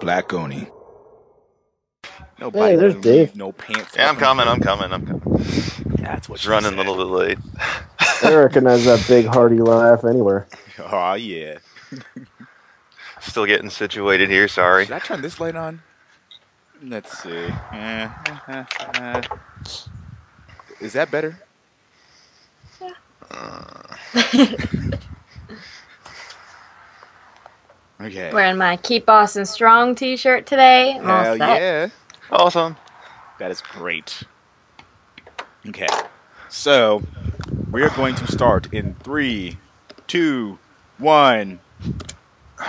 Black Oni. Hey, there's Dave. No pants. Yeah, I'm coming. I'm coming. I'm coming. That's what Just running said. a little bit late. I recognize that big hearty laugh anywhere. Oh yeah. Still getting situated here. Sorry. Should I turn this light on? Let's see. Is that better? Okay. Wearing my Keep Boston Strong t-shirt today. I'm all Hell set. yeah. Awesome. That is great. Okay. So, we're going to start in three, two, one.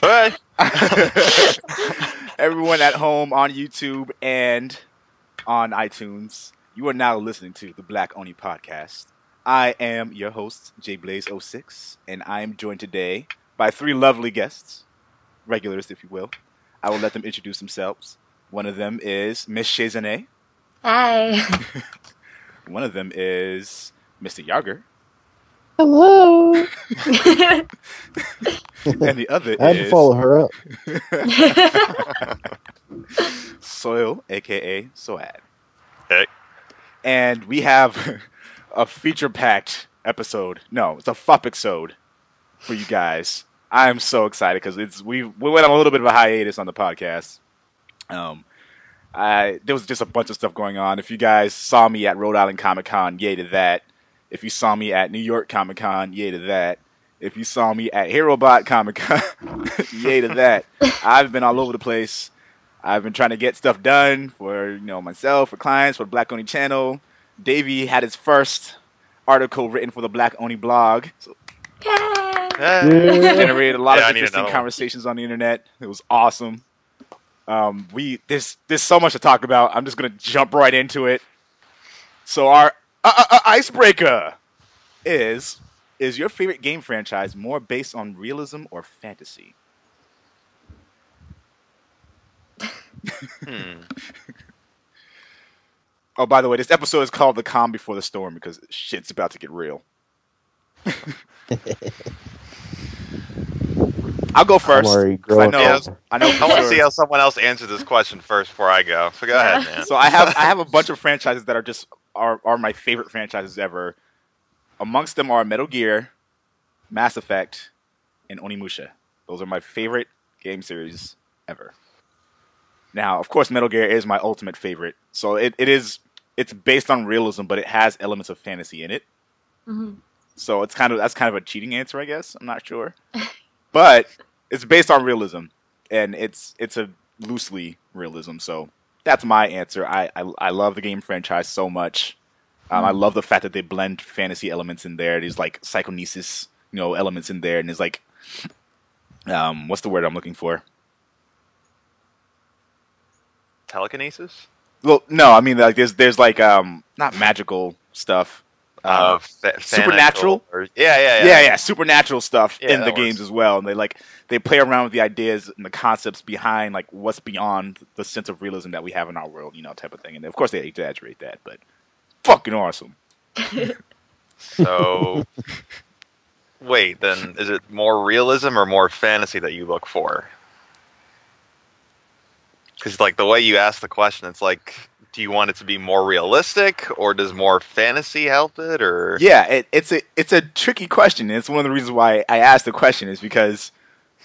Hey. Everyone at home on YouTube and on iTunes, you are now listening to the Black Oni Podcast. I am your host, JBlaze06, and I am joined today by three lovely guests, regulars, if you will. I will let them introduce themselves. One of them is Miss Shazane. Hi. One of them is Mr. Yarger. Hello. And the other is I had to follow her up. Soil, aka Soad. Hey. And we have a feature packed episode. No, it's a fup episode for you guys. I am so excited because it's we we went on a little bit of a hiatus on the podcast. Um, I there was just a bunch of stuff going on. If you guys saw me at Rhode Island Comic Con, yay to that. If you saw me at New York Comic Con, yay to that. If you saw me at HeroBot Comic Con, yay to that. I've been all over the place. I've been trying to get stuff done for you know myself, for clients, for Black Oni channel. Davey had his first article written for the Black Oni blog. So Yay. Hey. Yeah. generated a lot Yeah, of interesting conversations on the internet. It was awesome. Um, we there's there's so much to talk about. I'm just gonna jump right into it. So our uh, uh, uh, icebreaker is is your favorite game franchise more based on realism or fantasy? Hmm. Oh, by the way, this episode is called "The Calm Before the Storm" because shit's about to get real. I'll go 1st worry, 'cause I know, up. I know. I want to see how someone else answers this question first before I go. So go ahead, man. So I have I have a bunch of franchises that are just are are my favorite franchises ever. Amongst them are Metal Gear, Mass Effect, and Onimusha. Those are my favorite game series ever. Now, of course, Metal Gear is my ultimate favorite. So it, it is it's based on realism, but it has elements of fantasy in it. Mhm. So it's kind of that's kind of a cheating answer, I guess. I'm not sure, but it's based on realism, and it's it's a loosely realism. So that's my answer. I I, I love the game franchise so much. Um, I love the fact that they blend fantasy elements in there. There's like psychokinesis, you know, elements in there, and there's like, um, what's the word I'm looking for? Telekinesis? Well, no, I mean like there's there's like um not magical stuff. Uh, fa- supernatural? Or, yeah, yeah, yeah. yeah, yeah, supernatural stuff Yeah, in the that games as well, and they like they play around with the ideas and the concepts behind like what's beyond the sense of realism that we have in our world, you know, type of thing. And of course they exaggerate that, but fucking awesome. So, wait, then is it more realism or more fantasy that you look for? Because, like, the way you ask the question, it's like, do you want it to be more realistic, or does more fantasy help it, or Yeah, it, it's a it's a tricky question. It's one of the reasons why I asked the question is because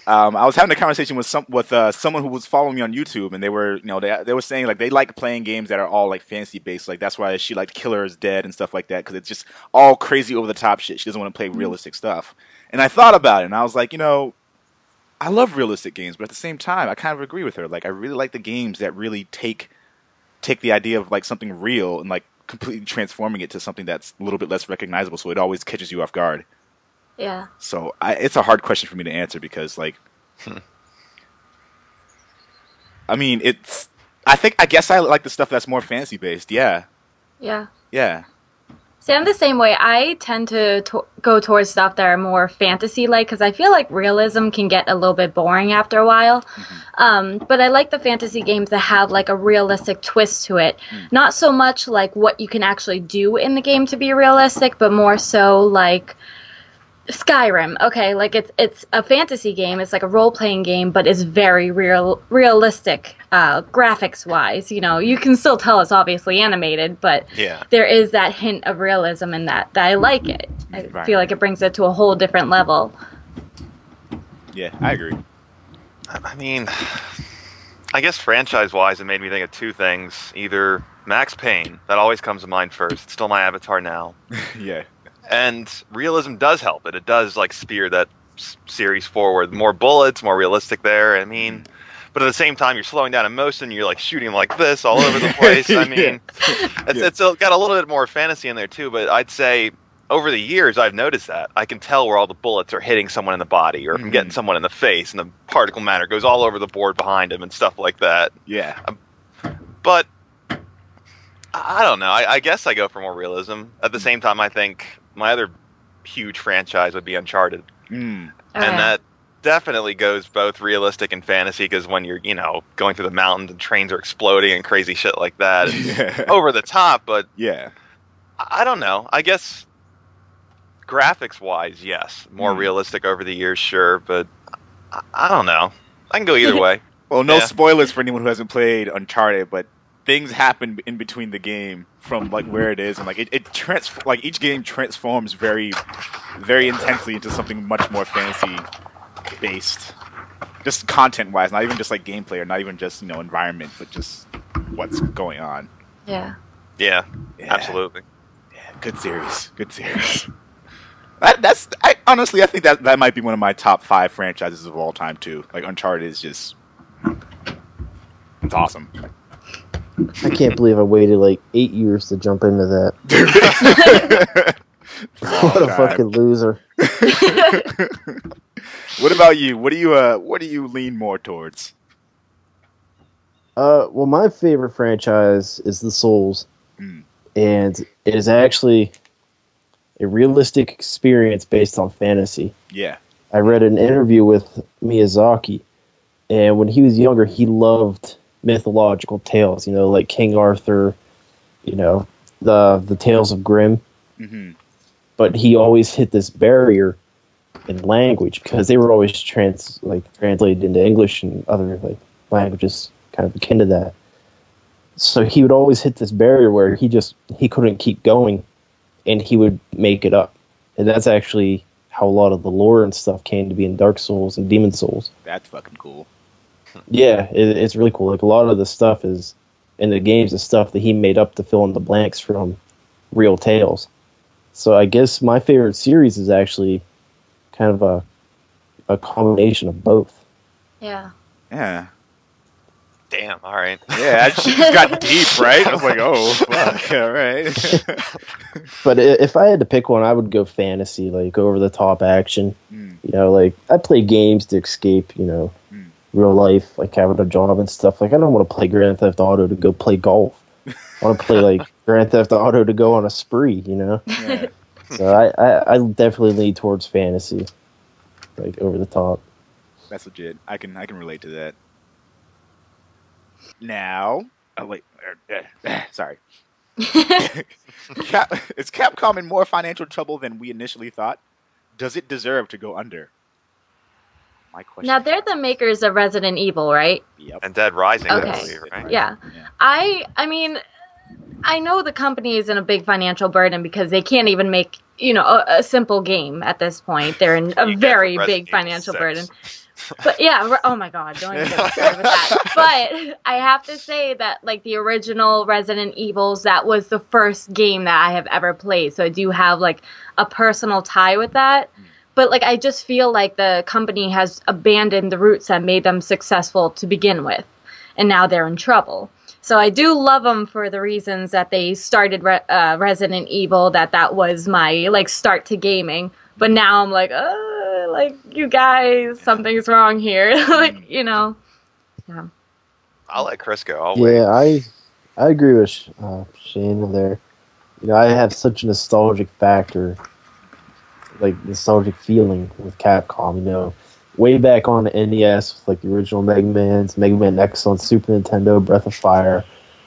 um, I was having a conversation with some with uh, someone who was following me on YouTube, and they were you know they they were saying like they like playing games that are all like fantasy based. Like that's why she liked Killer is Dead and stuff like that because it's just all crazy over the top shit. She doesn't want to play realistic stuff. And I thought about it, and I was like, you know, I love realistic games, but at the same time, I kind of agree with her. Like I really like the games that really take take the idea of like something real and like completely transforming it to something that's a little bit less recognizable, so it always catches you off guard. Yeah. So I, it's a hard question for me to answer because, like, hmm. I mean, it's. I think I guess I like the stuff that's more fantasy based. Yeah, Yeah. yeah, See, I'm the same way. I tend to, to- go towards stuff that are more fantasy like because I feel like realism can get a little bit boring after a while. Um, but I like the fantasy games that have like a realistic twist to it. Not so much like what you can actually do in the game to be realistic, but more so like Skyrim. Okay, like it's it's a fantasy game. It's like a role playing game, but it's very real realistic uh, graphics wise. You know, you can still tell it's obviously animated, but Yeah. there is that hint of realism in that. That I like it. I Right. feel like it brings it to a whole different level. Yeah, I agree. I mean, I guess franchise wise, it made me think of two things. Either Max Payne, that always comes to mind first. It's still my avatar now. yeah. And realism does help it. It does like spear that s- series forward. More bullets, more realistic there. I mean, mm-hmm. but at the same time, you're slowing down in motion. You're like shooting like this all over the place. I mean, it's, Yeah. it's uh, got a little bit more fantasy in there too. But I'd say over the years, I've noticed that I can tell where all the bullets are hitting someone in the body, or I'm getting someone in the face, and the particle matter goes all over the board behind him and stuff like that. Yeah. Um, but I I don't know. I, I guess I go for more realism. At the mm. same time, I think my other huge franchise would be Uncharted, Mm. Okay. and that definitely goes both realistic and fantasy. Because when you're, you know, going through the mountains and trains are exploding and crazy shit like that, yeah. over the top. But Yeah. I I don't know. I guess graphics wise, yes, more Hmm. realistic over the years, sure. But I, I don't know. I can go either way. Well, no Yeah. spoilers for anyone who hasn't played Uncharted, but things happen in between the game from like where it is, and like it, it trans like each game transforms very, very intensely into something much more fantasy based, just content wise, not even just like gameplay or not even just you know environment, but just what's going on. yeah. Yeah, Yeah. absolutely. Yeah, good series. Good series. That, that's I, honestly, I think that that might be one of my top five franchises of all time too. Like Uncharted is just, it's awesome. I can't believe I waited like eight years to jump into that. what a fucking loser. what about you? What do you uh? What do you lean more towards? Uh, well, my favorite franchise is the Souls, Mm. and it is actually a realistic experience based on fantasy. Yeah. I read an interview with Miyazaki, and when he was younger, he loved mythological tales. You know, like King Arthur, you know, the the tales of Grimm. hmm But he always hit this barrier in language because they were always trans like translated into English and other like languages kind of akin to that. So he would always hit this barrier where he just he couldn't keep going, and he would make it up, and that's actually how a lot of the lore and stuff came to be in Dark Souls and Demon Souls. That's fucking cool. Yeah, it, it's really cool. Like a lot of the stuff is in the games, the stuff that he made up to fill in the blanks from real tales. So I guess my favorite series is actually kind of a a combination of both. Yeah. Yeah. Damn. All right. Yeah. She just got deep, right? I was like, oh fuck. All right. But if I had to pick one, I would go fantasy, like over the top action. Mm. You know, like I play games to escape. You know, Mm. Real life, like having a job and stuff. Like I don't want to play Grand Theft Auto to go play golf. I want to play like Grand Theft Auto to go on a spree. You know. Yeah. So I, I, I definitely lean towards fantasy, like over the top. That's legit. I can I can relate to that. Now, oh wait, er, eh, sorry. Cap, is Capcom in more financial trouble than we initially thought? Does it deserve to go under? My question. now they're the makers of Resident Evil, right? Yep. And Dead Rising, Okay. I believe, right? Yeah. Yeah. I I mean, I know the company is in a big financial burden because they can't even make you know a, a simple game at this point. They're in a very big Evil financial 6. burden. But yeah, oh my god, don't even get me started with that. But I have to say that like the original Resident Evils, that was the first game that I have ever played. So I do have like a personal tie with that. Hmm. But like I just feel like the company has abandoned the roots that made them successful to begin with, and now they're in trouble. So I do love them for the reasons that they started Re- uh, Resident Evil. That that was my like start to gaming. But now I'm like, uh, like you guys, something's wrong here. like you know, yeah. I'll let Chris go. I'll wait. Yeah, I I agree with uh, Shane there. You know, I have such a nostalgic factor, like nostalgic feeling with Capcom. You know, way back on the NES with like the original Mega Man's, Mega Man X on Super Nintendo, Breath of Fire.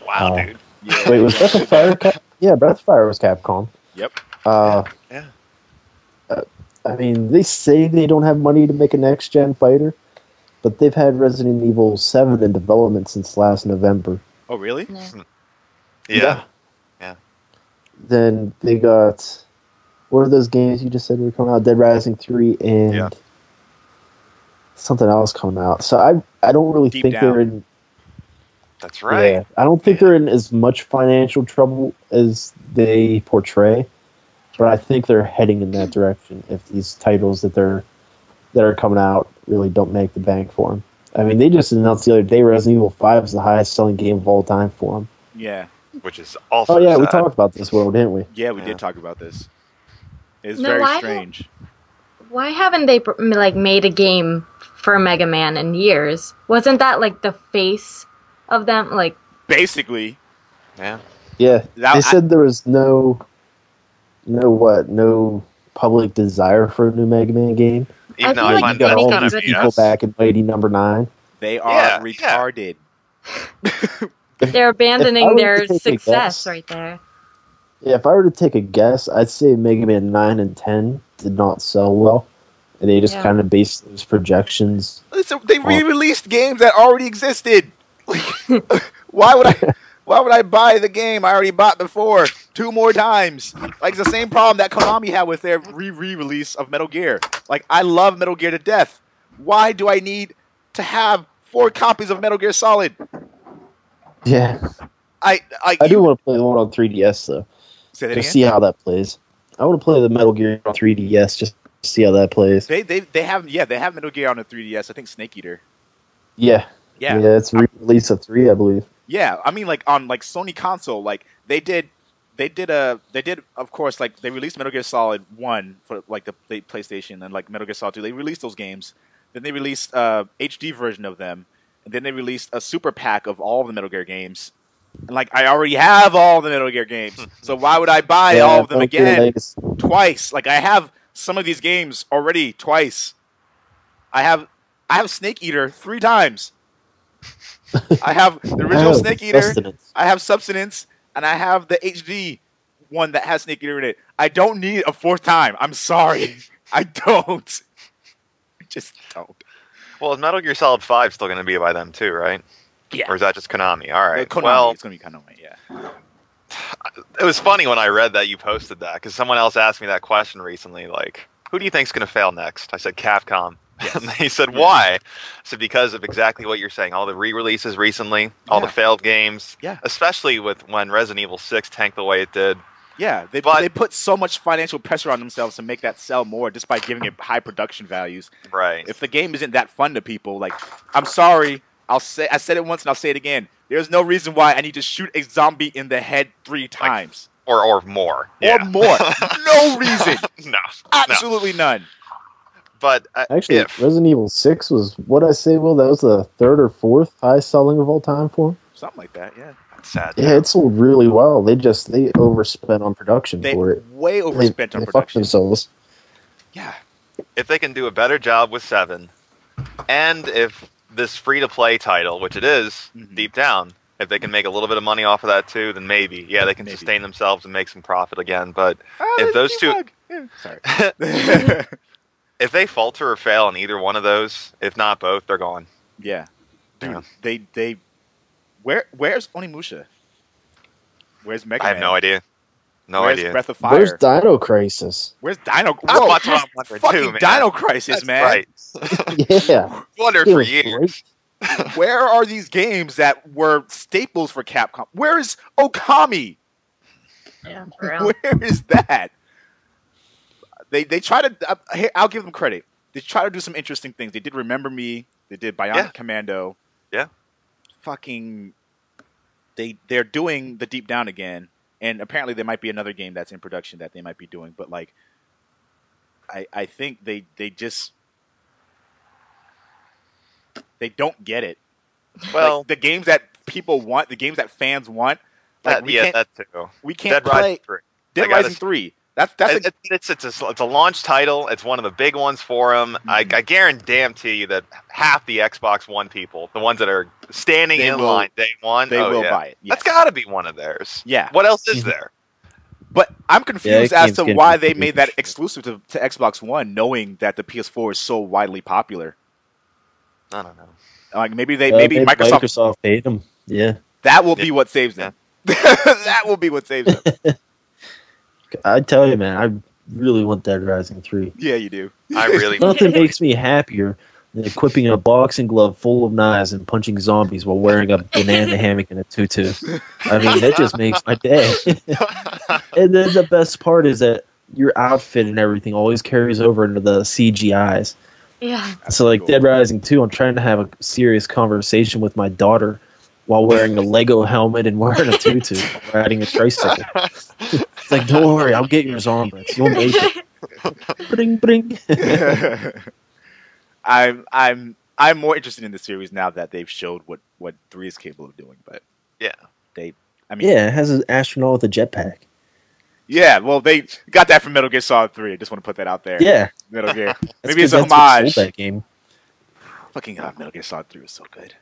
Wow, Uh, dude. Yeah. Wait, was Breath of Fire? Cap- yeah, Breath of Fire was Capcom. Yep. Uh, Yeah. uh, I mean, they say they don't have money to make a next gen fighter, but they've had Resident Evil 7 in development since last November. Oh, really? Yeah. Yeah. Then they got what are those games you just said were coming out? Dead Rising 3 and Yeah. something else coming out. So I I don't really Deep think down. they're in That's right. Yeah, I don't think they're in as much financial trouble as they portray, but I think they're heading in that direction if these titles that they're that are coming out really don't make the bank for them. I mean, they just announced the other day Resident Evil Five is the highest selling game of all time for them. Yeah. Which is also Oh yeah, we talked about this, world, didn't we? Yeah, we Yeah. did talk about this. It's No, very why- strange. Why haven't they like made a game for Mega Man in years? Wasn't that like the face of them? Like, Basically, Yeah. Yeah, That- they I- said there was no, no what, no public desire for a new Mega Man game. Even though feel like you got all these of people BS. back in Mighty Number Nine. they are Yeah, yeah. retarded. they're abandoning their success right there. Yeah, if I were to take a guess, I'd say Mega Man 9 and 10 did not sell well. And they just Yeah. kind of based those projections. Listen, they re-released games that already existed. Why would I? Why would I buy the game I already bought before two more times? Like it's the same problem that Konami had with their re-release of Metal Gear. Like I love Metal Gear to death. Why do I need to have four copies of Metal Gear Solid? Yeah. I I, I do want to play the one on 3DS, though. Say that To again. see how that plays. I want to play the Metal Gear on 3DS just to see how that plays. They they they have yeah they have Metal Gear on the 3DS. I think Snake Eater. Yeah. Yeah. Yeah, it's re release of 3, I believe. Yeah, I mean, like on like Sony console, like they did, they did a, they did of course like they released Metal Gear Solid One for like the, PlayStation and like Metal Gear Solid Two. They released those games. Then they released uh, a HD version of them, and then they released a super pack of all of the Metal Gear games. And like I already have all the Metal Gear games, hmm. so why would I buy yeah, all of them again twice? Like I have some of these games already twice. I have I have Snake Eater three times. I have the original Oh, Snake Eater. Subsistence. I have Substance, and I have the HD one that has Snake Eater in it. I don't need a fourth time. I'm sorry. I don't. I just don't. Well, is Metal Gear Solid 5 still going to be by them too, right? Yeah. Or is that just Konami? All right. Konami, Well, it's gonna be Konami. Yeah. it was funny when I read that you posted that because someone else asked me that question recently. Like, who do you think's going to fail next? I said Capcom. And they said, why? I said, because of exactly what you're saying. All the re releases recently, all Yeah. the failed games. Yeah. Especially with when Resident Evil 6 tanked the way it did. Yeah, they But- they put so much financial pressure on themselves to make that sell more just by giving it high production values. Right. If the game isn't that fun to people, like I'm sorry, I'll say I said it once and I'll say it again. There's no reason why I need to shoot a zombie in the head three times or, or more. or more. no reason, no. No. absolutely none. But uh, Actually, if. Resident Evil 6 was, what I say, Will, that was the third or fourth highest selling of all time for Something like that. Yeah, Sad. Yeah, it sold really well. They just, they overspent on production they for it. way They, overspent on they production. themselves. Yeah, if they can do a better job with seven, and if this free to play title, which it is Mhm. deep down, if they can make a little bit of money off of that too, then maybe, yeah, they can Maybe. sustain themselves and make some profit again. But Oh, If those two- Yeah, Sorry. if they falter or fail in either one of those, if not both, they're gone. yeah, dude, Yeah. they they where where's Onimusha? Where's Mega I have Man? no idea. No Where's idea. Breath of Fire? Where's Dino Crisis? Where's Dino? That's Whoa, what I'm wondering fucking too, man. Dino Crisis, That's man! right. yeah. Wondered It for was years. great. Where are these games that were staples for Capcom? Where is Okami? Yeah, for real. Where is that? They they try to. Uh, here, I'll give them credit. They try to do some interesting things. They did Remember Me. They did Bionic Yeah. Commando. Yeah. Fucking. They they're doing the Deep Down again, and apparently there might be another game that's in production that they might be doing. But like, I I think they they just they don't get it. Well, like, the games that people want, the games that fans want. Like that, we yeah, can't that too. we can't Dead play Rising 3. Dead Rising three. That's that's It- a, it- it's, it's, a, it's a launch title. It's one of the big ones for them. I, Mhm. I guarantee you that half the Xbox One people, the ones that are standing They in will- line day one, they oh, will yeah. buy it. That's got to be one of theirs. Yeah. What else is Mhm. there? But I'm confused as to getting why they made that exclusive to, to Xbox One, knowing that the PS4 is so widely popular. I don't know. Like maybe they Uh, maybe maybe Microsoft Microsoft paid them. Yeah, that will be what saves them. that will be what saves them. I tell you, man, I really want Dead Rising three. Yeah, you do. I really Nothing makes me happier than equipping a boxing glove full of knives and punching zombies while wearing a banana hammock and a tutu. I mean, that just makes my day. and then the best part is that your outfit and everything always carries over into the CGIs. Yeah. So, like cool. Dead Rising 2, I'm trying to have a serious conversation with my daughter while wearing a Lego helmet and wearing a tutu, while riding a tricycle. It's like, don't worry, I'll get your on, Brett. You'll make it. Bring, bring. I'm I'm I'm more interested in the series now that they've showed what what three is capable of doing. But Yeah. they, I mean, Yeah, it has an astronaut with a jetpack. yeah. Well, they got that from Metal Gear Solid Three. I just want to put that out there. Yeah. Metal Gear. Maybe it's a homage. that game. Fucking God, Metal Gear Solid Three was so good.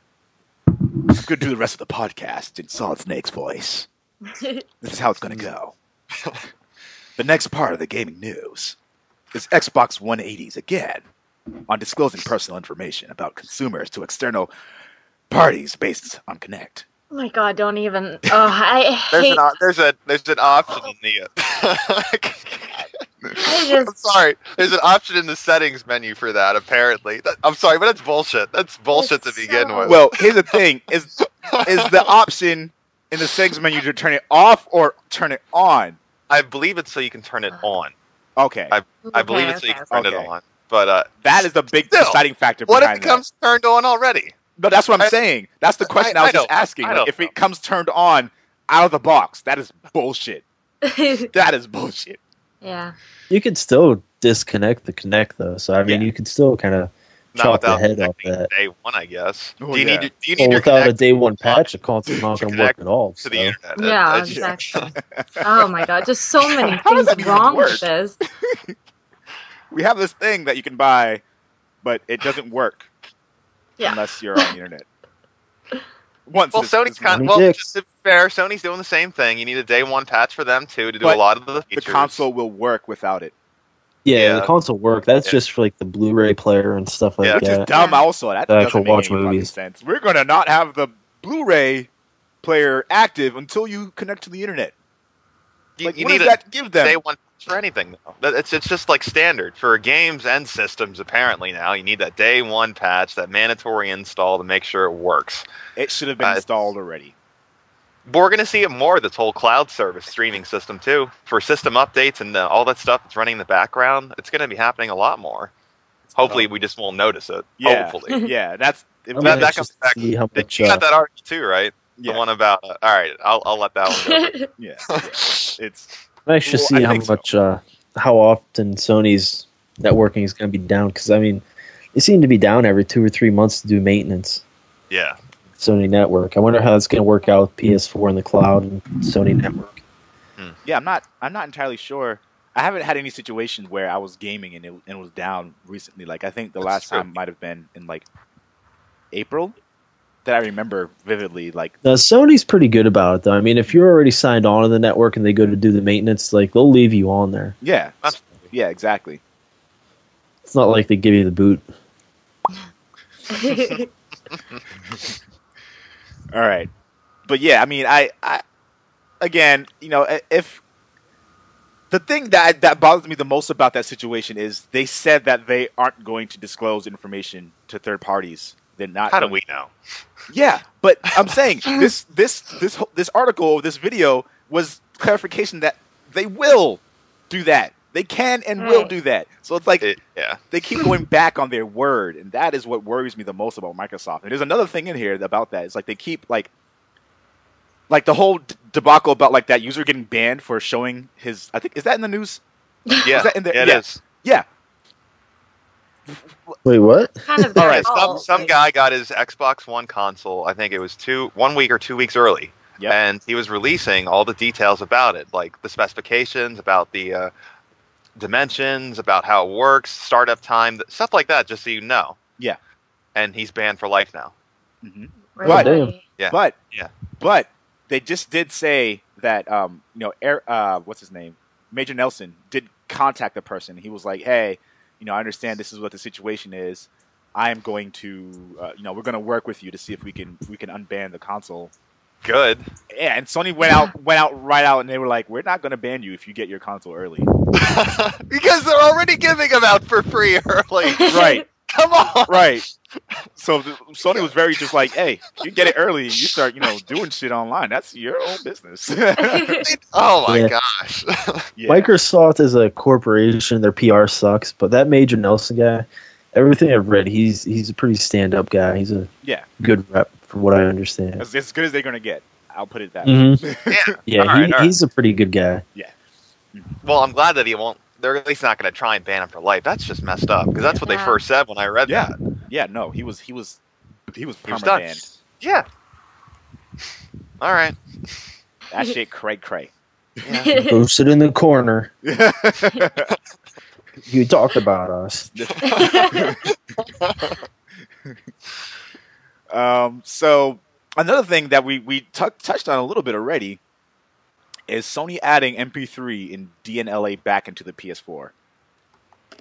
I'm gonna do the rest of the podcast in Solid Snake's voice. This is how it's gonna go. the next part of the gaming news is Xbox 180s again on disclosing personal information about consumers to external parties based on Kinect. Oh my god, don't even. Oh, I There's hate. an op- there's a there's an option in the. I I'm sorry. There's an option in the settings menu for that. Apparently, That- I'm sorry, but that's bullshit. That's bullshit to begin so- with. Well, here's the thing: is is the option in the settings menu to turn it off or turn it on? I believe it's so you can turn it on. Okay, I believe Okay, it's so you can turn Okay. it on. But uh, that is the big Still, deciding factor what if behind it comes turned on already? No, that's what I'm I- saying. That's the question I, I- was just asking. Like, if it comes turned on out of the box, that is bullshit. That is bullshit. yeah. You could still disconnect the Kinect though, so I mean, Yeah. you could still kind of Not chop the without head off that. day one, I guess. Oh, do you yeah. need your, do you need Well, without a day one patch, the console's not going to work at all. to the internet? Yeah, That's- exactly. Oh my god, just so many things wrong work? with this. We have this thing that you can buy, but it doesn't work Yeah. unless you're on the internet. Once Well, Sony's kind money well, dicks. just to be fair, Sony's doing the same thing. You need a day one patch for them too to do But a lot of the the console will work without it, Yeah, Yeah. the console work. That's Yeah. just for like the Blu-ray player and stuff like Yeah. which is that. dumb. Yeah. Also, that To doesn't actually make watch any movies. sense. We're gonna not have the Blu-ray player active until you connect to the internet. You, Like, you what need does a that give them? day one patch for anything though. It's it's just like standard for games and systems. Apparently now you need that day one patch, that mandatory install to make sure it works. It should have been Uh, installed already. We're gonna see it more. This whole cloud service streaming system too, for system updates and uh, all that stuff that's running in the background. It's gonna be happening a lot more. Hopefully, we just won't notice it. Yeah. Hopefully, Yeah, that's if I'm that- that comes back- see how much. you Uh, got that article too, right? yeah, The one about. Uh, all right, I'll I'll let that one go. yeah, yeah. It's I'm to Well, I see how think so. much, uh, how often Sony's networking is going to be down. Because I mean, they seem to be down every two or three months to do maintenance. yeah, Sony Network. I wonder how that's going to work out with PS4 in the cloud and Sony hmm. Network. Hmm. yeah. I'm not. I'm not entirely sure. I haven't had any situations where I was gaming and it, and it was down recently. Like I think the That's last true. time might have been in like April that I remember vividly. Like Now, Sony's pretty good about it, though. I mean, if you're already signed on to the network and they go to do the maintenance, like they'll leave you on there. yeah, That's- yeah, exactly. It's not like they give you the boot. All right, but yeah, I mean, I, I again, you know, if the thing that that bothers me the most about that situation is they said that they aren't going to disclose information to third parties. They're not. how do we know? Yeah, but I'm saying this this this whole- this article, this video was clarification that they will do that. They can and will do that. So it's like It, yeah, they keep going back on their word, and that is what worries me the most about Microsoft. And there's another thing in here about that. It's like they keep like, like the whole d- debacle about like that user getting banned for showing his. I think is that in the news? yeah, that in the- yeah, it yeah. is. Yeah, Wait, what? kind of All their right, Some some guy got his Xbox One console. I think it was two one week or two weeks early, Yep. and he was releasing all the details about it, like the specifications, about the uh, dimensions, about how it works, startup time, stuff like that, just so you know. Yeah. And he's banned for life now. hmm Really? Damn. Yeah. but Yeah. but they just did say that um, you know, Air, uh, what's his name, Major Nelson did contact the person. He was like, "Hey, you know, I understand this is what the situation is. I am going to, uh, you know, we're going to work with you to see if we can we can unban the console." Good. Yeah, and Sony went out went out right out, and they were like, "We're not going to ban you if you get your console early." because they're already giving them out for free early. right, Come on. right. So the, Sony was very just like, "Hey, you get it early, you start, you know, doing shit online. That's your own business." Oh my Yeah. gosh. yeah. Microsoft is a corporation, their PR sucks, but that Major Nelson guy, everything I've read, he's he's a pretty stand up guy. He's a Yeah. good rep, from what I understand. as, as good as they're going to get. I'll put it that Mhm. way. yeah. Yeah, All right, he, all right. he's a pretty good guy. Yeah. Well, I'm glad that he won't. They're at least not going to try and ban him for life. That's just messed up because that's what they first said when I read Yeah. that. yeah, no, he was he was he was He was done. permabanned. Yeah. All right. That shit cray cray. Yeah. Posted in the corner. You talked about us. um, so another thing that we we tou touched on a little bit already is Sony adding MP3 and DNLA back into the PS4.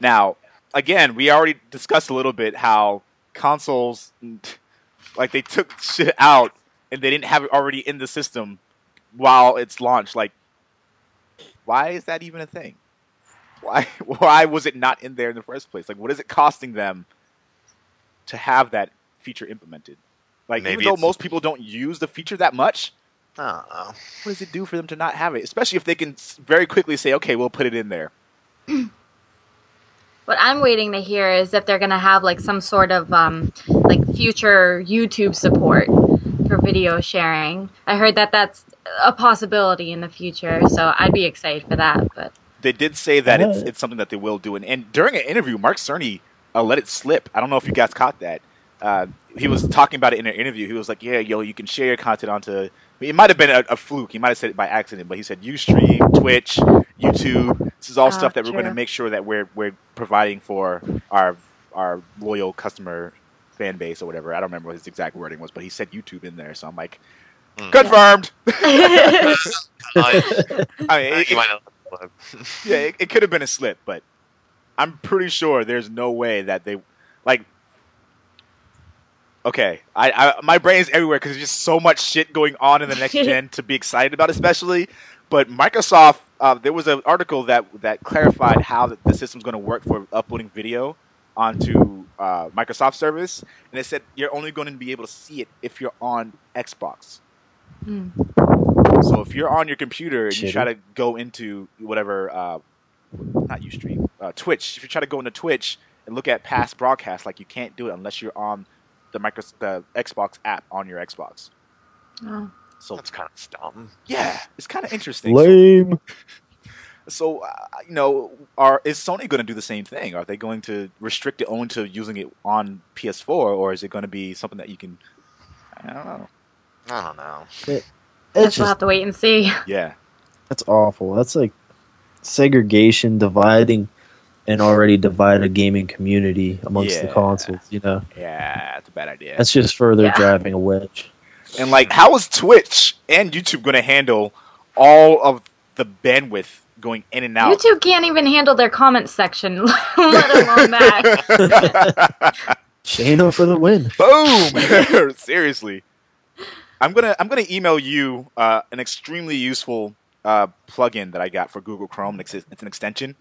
Now, again, we already discussed a little bit how consoles, like they took shit out and they didn't have it already in the system while it's launched. Like, why is that even a thing? Why why was it not in there in the first place? Like, what is it costing them to have that feature implemented? Like, Maybe even though most people don't use the feature that much, I what does it do for them to not have it? Especially if they can very quickly say, "Okay, we'll put it in there." What I'm waiting to hear is if they're gonna have like some sort of um, like future YouTube support for video sharing. I heard that that's a possibility in the future, so I'd be excited for that. But They did say that it's it's something that they will do, and, and during an interview, Mark Cerny uh, let it slip. I don't know if you guys caught that. Uh, he was talking about it in an interview. He was like, "Yeah, yo, you can share your content onto." It might have been a, a fluke. He might have said it by accident, but he said UStream, Twitch, YouTube. This is all Ah, stuff that we're going to make sure that we're we're providing for our our loyal customer fan base or whatever. I don't remember what his exact wording was, but he said YouTube in there. So I'm like, Hmm. confirmed. I, I mean, it, it- might not- yeah, it, it could have been a slip, but I'm pretty sure there's no way that they like. Okay, I, I my brain's everywhere because there's just so much shit going on in the next gen to be excited about, especially. But Microsoft, uh, there was an article that that clarified how the, the system's going to work for uploading video onto uh, Microsoft service, and it said you're only going to be able to see it if you're on Xbox. Hmm. So if you're on your computer and you try to go into whatever, uh, not UStream, uh, Twitch. If you try to go into Twitch and look at past broadcasts, like you can't do it unless you're on the micro the Xbox app on your Xbox. oh. So That's kind of dumb. yeah, it's kind of interesting. So, Lame. so, uh, you know, are is Sony going to do the same thing? Are they going to restrict it only to using it on PS4, or is it going to be something that you can? I don't know. I don't know. It's Guess we'll have to wait and see. Yeah, that's awful. That's like segregation, dividing an already divided gaming community amongst the consoles. You know, yeah, that's a bad idea. that's just further Yeah. driving a wedge. And like, how is Twitch and YouTube going to handle all of the bandwidth going in and out? YouTube can't even handle their comment section, let alone that. Shayna for the win. Boom! Seriously, I'm gonna I'm gonna email you uh, an extremely useful uh, plugin that I got for Google Chrome. It's, it's an extension.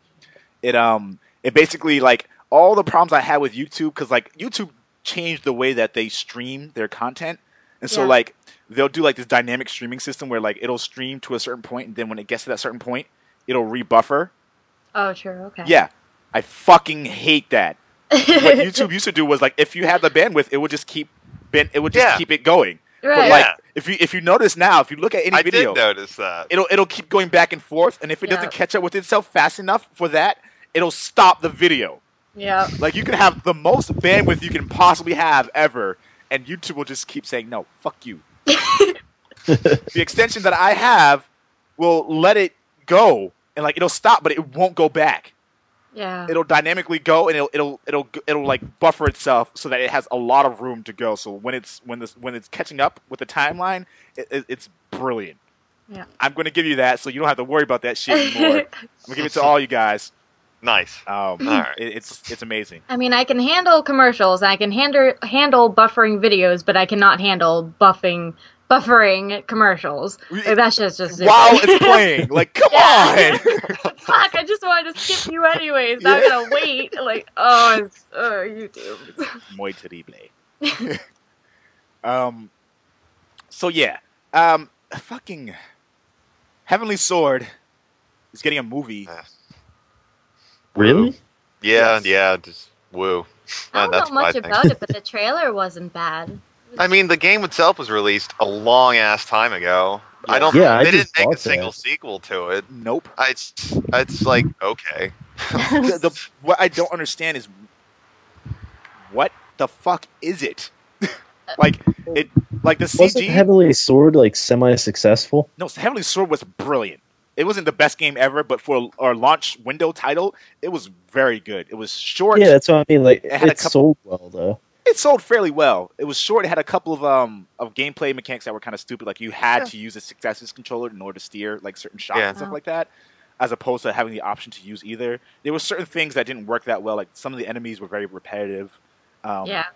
It um it basically like all the problems I had with YouTube because like YouTube changed the way that they stream their content, and so Yeah. like they'll do like this dynamic streaming system where like it'll stream to a certain point, and then when it gets to that certain point, it'll rebuffer. oh, sure. Okay. Yeah, I fucking hate that. what YouTube used to do was like if you had the bandwidth, it would just keep ben- it would just Yeah. keep it going. But like Yeah. if you if you notice now, if you look at any I video, did notice that. it'll it'll keep going back and forth, and if it Yeah. doesn't catch up with itself fast enough for that, it'll stop the video. yeah. Like you can have the most bandwidth you can possibly have ever, and YouTube will just keep saying no, fuck you. the extension that I have will let it go, and like it'll stop, but it won't go back Yeah. it'll dynamically go and it'll it'll it'll it'll like buffer itself so that it has a lot of room to go. So when it's when this when it's catching up with the timeline, it, it, it's brilliant. Yeah. I'm going to give you that, so you don't have to worry about that shit anymore. I'm gonna give it to all you guys. Nice. Um, All right. it, it's it's amazing. I mean, I can handle commercials. I can handle handle buffering videos, but I cannot handle buffing buffering commercials. Like, that's just just While it's playing, like, come Yeah. on. Fuck! I just wanted to skip you anyways. I'm Yeah. gonna wait. Like, oh, it's, oh, YouTube. Muy terrible. um, so yeah, um, fucking Heavenly Sword is getting a movie. Really? Yeah, Yes. yeah. Just woo. I don't that's know much about it, but the trailer wasn't bad. I mean, the game itself was released a long ass time ago. I don't. Yeah, I they didn't make a thought single that. sequel to it. Nope. I- It's it's like okay. the, the what I don't understand is what the fuck is it? like it, like the Wasn't CG. Heavenly Sword like semi-successful? no, Heavenly Sword was brilliant. It wasn't the best game ever, but for our launch window title, it was very good. It was short. Yeah, that's what I mean. Like It had a it couple- sold well though. It sold fairly well. It was short. It had a couple of um of gameplay mechanics that were kind of stupid. Like you had Yeah. to use a Sixaxis controller in order to steer like certain shots Yeah. and stuff Oh. like that, as opposed to having the option to use either. There were certain things that didn't work that well. Like some of the enemies were very repetitive. Um, yeah.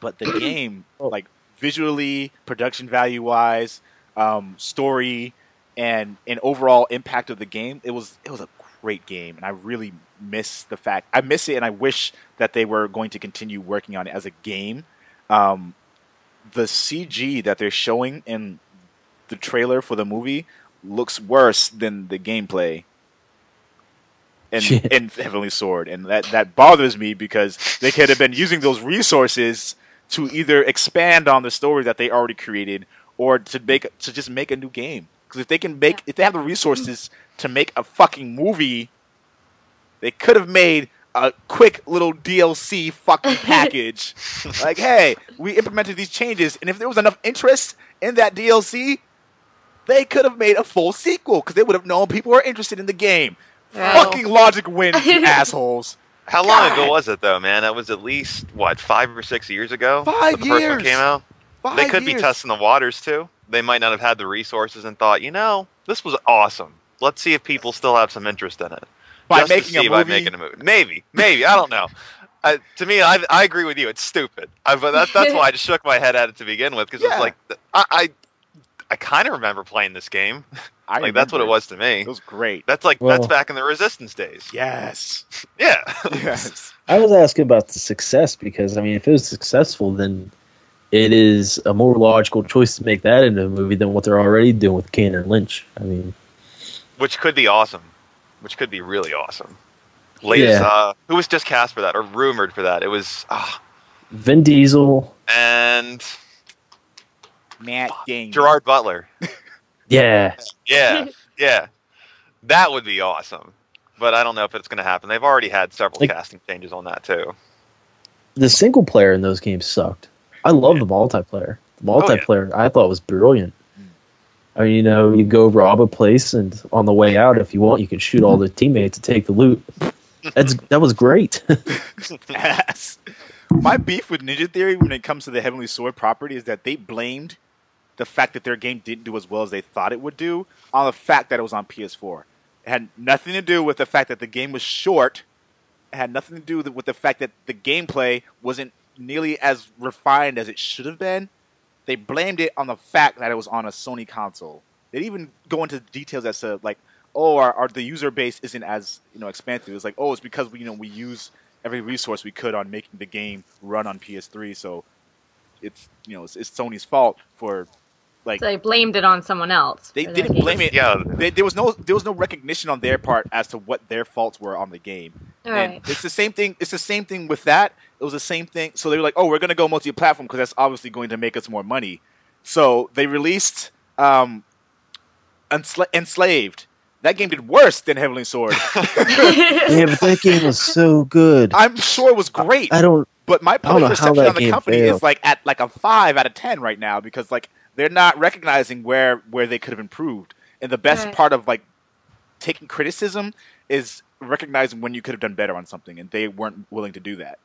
but the game, Oh. like visually, production value wise, um, story, and and overall impact of the game, it was it was a great game, and I really miss the fact I miss it, and I wish that they were going to continue working on it as a game. Um, the CG that they're showing in the trailer for the movie looks worse than the gameplay. In, Shit. in Heavenly Sword, and that, that bothers me because they could have been using those resources to either expand on the story that they already created or to make to just make a new game. Because if they can make, if they have the resources to make a fucking movie, they could have made a quick little DLC fucking package. like, hey, we implemented these changes, and if there was enough interest in that DLC, they could have made a full sequel because they would have known people were interested in the game. Right. Fucking logic wins, you assholes. How long ago was it though, man? That was at least what five or six years ago. Five that the first years. one came out. Five they could be testing the waters too. They might not have had the resources and thought, you know, this was awesome. Let's see if people still have some interest in it. by Just to making a see movie. by making a movie. Maybe, maybe I don't know. I, to me, I, I agree with you. It's stupid. I, but that, that's why I just shook my head at it to begin with because Yeah. it's like I I, I kind of remember playing this game. I like that's what it was to me. It was great. That's like Well- that's back in the Resistance days. Yes. Yeah. Yes. I was asking about the success because I mean, if it was successful, then it is a more logical choice to make that into a movie than what they're already doing with Kane and Lynch. I mean, Which could be awesome. Which could be really awesome. Latest, Yeah. uh, who was just cast for that or rumored for that? It was ah, Vin Diesel, and Matt Damon. Gerard Butler. yeah, Yeah, yeah, that would be awesome. But I don't know if it's going to happen. They've already had several Like- casting changes on that too. the single player in those games sucked. I love the multiplayer. The Oh, yeah. multiplayer I thought was brilliant. I mean, you know, you go rob a place, and on the way out, if you want, you can shoot all the teammates and take the loot. That's that was great. Yes. My beef with Ninja Theory when it comes to the Heavenly Sword property is that they blamed the fact that their game didn't do as well as they thought it would do on the fact that it was on PS4. It had nothing to do with the fact that the game was short. It had nothing to do with with the fact that the gameplay wasn't nearly as refined as it should have been. They blamed it on the fact that it was on a Sony console. They even go into details as to like, oh, our, our the user base isn't as you know expansive. It's like, oh, it's because we you know we use every resource we could on making the game run on PS3, so it's you know it's, it's Sony's fault for like So they blamed it on someone else. they didn't game. blame it. Yeah, They, there was no there was no recognition on their part as to what their faults were on the game. And Right. it's the same thing. It's the same thing with that. It was the same thing. So they were like, "Oh, we're gonna go multi-platform because that's obviously going to make us more money." So they released um, Ensla- Enslaved. That game did worse than Heavenly Sword. yeah, but that game was so good. I'm sure it was great, I don't. but my don't public how perception on the company failed. is like at like a five out of ten right now because like they're not recognizing where where they could have improved. And the best Right. part of like taking criticism is recognizing when you could have done better on something, and they weren't willing to do that.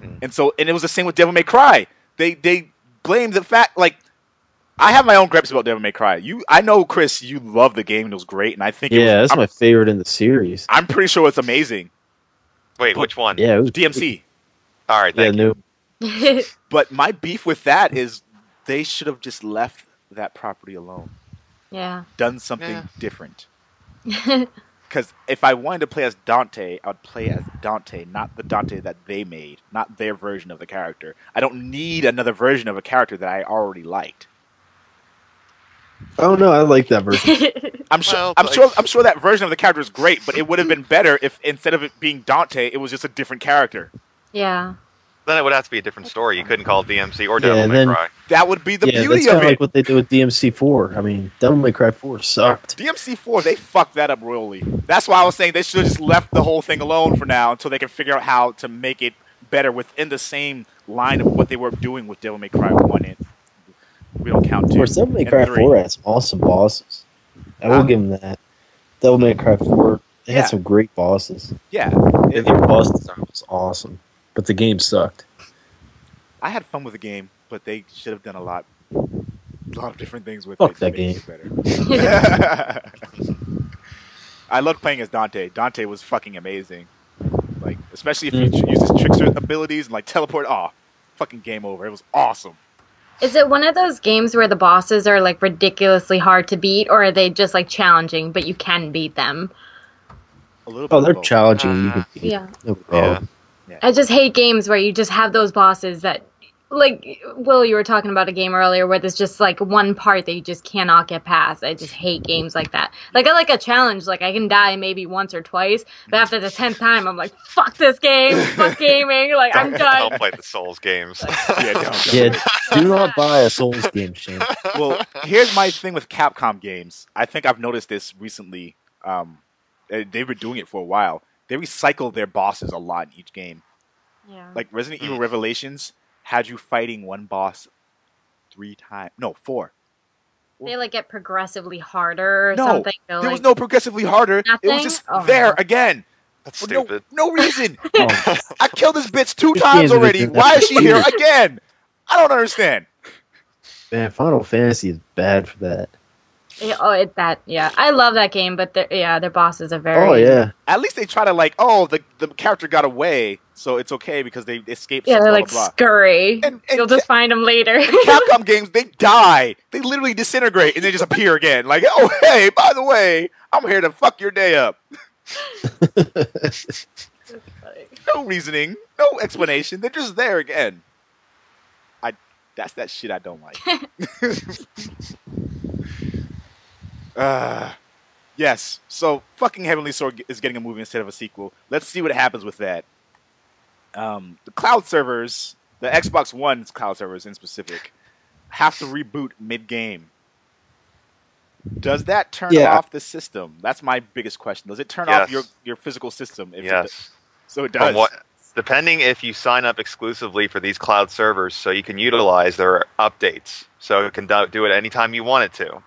Mm. And so, and it was the same with Devil May Cry. They they blamed the fact like I have my own gripes about Devil May Cry. You, I know, Chris, you love the game and it was great, and I think it Yeah, was, that's I'm, my favorite in the series. I'm pretty sure it's amazing. Wait, which one? Yeah, it was DMC. All right, Yeah, thank you. no, But my beef with that is they should have just left that property alone, yeah. done something Yeah. different. Because if I wanted to play as Dante, I would play as Dante, not the Dante that they made, not their version of the character. I don't need another version of a character that I already liked. oh no, I like that version. I'm sure. Well, I'm like- sure. I'm sure that version of the character is great, but it would have been better if instead of it being Dante, it was just a different character. yeah. Then it would have to be a different story. You couldn't call it DMC or Devil Yeah, and May then- Cry. That would be the yeah, beauty that's kind of of it. like what they did with DMC4. I mean, Devil May Cry 4 sucked. DMC4, they fucked that up royally. That's why I was saying they should have just left the whole thing alone for now until they can figure out how to make it better within the same line of what they were doing with Devil May Cry 1 and we don't count Of 2. course, Devil May Cry three. 4 had some awesome bosses. I will Huh? give them that. Devil May Cry 4 it Yeah. had some great bosses. Yeah. It- their boss design was awesome. But the game sucked. I had fun with the game, but they should have done a lot a lot of different things with Fuck it. to that make it better. I loved playing as Dante. Dante was fucking amazing. Like, especially if he Mm. uses trickster abilities and like teleport. Oh, fucking game over. It was awesome. Is it one of those games where the bosses are like ridiculously hard to beat, or are they just like challenging, but you can beat them? A little bit. Oh, they're both. challenging. you Uh, could beat. Yeah. I just hate games where you just have those bosses that, like, Will, you were talking about a game earlier where there's just like one part that you just cannot get past. I just hate games like that. Like, I like a challenge. Like, I can die maybe once or twice, but after the tenth time, I'm like, fuck this game, fuck gaming. Like, I'm done. don't play the Souls games. Yeah, don't, don't. Yeah, do not buy a Souls game, Shane. well, here's my thing with Capcom games. I think I've noticed this recently. Um, they- they've been doing it for a while. They recycle their bosses a lot in each game. Yeah. Like Resident. Evil mm. Revelations had you fighting one boss three times. No, four. they like get progressively harder or No, something. They're There like, was no progressively harder. Nothing? It was just Oh, there again. That's For no, stupid. no reason. Oh, I killed this bitch two times already. Why is she here again? I don't understand. man, Final Fantasy is bad for that. Yeah, oh, it, that yeah, I love that game, but they're- yeah, their bosses are very. Oh yeah, At least they try to like, oh, the the character got away, so it's okay because they escaped. Yeah, they're blah, like blah. scurry. And- and You'll just find them later. Capcom games, they die. They literally disintegrate and they just appear again. Like, oh, hey, by the way, I'm here to fuck your day up. No reasoning, no explanation. They're just there again. I. That's that shit I don't like. Uh, yes. So fucking Heavenly Sword is getting a movie instead of a sequel. Let's see what happens with that. Um, the cloud servers, the Xbox One's cloud servers in specific, have to reboot mid-game. Does that turn Yeah. off the system? That's my biggest question. Does it turn off your, your physical system? If it yes. does? so it does. what, depending if you sign up exclusively for these cloud servers, so you can utilize their updates, so it can do, do it anytime you want it to.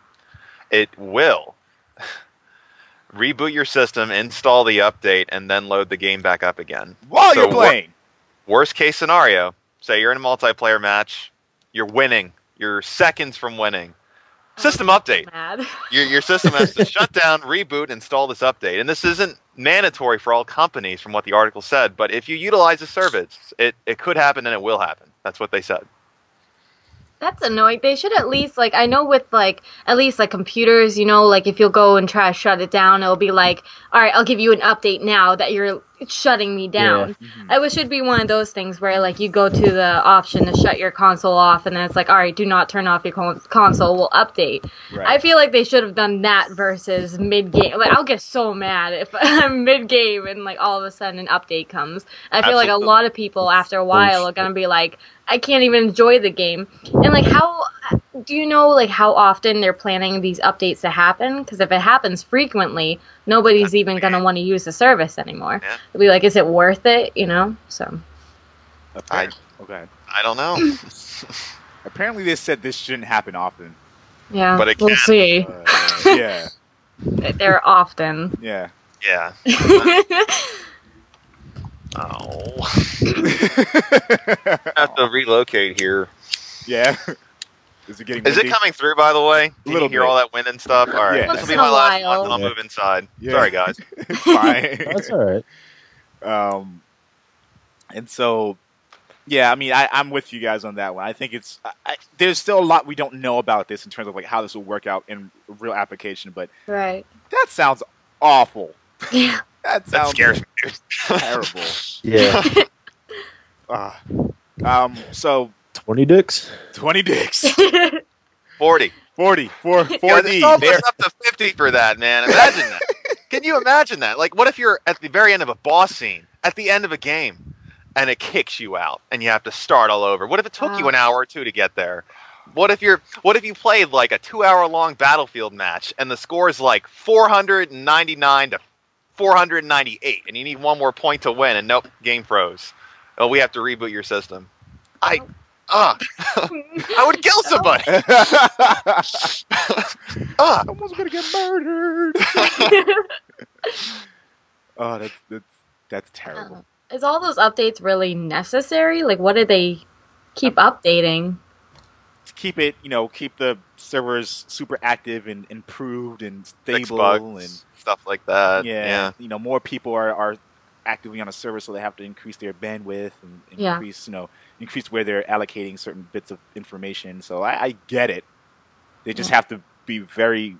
It will reboot your system, install the update, and then load the game back up again. While So you're what- playing. Worst case scenario, say you're in a multiplayer match, you're winning, you're seconds from winning. Oh, system update. Mad. Your, your system has to shut down, reboot, install this update. And this isn't mandatory for all companies, from what the article said. But if you utilize the service, it, it could happen and it will happen. That's what they said. That's annoying. They should at least like I know with like at least like computers, you know, like if you'll go and try to shut it down, it'll be like, all right, I'll give you an update now that you're shutting me down. Mhm. I wish it'd be one of those things where like you go to the option to shut your console off, and then it's like, all right, do not turn off your console. We'll update. Right. I feel like they should have done that versus mid game. Like I'll get so mad if I'm mid game and like all of a sudden an update comes. I feel like a lot of people after a while are gonna be like, I can't even enjoy the game. And like how do you know like how often they're planning these updates to happen? Because if it happens frequently, nobody's even gonna want to use the service anymore. Yeah. They'll be like, is it worth it? You know? So Appar- okay. I don't know. Apparently, they said this shouldn't happen often. yeah, But it we'll can. see. Uh, yeah, They're often. yeah. yeah. Oh. I have to relocate here. yeah. Is it getting? Is it coming through? By the way, can Little you hear bit. all that wind and stuff? All right, Yeah. this will be my a last one. and I'll Yeah. move inside. Yeah. Sorry, guys. it's fine. That's all right. Um, and so, yeah, I mean, I, I'm with you guys on that one. I think it's I, I, there's still a lot we don't know about this in terms of like how this will work out in real application, but Right. that sounds awful. Yeah. That That sounds scares me. terrible. Yeah, Ah. um, so twenty dicks. 20 dicks, Forty. 40, 4, Yeah, 4D. almost There- up to fifty for that, man. Imagine that. Can you imagine that? Like, what if you're at the very end of a boss scene, at the end of a game, and it kicks you out, and you have to start all over? What if it took you an ah. hour or two to get there? What if you're? What if you played like a two-hour-long battlefield match, and the score is like 499 to 498, and you need one more point to win, and nope, game froze. Oh, we have to reboot your system. I, oh. Ah, I would kill somebody. Ah. Someone's gonna get murdered. oh, that's that's that's terrible. Is all those updates really necessary? Like, what do they keep updating? To keep it, you know, keep the servers super active and improved and stable bugs, and stuff like that. yeah, yeah. you know, more people are, are actively on a server, so they have to increase their bandwidth and Yeah. increase, you know, increase where they're allocating certain bits of information. So I, I get it. They just Yeah. have to be very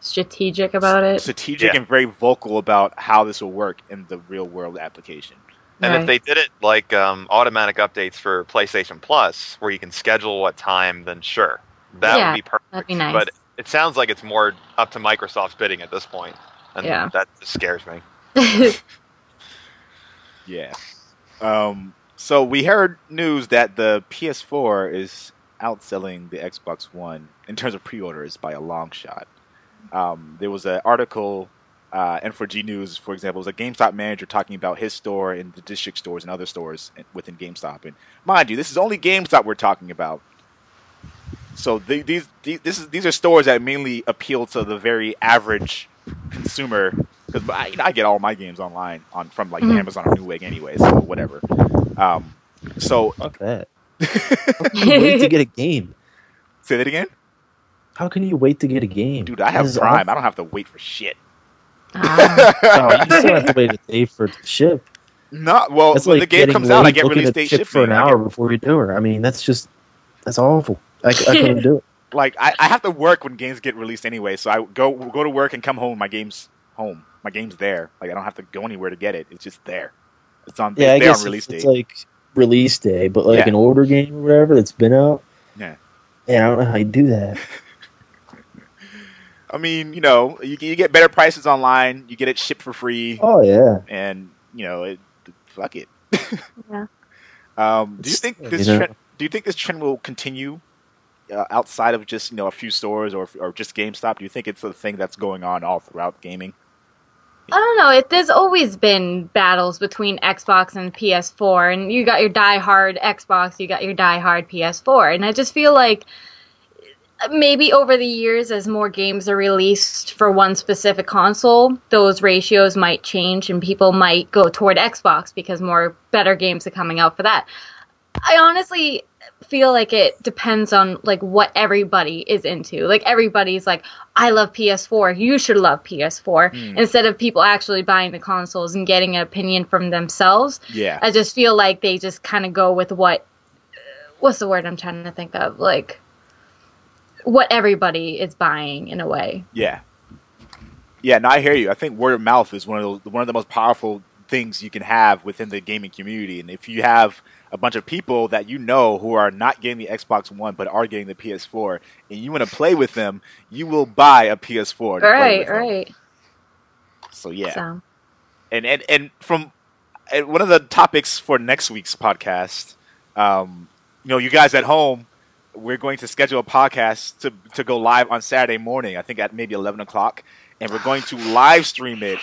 Strategic about it. strategic Yeah. and very vocal about how this will work in the real world application. And if they did it like um, automatic updates for PlayStation Plus, where you can schedule what time, then sure, that Yeah, would be perfect. That'd be nice. But it sounds like it's more up to Microsoft's bidding at this point, and Yeah. that just scares me. Yeah. Um, so we heard news that the PS4 is outselling the Xbox One in terms of pre-orders by a long shot. Um, there was an article, uh, N4G News, for example, was a GameStop manager talking about his store and the district stores and other stores within GameStop. And mind you, this is only GameStop we're talking about. So the, these, these this is these are stores that mainly appeal to the very average consumer because I, you know, I get all my games online on from like Mhm. Amazon or Newegg anyway, so whatever. Um, so Fuck that. How can you wait to get a game? say that again, How can you wait to get a game? dude. I have This Prime. awful. I don't have to wait for shit. Ah. Oh, you still have to wait a day for it to ship. Not well. That's when like the game getting comes out, I get looking release at date ship shipping. for an hour get- before you do it. I mean, that's just that's awful. I couldn't do it. like I, I have to work when games get released anyway. So I go go to work and come home. My game's home. My game's there. Like I don't have to go anywhere to get it. It's just there. It's on. Yeah, I it's there guess on release it's, it's date. like release day, but like Yeah. an older game or whatever that's been out. Yeah. Yeah, I don't know how you do that. I mean, you know, you, you get better prices online. You get it shipped for free. Oh yeah. and you know, it, fuck it. Yeah. Um, do you think this you know. trend? Do you think this trend will continue uh, outside of just you know a few stores or or just GameStop? Do you think it's a thing that's going on all throughout gaming? I don't know. It, there's always been battles between Xbox and PS4, and you got your die-hard Xbox, you got your die-hard PS4, and I just feel like maybe over the years, as more games are released for one specific console, those ratios might change, and people might go toward Xbox because more better games are coming out for that. I honestly feel like it depends on like what everybody is into. Like everybody's like, I love PS4, you should love PS4 Hmm. instead of people actually buying the consoles and getting an opinion from themselves. Yeah, I just feel like they just kind of go with what what's the word I'm trying to think of? Like what everybody is buying in a way. yeah, yeah. No, I hear you. I think word of mouth is one of those, one of the most powerful things you can have within the gaming community. And if you have a bunch of people that you know who are not getting the Xbox One but are getting the PS4, and you want to play with them, you will buy a PS4. to play Right, them. right. So yeah. So and and and from and one of the topics for next week's podcast, um, you know, you guys at home, we're going to schedule a podcast to to go live on Saturday morning. I think at maybe eleven o'clock, and we're going to live stream it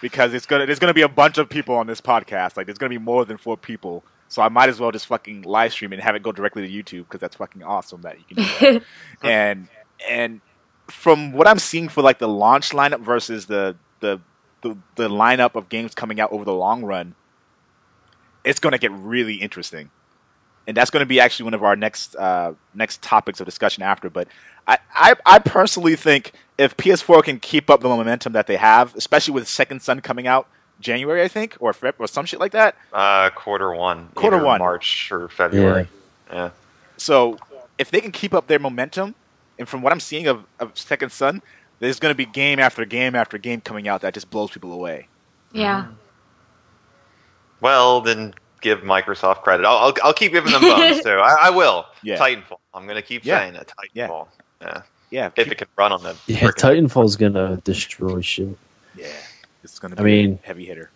because it's gonna there's gonna be a bunch of people on this podcast. Like there's gonna be more than four people. So I might as well just fucking live stream and have it go directly to YouTube because that's fucking awesome that you can do that and and from what I'm seeing for like the launch lineup versus the the the, the lineup of games coming out over the long run, it's going to get really interesting. and that's going to be actually one of our next uh, next topics of discussion after. But I, I I personally think if PS4 can keep up the momentum that they have, especially with Second Son coming out January, I think, or Feb- or some shit like that. Uh, quarter one. Quarter one. March or February. Yeah. So if they can keep up their momentum, and from what I'm seeing of, of Second Son, there's going to be game after game after game coming out that just blows people away. Yeah. Well, then give Microsoft credit. I'll I'll, I'll keep giving them bones too. I, I will. Yeah. Titanfall. I'm gonna keep Yeah. saying that. Yeah. Titanfall. Yeah. Yeah, If it can run on them. Yeah, frickin- Titanfall's gonna destroy shit. yeah, it's going to be I mean- a heavy hitter.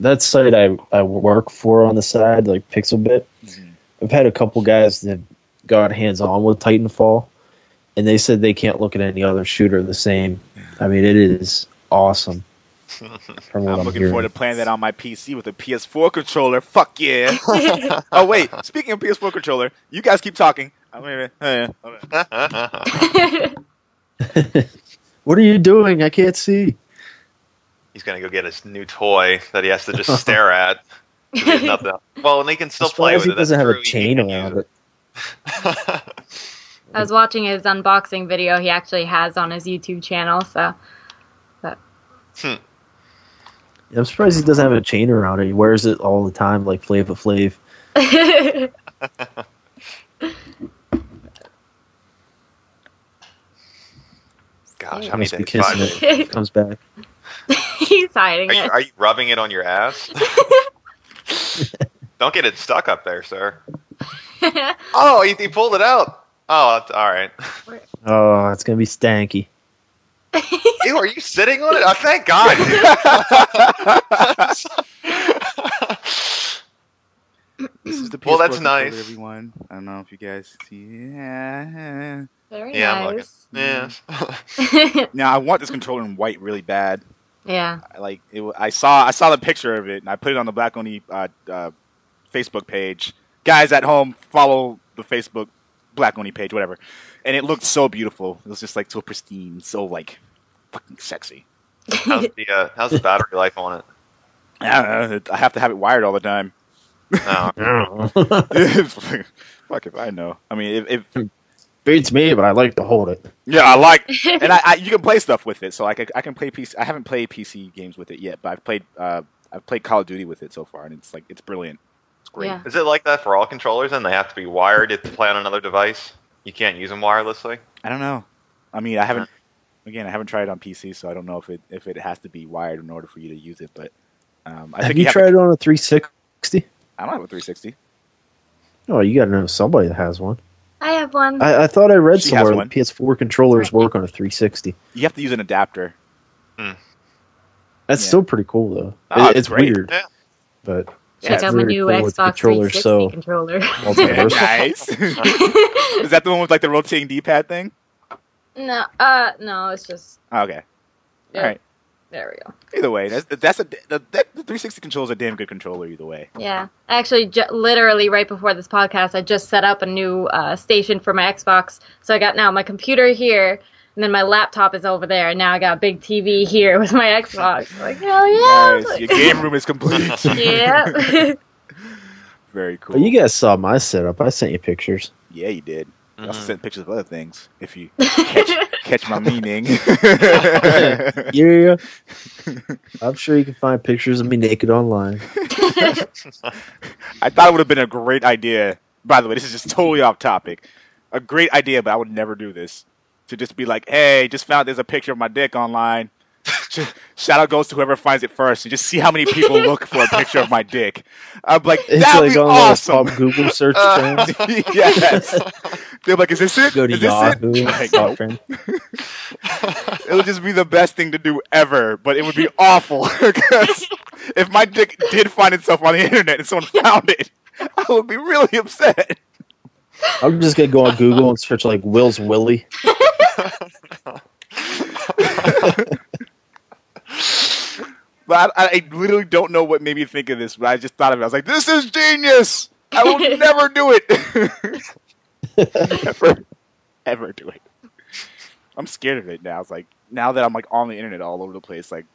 That site I, I work for on the side, like Pixelbit, Mhm. I've had a couple guys that got hands on with Titanfall, and they said they can't look at any other shooter the same. I mean, it is awesome. I'm I'm, looking hearing. forward to playing that on my PC with a PS4 controller. Fuck yeah! oh wait, speaking of PS4 controller, you guys keep talking. I'm gonna- uh, what are you doing? I can't see. He's gonna go get his new toy that he has to just stare at. nothing. Well, and he can still As play long as with he it. That's doesn't have true. a chain around it. I was watching his unboxing video he actually has on his YouTube channel, so but hmm. I'm surprised he doesn't have a chain around it. He wears it all the time, like Flava Flav. Gosh, how many Must be days? Five kissing days. it. Comes back. he's hiding Are you, it. are you rubbing it on your ass? Don't get it stuck up there, sir. Oh, he, he pulled it out. Oh, that's, all right. Oh, it's gonna be stanky. Ew, are you sitting on it? Oh, thank God. this is the PS4 Well, that's controller, nice. Everyone, I don't know if you guys see. Yeah. Very Yeah, I'm nice. yeah. Now I want this controller in white really bad. Yeah. Like it. wa- I saw I saw the picture of it and I put it on the Black Oni uh, uh, Facebook page. Guys at home, follow the Facebook Black Oni page, whatever. And it looked so beautiful. It was just like so pristine, so like fucking sexy. how's the uh, how's the battery life on it? I don't know. I have to have it wired all the time. Oh, Fuck if I know. I mean, if, if Beats me, but I like to hold it. yeah, I like, and I, I you can play stuff with it. So like I, I can play PC. I haven't played PC games with it yet, but I've played uh, I've played Call of Duty with it so far, and it's like it's brilliant. It's great. Yeah. is it like that for all controllers? And they have to be wired to play on another device. You can't use them wirelessly. I don't know. I mean, I haven't. Again, I haven't tried it on PC, so I don't know if it if it has to be wired in order for you to use it. But um, I have think you have tried to- it on a 360? I don't have a 360. Oh, you got to know somebody that has one. I have one. I, I thought I read She somewhere that PS4 controllers work on a 360. You have to use an adapter. That's Yeah. still pretty cool though. Oh, It- it's it's great. weird, Yeah. but Yeah, Check it's out my new cool Xbox controllers, 360 so- controller. nice. Is that the one with like the rotating D-pad thing? no, uh, no, it's just okay. Yeah. All right. There we go. Either way, that's that's a the, that, the 360 controller is a damn good controller. Either way. Yeah, actually, ju- literally right before this podcast, I just set up a new uh, station for my Xbox. So I got now my computer here, and then my laptop is over there, and now I got a big TV here with my Xbox. Like hell yeah! Nice. Your game room is complete. yeah. Very cool. But you guys saw my setup. I sent you pictures. yeah, you did. I also Mhm. sent pictures of other things. If you catch, catch my meaning. Yeah, I'm sure you can find pictures of me naked online. I thought it would have been a great idea. By the way, this is just totally off topic. A great idea, but I would never do this. To just be like, hey, just found there's a picture of my dick online. Sh- Shout out goes to whoever finds it first, and just see how many people look for a picture of my dick. I'm like, It's that'd like be on awesome. the top Google search Uh, trend. yes. They're like, is this it? Go to Is this it? Yahoo. Like, top it would just be the best thing to do ever, but it would be awful because if my dick did find itself on the internet and someone found it, I would be really upset. I'm just gonna go on Google and search like Will's Willy. But I, I literally don't know what made me think of this, but I just thought of it. I was like, this is genius! I will never do it! ever, ever do it. I'm scared of it now. It's like, now that I'm like on the internet all over the place, like,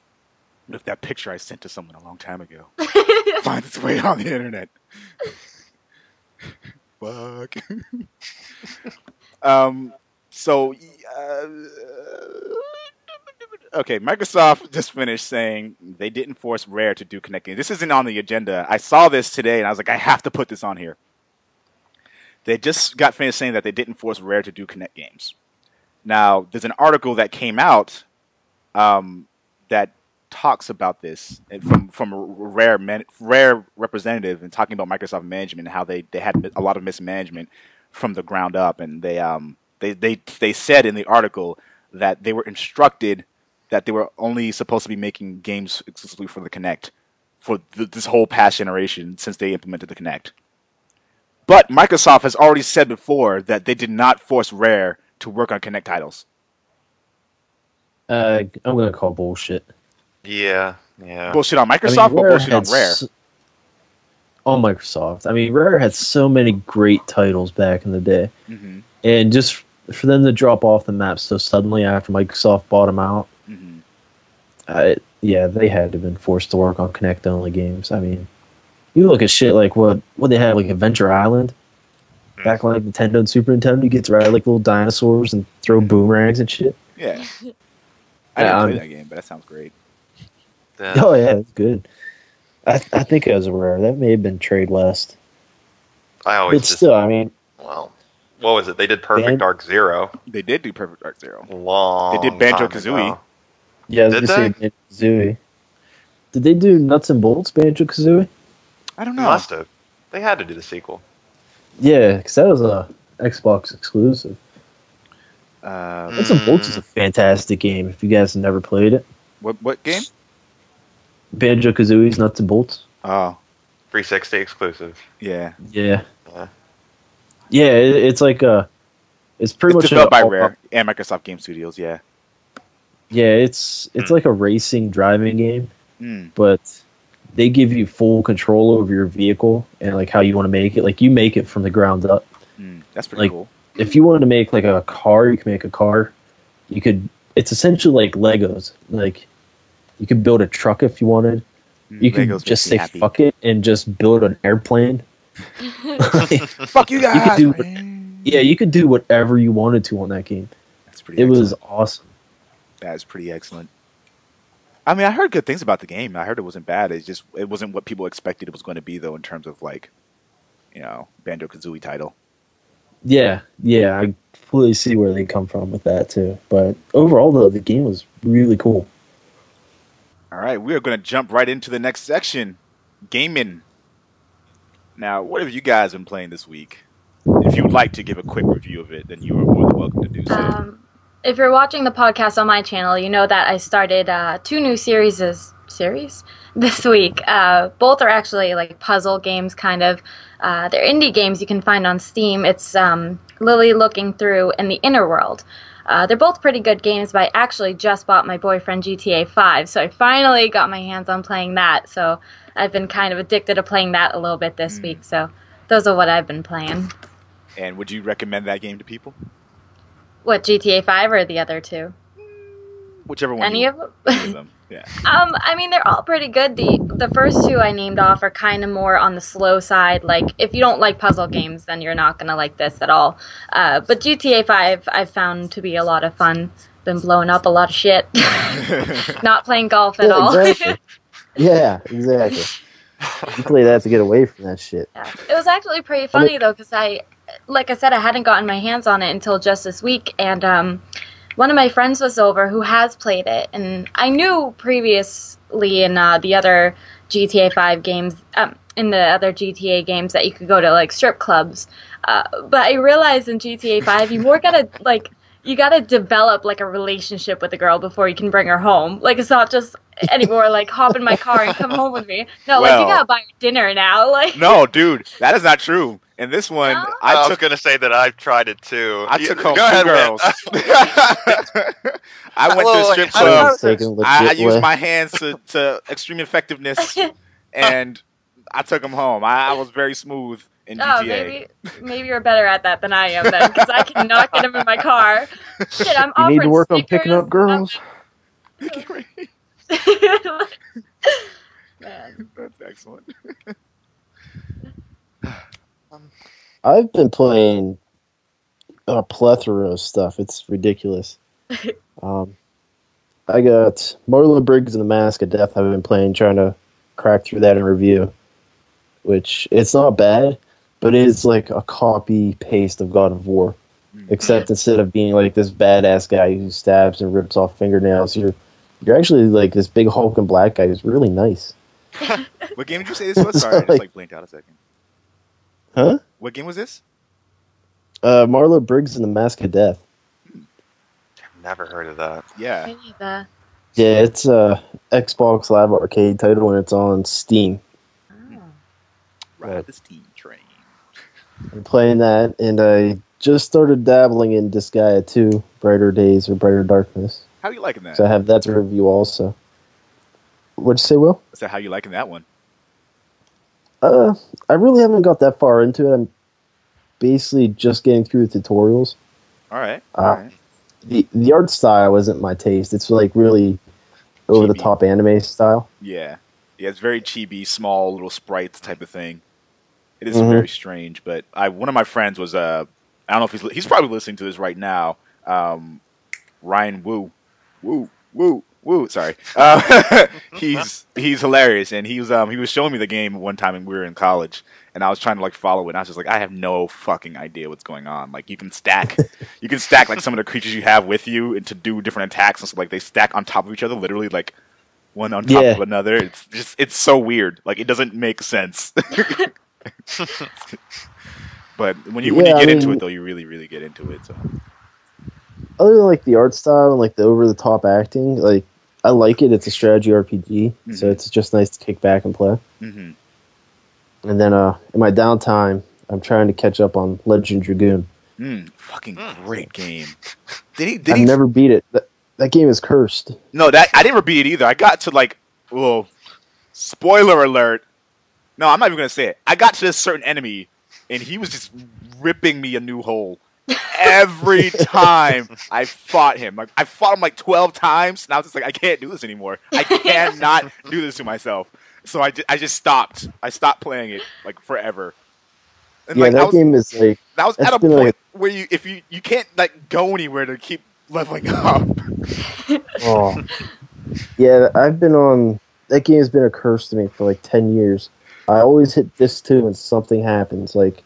what if that picture I sent to someone a long time ago finds its way on the internet? fuck? um, so, uh, okay, Microsoft just finished saying they didn't force Rare to do connecting. This isn't on the agenda. I saw this today and I was like, I have to put this on here. They just got finished saying that they didn't force Rare to do Kinect games. Now, there's an article that came out um, that talks about this from from rare man, rare representative and talking about Microsoft management and how they, they had a lot of mismanagement from the ground up and they um they, they they said in the article that they were instructed that they were only supposed to be making games exclusively for the Kinect for th- this whole past generation since they implemented the Kinect. But Microsoft has already said before that they did not force Rare to work on Kinect titles. Uh, I'm gonna call bullshit. Yeah, yeah. Bullshit on Microsoft or bullshit on Rare? s- on Microsoft. I mean, Rare had so many great titles back in the day, hmm and just for them to drop off the map so suddenly after Microsoft bought them out, hmm uh, yeah, they had to have been forced to work on Kinect only games. I mean, you look at shit like what what they had like Adventure Island. Back when like Nintendo and Super Nintendo, you get to ride like little dinosaurs and throw boomerangs and shit. Yeah. I didn't Yeah, play um, that game, but that sounds great. Yeah. Oh yeah, it's good. I I think it was rare. That may have been Tradewest, I always but just still, I mean, well, what was it? They did Perfect Ban- Dark Zero They did do Perfect Dark Zero. long. They did Banjo Kazooie. yeah, I was Did gonna say Banjo-Kazooie. Did they do Nuts and Bolts Banjo Kazooie? I don't They know. Must have. They had to do the sequel. Yeah, because that was a Xbox exclusive. Uh, Nuts and Bolts is a fantastic game. If you guys have never played it, what what game? Banjo Kazooie's Nuts and Bolts. Oh, 360 exclusive. yeah. Yeah, Yeah. yeah, it, it's like a, it's pretty It's much developed a- by Rare and Microsoft Game Studios. Yeah. Yeah, it's it's Hmm. like a racing driving game. Mm. but they give you full control over your vehicle and like how you want to make it. Like you make it from the ground up. Mm. That's pretty Like- cool. If you wanted to make like a car, you can make a car. You could. It's essentially like Legos. Like you could build a truck if you wanted. Mm, You could Legos just say happy. fuck it and just build an airplane. Fuck you guys. do man. yeah, you could do whatever you wanted to on that game. That's pretty. It excellent. was awesome. That is pretty excellent. I mean, I heard good things about the game. I heard it wasn't bad. It just it wasn't what people expected it was going to be, though, in terms of like, you know, Banjo Kazooie title. Yeah, yeah, I completely see where they come from with that too. But overall, though, the game was really cool. All right, we are going to jump right into the next section, gaming. Now, what have you guys been playing this week? If you would like to give a quick review of it, then you are more than welcome to do so. Um, if you're watching the podcast on my channel, you know that I started uh, two new series series this week. Uh, both are actually like puzzle games, kind of. Uh, they're indie games you can find on Steam. It's um, Lily Looking Through and The Inner World. Uh, they're both pretty good games, but I actually just bought my boyfriend GTA 5, so I finally got my hands on playing that. So I've been kind of addicted to playing that a little bit this Mm. week. So those are what I've been playing. and would you recommend that game to people? What GTA 5 or the other two? Whichever one. Any you, of them? of them. Yeah. Um, I mean, they're all pretty good. The the first two I named off are kind of more on the slow side. Like, if you don't like puzzle games, then you're not gonna like this at all. Uh, but GTA Five I've found to be a lot of fun. Been blowing up a lot of shit. not playing golf at Yeah, all. exactly. Yeah, exactly. You play that to get away from that shit. Yeah. It was actually pretty funny though, because I, like I said, I hadn't gotten my hands on it until just this week, and um, one of my friends was over who has played it, and I knew previously in uh, the other GTA Five games, um, in the other GTA games that you could go to like strip clubs, uh, but I realized in GTA Five you more gotta like. You gotta develop like a relationship with a girl before you can bring her home. Like it's not just anymore like hop in my car and come home with me. No, like you gotta buy her dinner now. Like no, dude, that is not true. In this one, No? I, I was took gonna say that I've tried it too. I took home go two ahead, girls. I went to a strip I I don't club. was taking a legit I, I used my hands to, to extreme effectiveness, and I took them home. I, I was very smooth in Oh, maybe maybe you're better at that than I am then, because I cannot get them in my car. Shit, I'm You need to work on picking up girls. That's excellent. I've been playing a plethora of stuff. It's ridiculous. um, I got Marlow Briggs and the Mask of Death. I've been playing, trying to crack through that in review, which it's not bad, but it's like a copy paste of God of War. Except instead of being like this badass guy who stabs and rips off fingernails, you're you're actually like this big hulking black guy who's really nice. What game did you say this was? Sorry, I just like blinked out a second. Huh? What game was this? Uh, Marlow Briggs and the Mask of Death. Never heard of that. Yeah. I need that. Yeah, it's a Xbox Live Arcade title and it's on Steam. Oh. Ride the steam playing that, and I just started dabbling in Disgaea 2, Brighter Days or Brighter Darkness. How are you liking that? So I have that to review also. What'd you say, Will? So how you liking that one? Uh, I really haven't got that far into it. I'm basically just getting through the tutorials. All right. Uh, All right. The the art style isn't my taste. It's like really over the top anime style. Yeah. Yeah, it's very chibi, small little sprites type of thing. It is Mhm. very strange, but I one of my friends was uh I don't know if he's he's probably listening to this right now. Um, Ryan Wu, Woo, Woo, Woo. Sorry, uh, he's he's hilarious, and he was um he was showing me the game one time, and we were in college, and I was trying to like follow it. and I was just like, I have no fucking idea what's going on. Like you can stack, you can stack like some of the creatures you have with you, and to do different attacks, and so like they stack on top of each other, literally like one on top Yeah. of another. It's just it's so weird. Like it doesn't make sense. but when you when you Yeah, I get into it though, you really really get into it. So Other than like the art style and like the over the top acting, like I like it. It's a strategy RPG, so Mhm. it's just nice to kick back and play. hmm And then uh, in my downtime, I'm trying to catch up on Legend Dragoon. mm, fucking Mm. great game. Did he? Did I've he? never beat it. That, that game is cursed. No, that I never beat it either. I got to like, well, spoiler alert. No, I'm not even gonna say it. I got to this certain enemy, and he was just ripping me a new hole every time I fought him. Like I fought him like 12 times, and I was just like, I can't do this anymore. I cannot do this to myself. So I, I just stopped. I stopped playing it like forever. And yeah, like, that was, game is like that was at a point like- where you if you you can't like go anywhere to keep leveling up. oh. Yeah, I've been on that game has been a curse to me for like ten years. I always hit this two and something happens. Like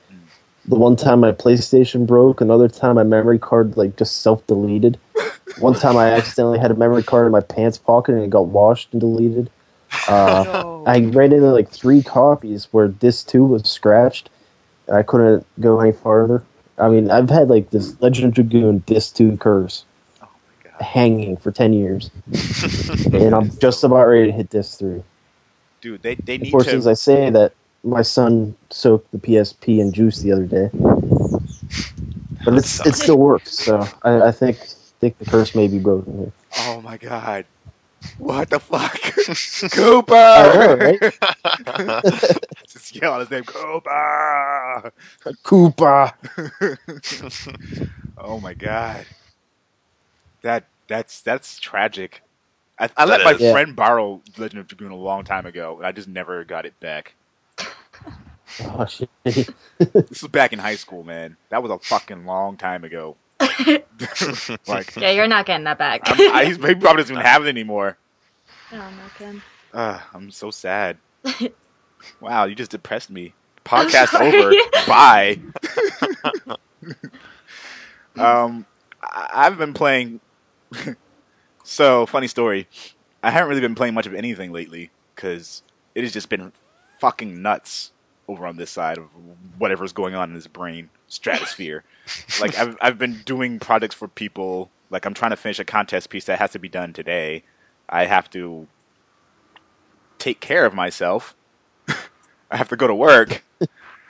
the one time my PlayStation broke, another time my memory card like just self deleted. One time I accidentally had a memory card in my pants pocket and it got washed and deleted. Uh, I ran into like three copies where this two was scratched. And I couldn't go any farther. I mean, I've had like this Legend of Dragoon disc two curse Oh my god, hanging for ten years, and I'm just about ready to hit this through. Dude! They they need. Of need course, to. as I say that, my son soaked the PSP in juice the other day, but it's it still works. So I, I think think the curse may be broken here. Oh my god. What the fuck? Cooper! I know, right? Just yell his name, Cooper! Koopa. oh my god. That that's that's tragic. I, I let my is. Yeah. friend borrow Legend of Dragoon a long time ago, and I just never got it back. Oh shit! This was back in high school, man. That was a fucking long time ago. like, Yeah, you're not getting that back. I'm, he's- he probably doesn't even have it anymore. oh, no, Ken. Uh, I'm so sad. wow, you just depressed me. Podcast over. Bye. um, I- I've been playing. So funny story. I haven't really been playing much of anything lately because it has just been fucking nuts over on this side of whatever's going on in his brain stratosphere. like I've I've been doing projects for people. Like I'm trying to finish a contest piece that has to be done today. I have to take care of myself. I have to go to work.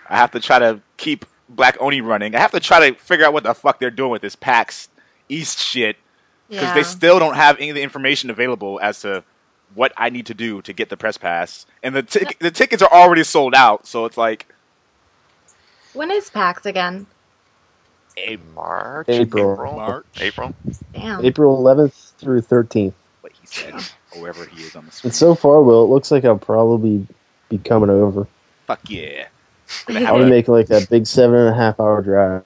I have to try to keep Black Oni running. I have to try to figure out what the fuck they're doing with this PAX East shit because Yeah. they still don't have any of the information available as to what I need to do to get the press pass. And the tic- the tickets are already sold out, so it's like when is PAX again? a March, April. April, March. April. Damn. April 11th through 13th. what he said, or wherever he is on the screen. And so far, Will, it looks like I'll probably be coming over. Fuck yeah. Gonna I have would a make like a big seven and a half hour drive.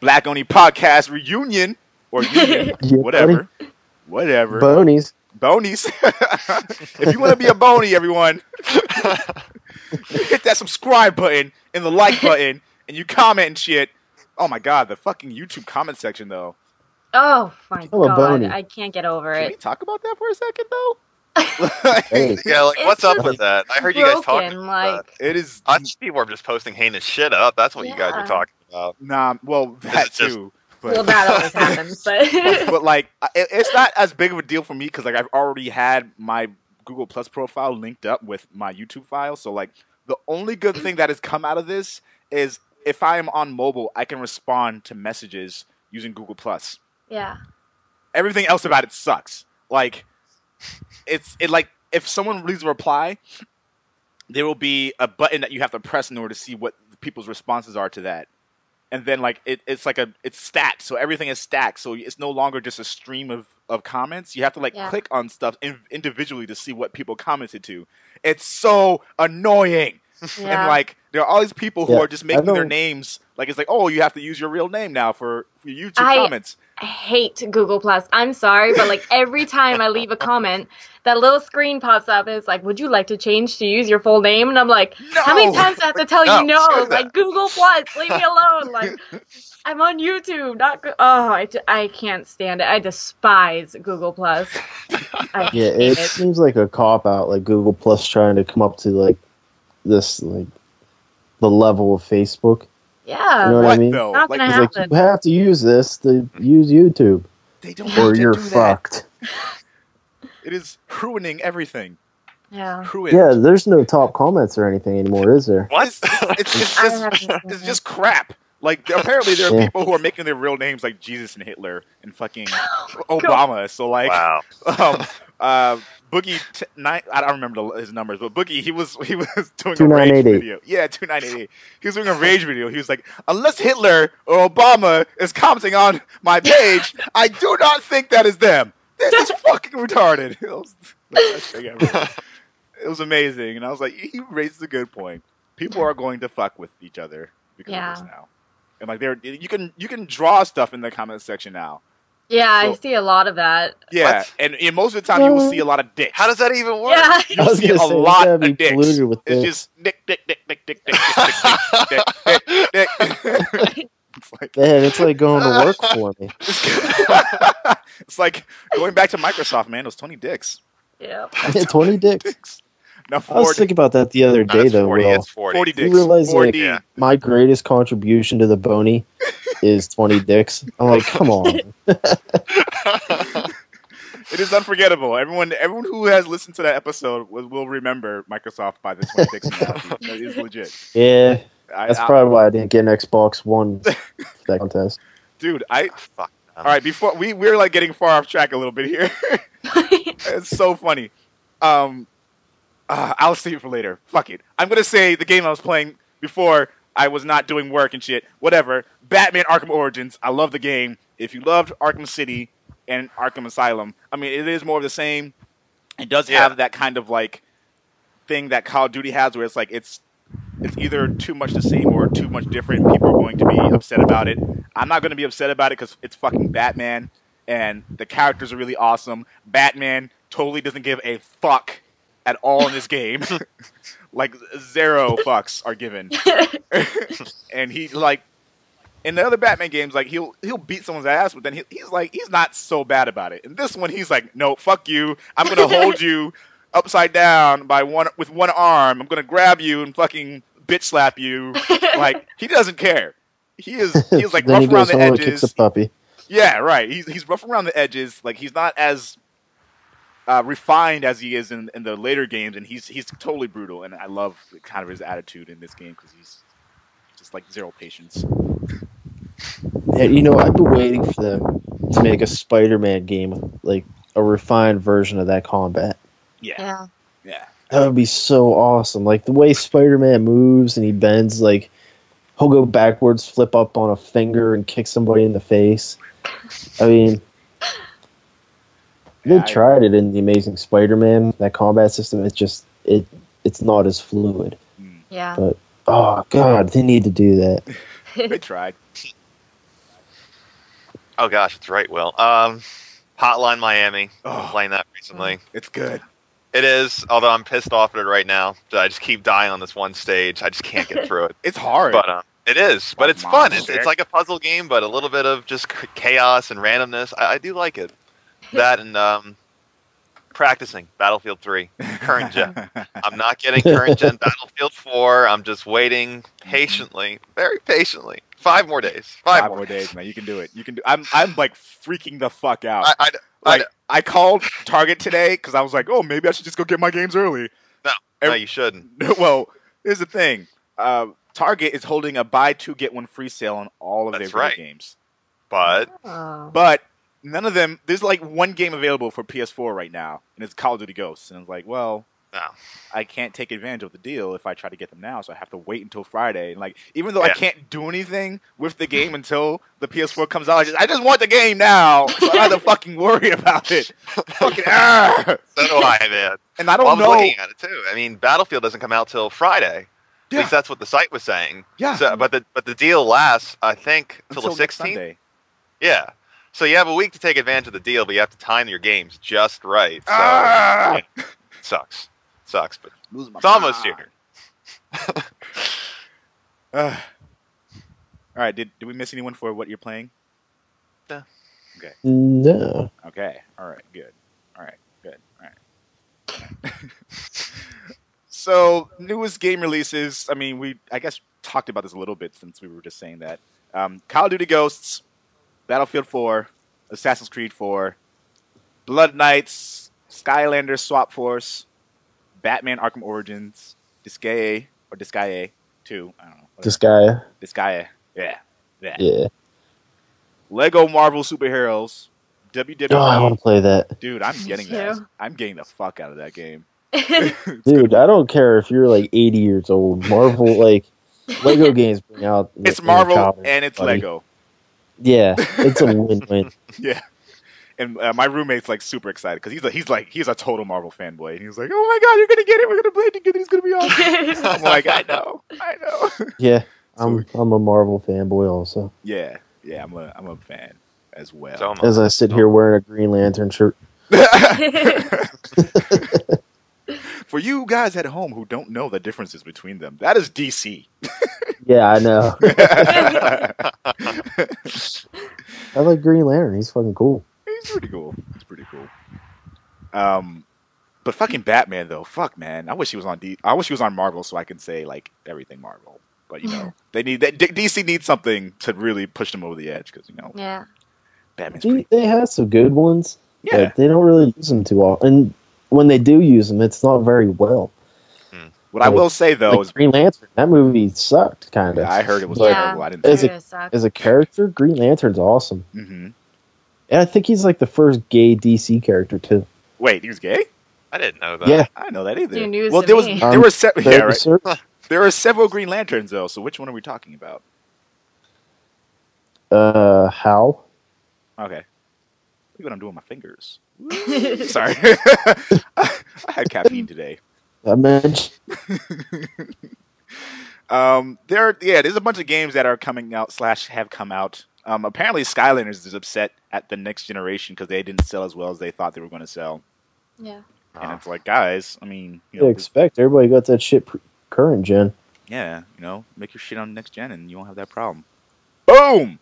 Black Oni podcast reunion or union, Yeah, whatever, whatever. Bonies. Bonies. if you want to be a bony, everyone, hit that subscribe button and the like button, and you comment and shit. Oh my god, the fucking YouTube comment section though. Oh my I'm god, bony. I can't get over it. Can we talk about that for a second though? Hey. Yeah, like It's what's up with that? I heard you guys talking. Broken, about like it is that. I just people are just posting heinous shit up. That's what you guys Yeah. were talking about. nah. Well, that It's just- too. But, well, that always happens, but but like, it, it's not as big of a deal for me because like I've already had my Google Plus profile linked up with my YouTube file. So like, the only good thing that has come out of this is if I am on mobile, I can respond to messages using Google Plus. yeah, everything else about it sucks. Like it's it like if someone leaves a reply, there will be a button that you have to press in order to see what people's responses are to that. And then like it, it's like a it's stacked, so everything is stacked. So it's no longer just a stream of, of comments. You have to like Yeah. click on stuff in, individually to see what people commented to. It's so annoying. yeah. And like there are all these people who Yeah, are just making their names like it's like oh you have to use your real name now for, for YouTube I- comments. I hate Google Plus. I'm sorry, but like every time I leave a comment, that little screen pops up and it's like, "Would you like to change to use your full name?" And I'm like, "How many times do I have to tell No, you no?" Like Google Plus, leave me alone. Like I'm on YouTube, not go- oh, I, I can't stand it. I despise Google Plus. Yeah, it it. seems like a cop out, like Google Plus trying to come up to like this, like the level of Facebook. Yeah, You know what I mean? though? Not Like gonna like you have to use this to use YouTube, they don't have or to you're do that. fucked. It is ruining everything. yeah. Ruined. Yeah, there's no top comments or anything anymore, is there? What? It's, it's, it's, just it's just crap. Like apparently there are people who are making their real names like Jesus and Hitler and fucking Obama. So like wow. um uh Boogie t- nine I don't remember the, his numbers, but Boogie he was he was doing a rage video. Yeah, two nine eight eight. He was doing a rage video. He was like, unless Hitler or Obama is commenting on my page, I do not think that is them. This is fucking retarded. It was the best thing ever. It was amazing, and I was like, he raises a good point. People are going to fuck with each other because Yeah. of this now, and like they're you can you can draw stuff in the comment section now. Yeah, I see a lot of that. Yeah, What? and, and most of the time you will see a lot of dicks. How does that even work? Yeah. you I was see a say, lot of dicks? with It's dicks. just dick, dick, dick, dick, dick, dick, dick, dick, dick, dick, dick, dick. It's like Man, it's like going to work for me. it's like going back to Microsoft, man. Those twenty dicks. Yeah. Twenty dicks. Dicks. Now I was thinking about that the other day, it's though. 40, Will. it's 40. 40 You dicks. realize, like, Yeah. My greatest contribution to the bony is twenty dicks. I'm like, come on. It is unforgettable. Everyone, everyone who has listened to that episode will, will remember Microsoft by the twenty dicks analogy. That is legit. Yeah, I, that's I- probably why I didn't get an Xbox One that contest. dude. I Fuck. all right. Before we we're like getting far off track a little bit here. it's so funny. Um, uh, I'll save it for later. Fuck it. I'm gonna say the game I was playing before I was not doing work and shit. Whatever. Batman: Arkham Origins. I love the game. If you loved Arkham City and Arkham Asylum, I mean, it is more of the same. It does Yeah. have that kind of like thing that Call of Duty has, where it's like it's it's either too much the same or too much different. People are going to be upset about it. I'm not going to be upset about it because it's fucking Batman, and the characters are really awesome. Batman totally doesn't give a fuck at all in this game. like zero fucks are given, and he like in the other Batman games, like he'll he'll beat someone's ass, but then he, he's like he's not so bad about it. In this one, he's like, no, fuck you. I'm gonna hold you upside down by one with one arm. I'm gonna grab you and fucking bitch slap you. like he doesn't care. He is he's like rough around the home and kicks edges. a puppy. Yeah, right. He's he's rough around the edges. Like he's not as uh, refined as he is in, in the later games, and he's he's totally brutal. And I love kind of his attitude in this game because he's just like zero patience. And, you know, I've been waiting for them to make a Spider-Man game, like a refined version of that combat. Yeah, yeah. yeah. That would be so awesome. Like the way Spider-Man moves and he bends, like he'll go backwards, flip up on a finger, and kick somebody in the face. I mean, they Yeah, tried it in the Amazing Spider-Man. That combat system, it's just it it's not as fluid. Mm. Yeah. But Oh God, they need to do that. They tried. Oh gosh, it's right, Will. Um, Hotline Miami. Oh. I'm playing that recently. It's good. It is, although I'm pissed off at it right now. I just keep dying on this one stage. I just can't get through it. It's hard. But um, it is. But it's fun. It's, it's like a puzzle game, but a little bit of just chaos and randomness. I, I do like it. That and um, practicing Battlefield 3, current gen. I'm not getting current gen Battlefield 4. I'm just waiting patiently, very patiently. Five more days. Five, Five more days, man. You can do it. You can do. I'm I'm like freaking the fuck out. I, I, like I called Target today because I was like, oh, maybe I should just go get my games early. no, every- you shouldn't. well, here's the thing. Uh, Target is holding a buy two get one free sale on all of That's their right. games, But Oh. but none of them. There's like one game available for PS4 right now, and it's Call of Duty Ghosts. And I was like, well, no. I can't take advantage of the deal if I try to get them now, so I have to wait until Friday. And like, even though I can't do anything with the game until the PS4 comes out, I just, I just want the game now, so I don't have to fucking worry about it. fucking ah! So do I, man. And I Well, don't was know. looking at it too. I mean, Battlefield doesn't come out till Friday. At least that's what the site was saying. Yeah, So, but the but the deal lasts, I think, till until the next 16th. Sunday. Yeah. So you have a week to take advantage of the deal, but you have to time your games just right. So Ah! yeah, sucks, sucks, but Losing my it's almost here. Ah. all right, did did we miss anyone for what you're playing? No. Okay. No. Okay. All right. Good. All right. Good. All right. so, newest game releases. I mean, we I guess talked about this a little bit since we were just saying that. Um, Call of Duty Ghosts, Battlefield 4, Assassin's Creed 4, Blood Knights, Skylanders Swap Force, Batman Arkham Origins, Disgaea or Disgaea 2. I don't know. This guy. Disgaea. Yeah. Yeah. Yeah. Lego Marvel Superheroes, WWE. Oh, I want to play that, Dude, I'm getting that. I'm getting the fuck out of that game. dude. I don't care if you're like 80 years old. Marvel, like Lego games, bring out. It's Marvel and it's everybody. Lego. Yeah, it's a win-win. Yeah. And uh, my roommate's like super excited because he's a, he's like he's a total Marvel fanboy. And he's like, "Oh my god, you're gonna get it! We're gonna play it together. It's gonna be awesome." I'm like, "I know, I know." Yeah, I'm I'm a Marvel fanboy also. yeah, yeah, I'm a I'm a fan as well. So. As I sit here wearing a Green Lantern shirt. For you guys at home who don't know the differences between them, that is DC. Yeah, I know. I like Green Lantern. He's fucking cool. He's pretty cool. He's pretty cool. Um, but fucking Batman though, fuck man. I wish he was on D. I wish he was on Marvel so I can say like everything Marvel. But you know, they need that. D- DC needs something to really push them over the edge because you know yeah. Batman's They, pretty. they have some good ones, Yeah, but they don't really use them too often. And when they do use them, it's not very well. what I will say though Like is, Green Lantern, that movie sucked, kind of. I heard it was But Yeah. terrible. I didn't. Is see it- It. As a character, Green Lantern's awesome. hmm And I think he's like the first gay DC character too. Wait, he was gay? I didn't know that. Yeah, I didn't know that either. New news well, to there was me. there were se- yeah, right. certain. There are several Green Lanterns though. So which one are we talking about? Uh, how? Okay. Look what I'm doing with my fingers. Sorry, I had caffeine today. I mentioned. Um, there, yeah, there's a bunch of games that are coming out slash have come out. Um, apparently Skylanders is upset at the next generation because they didn't sell as well as they thought they were going to sell, yeah. and Oh. it's like, guys, I mean, you You know, expect everybody got that shit pr- current gen. yeah, you know, make your shit on next gen, and you won't have that problem. Boom.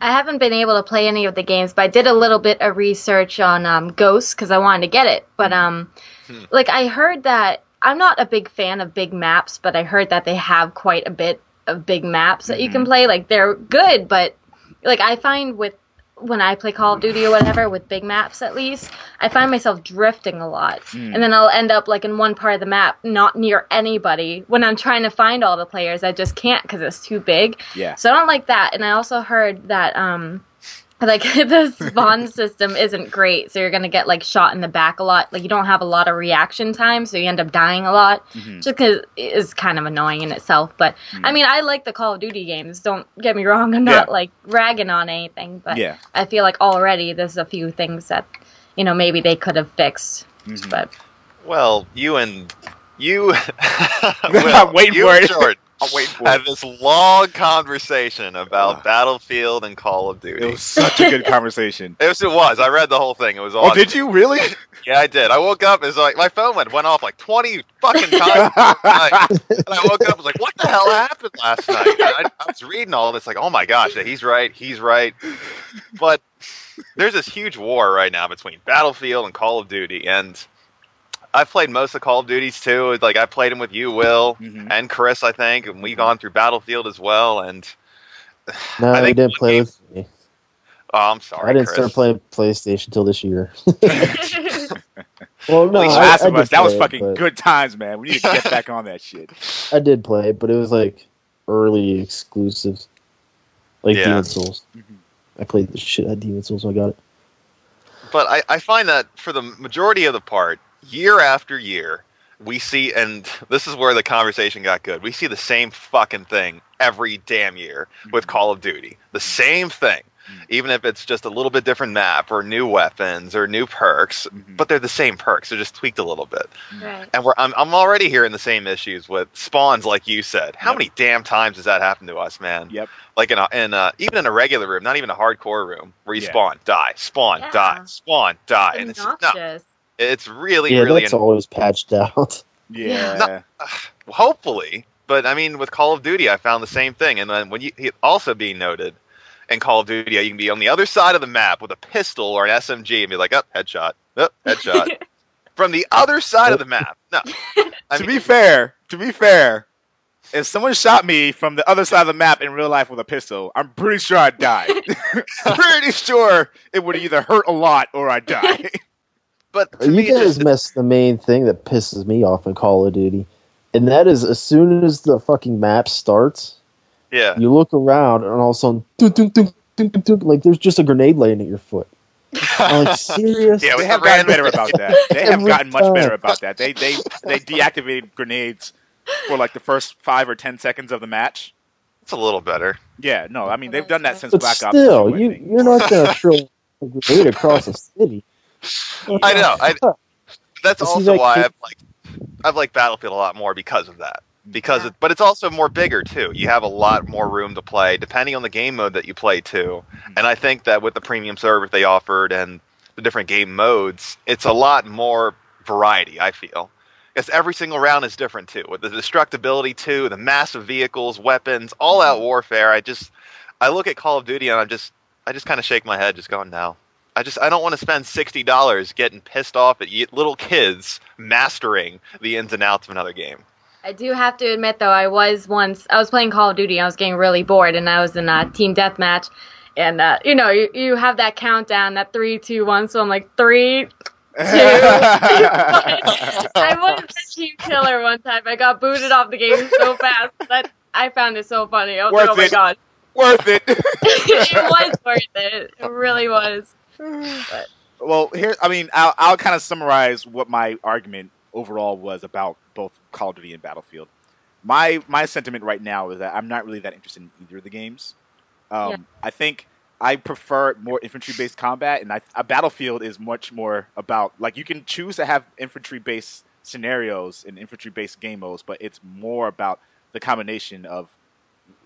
I haven't been able to play any of the games, but I did a little bit of research on um, Ghosts because I wanted to get it. But um, Hmm. like I heard that I'm not a big fan of big maps, but I heard that they have quite a bit of big maps that you can play. Like they're good, but like I find with when I play Call of Duty or whatever with big maps at least, I find myself drifting a lot. Mm. And then I'll end up like in one part of the map, not near anybody. When I'm trying to find all the players, I just can't because it's too big. Yeah. So I don't like that. And I also heard that um like the spawn system isn't great, so you're gonna get like shot in the back a lot. Like you don't have a lot of reaction time, so you end up dying a lot. Mhm. Just because it's kind of annoying in itself. But I Mm. mean, I like the Call of Duty games. Don't get me wrong. I'm not Yeah. like ragging on anything, but Yeah. I feel like already there's a few things that you know maybe they could have fixed. Mhm. But Well, you and you, I'm waiting you for it. Jordan I'm waiting for had this long conversation about Ugh. Battlefield and Call of Duty. It was such a good conversation. It was. It was. I read the whole thing. It was all. Oh, did you really? Yeah, I did. I woke up. It's like my phone went went off like twenty fucking times. last and I woke up. I was like, "What the hell happened last night?" And I, I was reading all this, like, "Oh my gosh, he's right. He's right." But there's this huge war right now between Battlefield and Call of Duty, and I've played most of Call of Duties too. Like I played them with you, Will, Mhm. and Chris, I think, and we've gone through Battlefield as well. And No, I I think didn't play game- with me. oh, I'm sorry, I didn't Chris. start playing PlayStation until this year. well, no, I, I did that was play it, fucking but- good times, man. We need to get back on that shit. I did play but it was like early exclusives, like Yeah. Demon Souls. Mhm. I played the shit out of Demon Souls when I got it. but I, I find that for the majority of the part, year after year, we see, and this is where the conversation got good. We see the same fucking thing every damn year with mm-hmm. Call of Duty. The mm-hmm. same thing, Mhm. even if it's just a little bit different map or new weapons or new perks. Mm-hmm. But they're the same perks. They're just tweaked a little bit. right. And we're, I'm, I'm already hearing the same issues with spawns, like you said. How Yep. many damn times has that happened to us, man? Yep. Like in a, in a, even in a regular room, not even a hardcore room, where you Yeah. spawn, die, spawn, Yeah. die, spawn, die, and it's no, Obnoxious. It's really, Yeah, really that's always patched out. Yeah. No. Uh, hopefully. But I mean, with Call of Duty, I found the same thing. And then when you also being noted in Call of Duty, you can be on the other side of the map with a pistol or an SMG and be like, "Up, oh, headshot, up, oh, headshot." From the other side of the map. No, I to mean, be fair, to be fair, if someone shot me from the other side of the map in real life with a pistol, I'm pretty sure I'd die. pretty sure it would either hurt a lot or I'd die. But to You me, guys just, missed the main thing that pisses me off in Call of Duty, and that is as soon as the fucking map starts, yeah, you look around and all of a sudden, like there's just a grenade laying at your foot. I'm like, serious? Yeah, they with have the gotten better about that. They have Every gotten much better about that. They they they deactivated grenades for like the first five or ten seconds of the match. it's a little better. Yeah, no, I mean they've done that since But Black Ops. still, 2, you you're not gonna throw a grenade across a city. I know. I, that's It also like why I've like I've liked Battlefield a lot more because of that. Because Yeah. it, but it's also more bigger too. You have a lot more room to play, depending on the game mode that you play too. Mm-hmm. And I think that with the premium service they offered and the different game modes, it's a lot more variety. I feel because every single round is different too. With the destructibility too, the massive vehicles, weapons, all out mm-hmm. warfare. I just I look at Call of Duty and I'm just I just kind of shake my head, just going no. I just I don't want to spend sixty dollars getting pissed off at y- little kids mastering the ins and outs of another game. I do have to admit, though, I was once I was playing Call of Duty. I was getting really bored, and I was in a team deathmatch. And uh, you know, you, you have that countdown, that three, two, one. So I'm like three. two. I was a team killer one time. I got booted off the game so fast that I found it so funny. I was Worth like, oh my god, Worth it. it was worth it. It really was. But well, here, I mean, I'll, I'll kind of summarize what my argument overall was about both Call of Duty and Battlefield. My my sentiment right now is that I'm not really that interested in either of the games. Um, Yeah. I think I prefer more infantry based combat, and I, a Battlefield is much more about like you can choose to have infantry based scenarios and infantry based game modes, but it's more about the combination of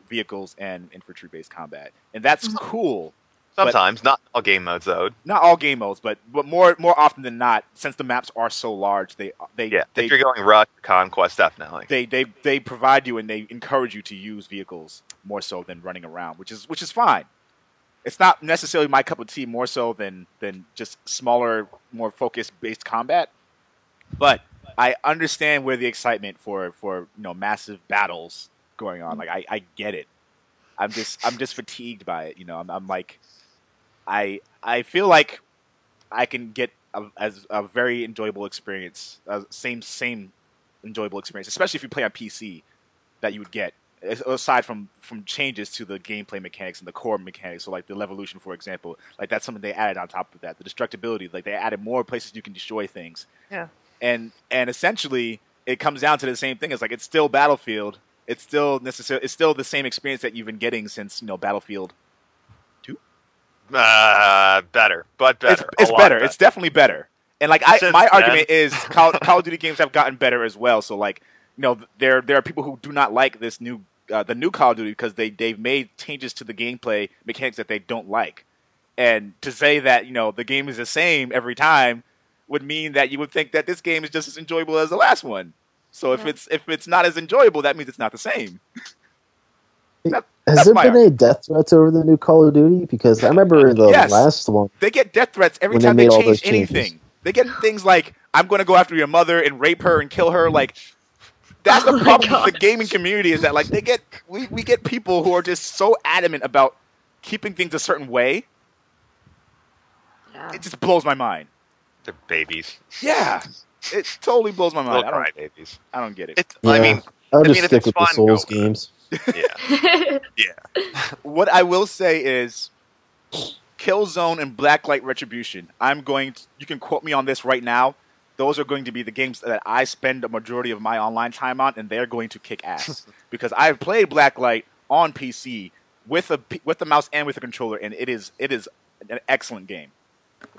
vehicles and infantry based combat, and that's Mhm. cool But- Sometimes, not all game modes though. not all game modes, but but more more often than not, since the maps are so large, they they Yeah, they, if you're going rush conquest, definitely. they they they provide you and they encourage you to use vehicles more so than running around, which is which is fine. It's not necessarily my cup of tea more so than than just smaller, more focused based combat. But I understand where the excitement for for you know massive battles going on. Like I, I get it. I'm just I'm just fatigued by it. You know, I'm, I'm like, I I feel like I can get a, as a very enjoyable experience, uh, same same enjoyable experience, especially if you play on PC, that you would get aside from from changes to the gameplay mechanics and the core mechanics. So like the evolution, for example, like that's something they added on top of that. The destructibility, like they added more places you can destroy things. Yeah. And and essentially, it comes down to the same thing. It's like it's still Battlefield. It's still necessary. It's still the same experience that you've been getting since you know Battlefield Uh, better, but better. it's, it's a lot better. It's definitely better. And like I, Since my then- argument is Call, Call of Duty games have gotten better as well. So like, you know, there there are people who do not like this new uh, the new Call of Duty because they they've made changes to the gameplay mechanics that they don't like. And to say that you know the game is the same every time would mean that you would think that this game is just as enjoyable as the last one. So if Yeah. it's if it's not as enjoyable, that means it's not the same. That- Has there been any death threats over the new Call of Duty? Because I remember uh, the Yes. last one, They get death threats every When they time they, change anything. They get things like "I'm going to go after your mother and rape her and kill her." Like that's Oh the my problem with the gaming community is that like they get we, we get people who are just so adamant about keeping things a certain way. Yeah. It just blows my mind. They're babies. Yeah, it totally blows my mind. Little I don't, babies. I don't get it. It's. I mean, I'll I just mean, if stick it's with the Souls go with it. games. Yeah. Yeah. what I will say is Killzone and Blacklight Retribution. I'm going to, you can quote me on this right now. Those are going to be the games that I spend a majority of my online time on, and they're going to kick ass because I've played Blacklight on PC with a with the mouse and with a controller, and it is it is an excellent game.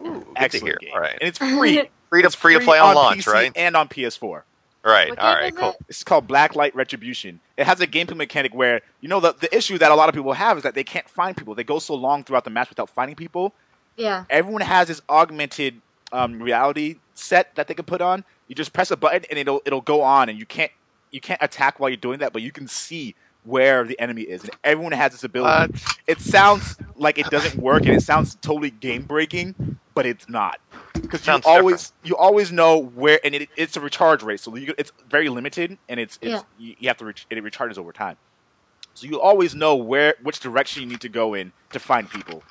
Ooh, Excellent game, All right. and it's free. Free to It's free to play on launch, PC right? And on PS4. Right. What All game right. is Cool. it? It's called Blacklight Retribution. It has a gameplay mechanic where you know the the issue that a lot of people have is that they can't find people. They go so long throughout the match without finding people. yeah. Everyone has this augmented um, reality set that they can put on. You just press a button and it'll it'll go on, and you can't you can't attack while you're doing that, but you can see where the enemy is, and everyone has this ability. What? It sounds like it doesn't work, and it sounds totally game breaking, but it's not because you Sounds always you always know where, and it, it's a recharge rate, so you, it's very limited, and it's, it's Yeah. you, you have to re- it recharges over time. So you always know where which direction you need to go in to find people.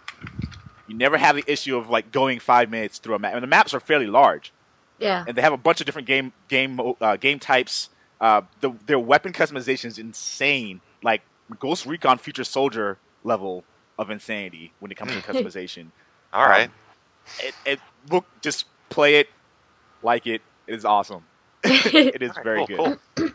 You never have the issue of like going five minutes through a map, and the maps are fairly large, Yeah. and they have a bunch of different game game uh, game types. Uh, the, their weapon customization is insane, like Ghost Recon Future Soldier level of insanity when it comes to customization. All right. It, it look just play it, like it. It is awesome. it is All right, very cool, good. cool. Um,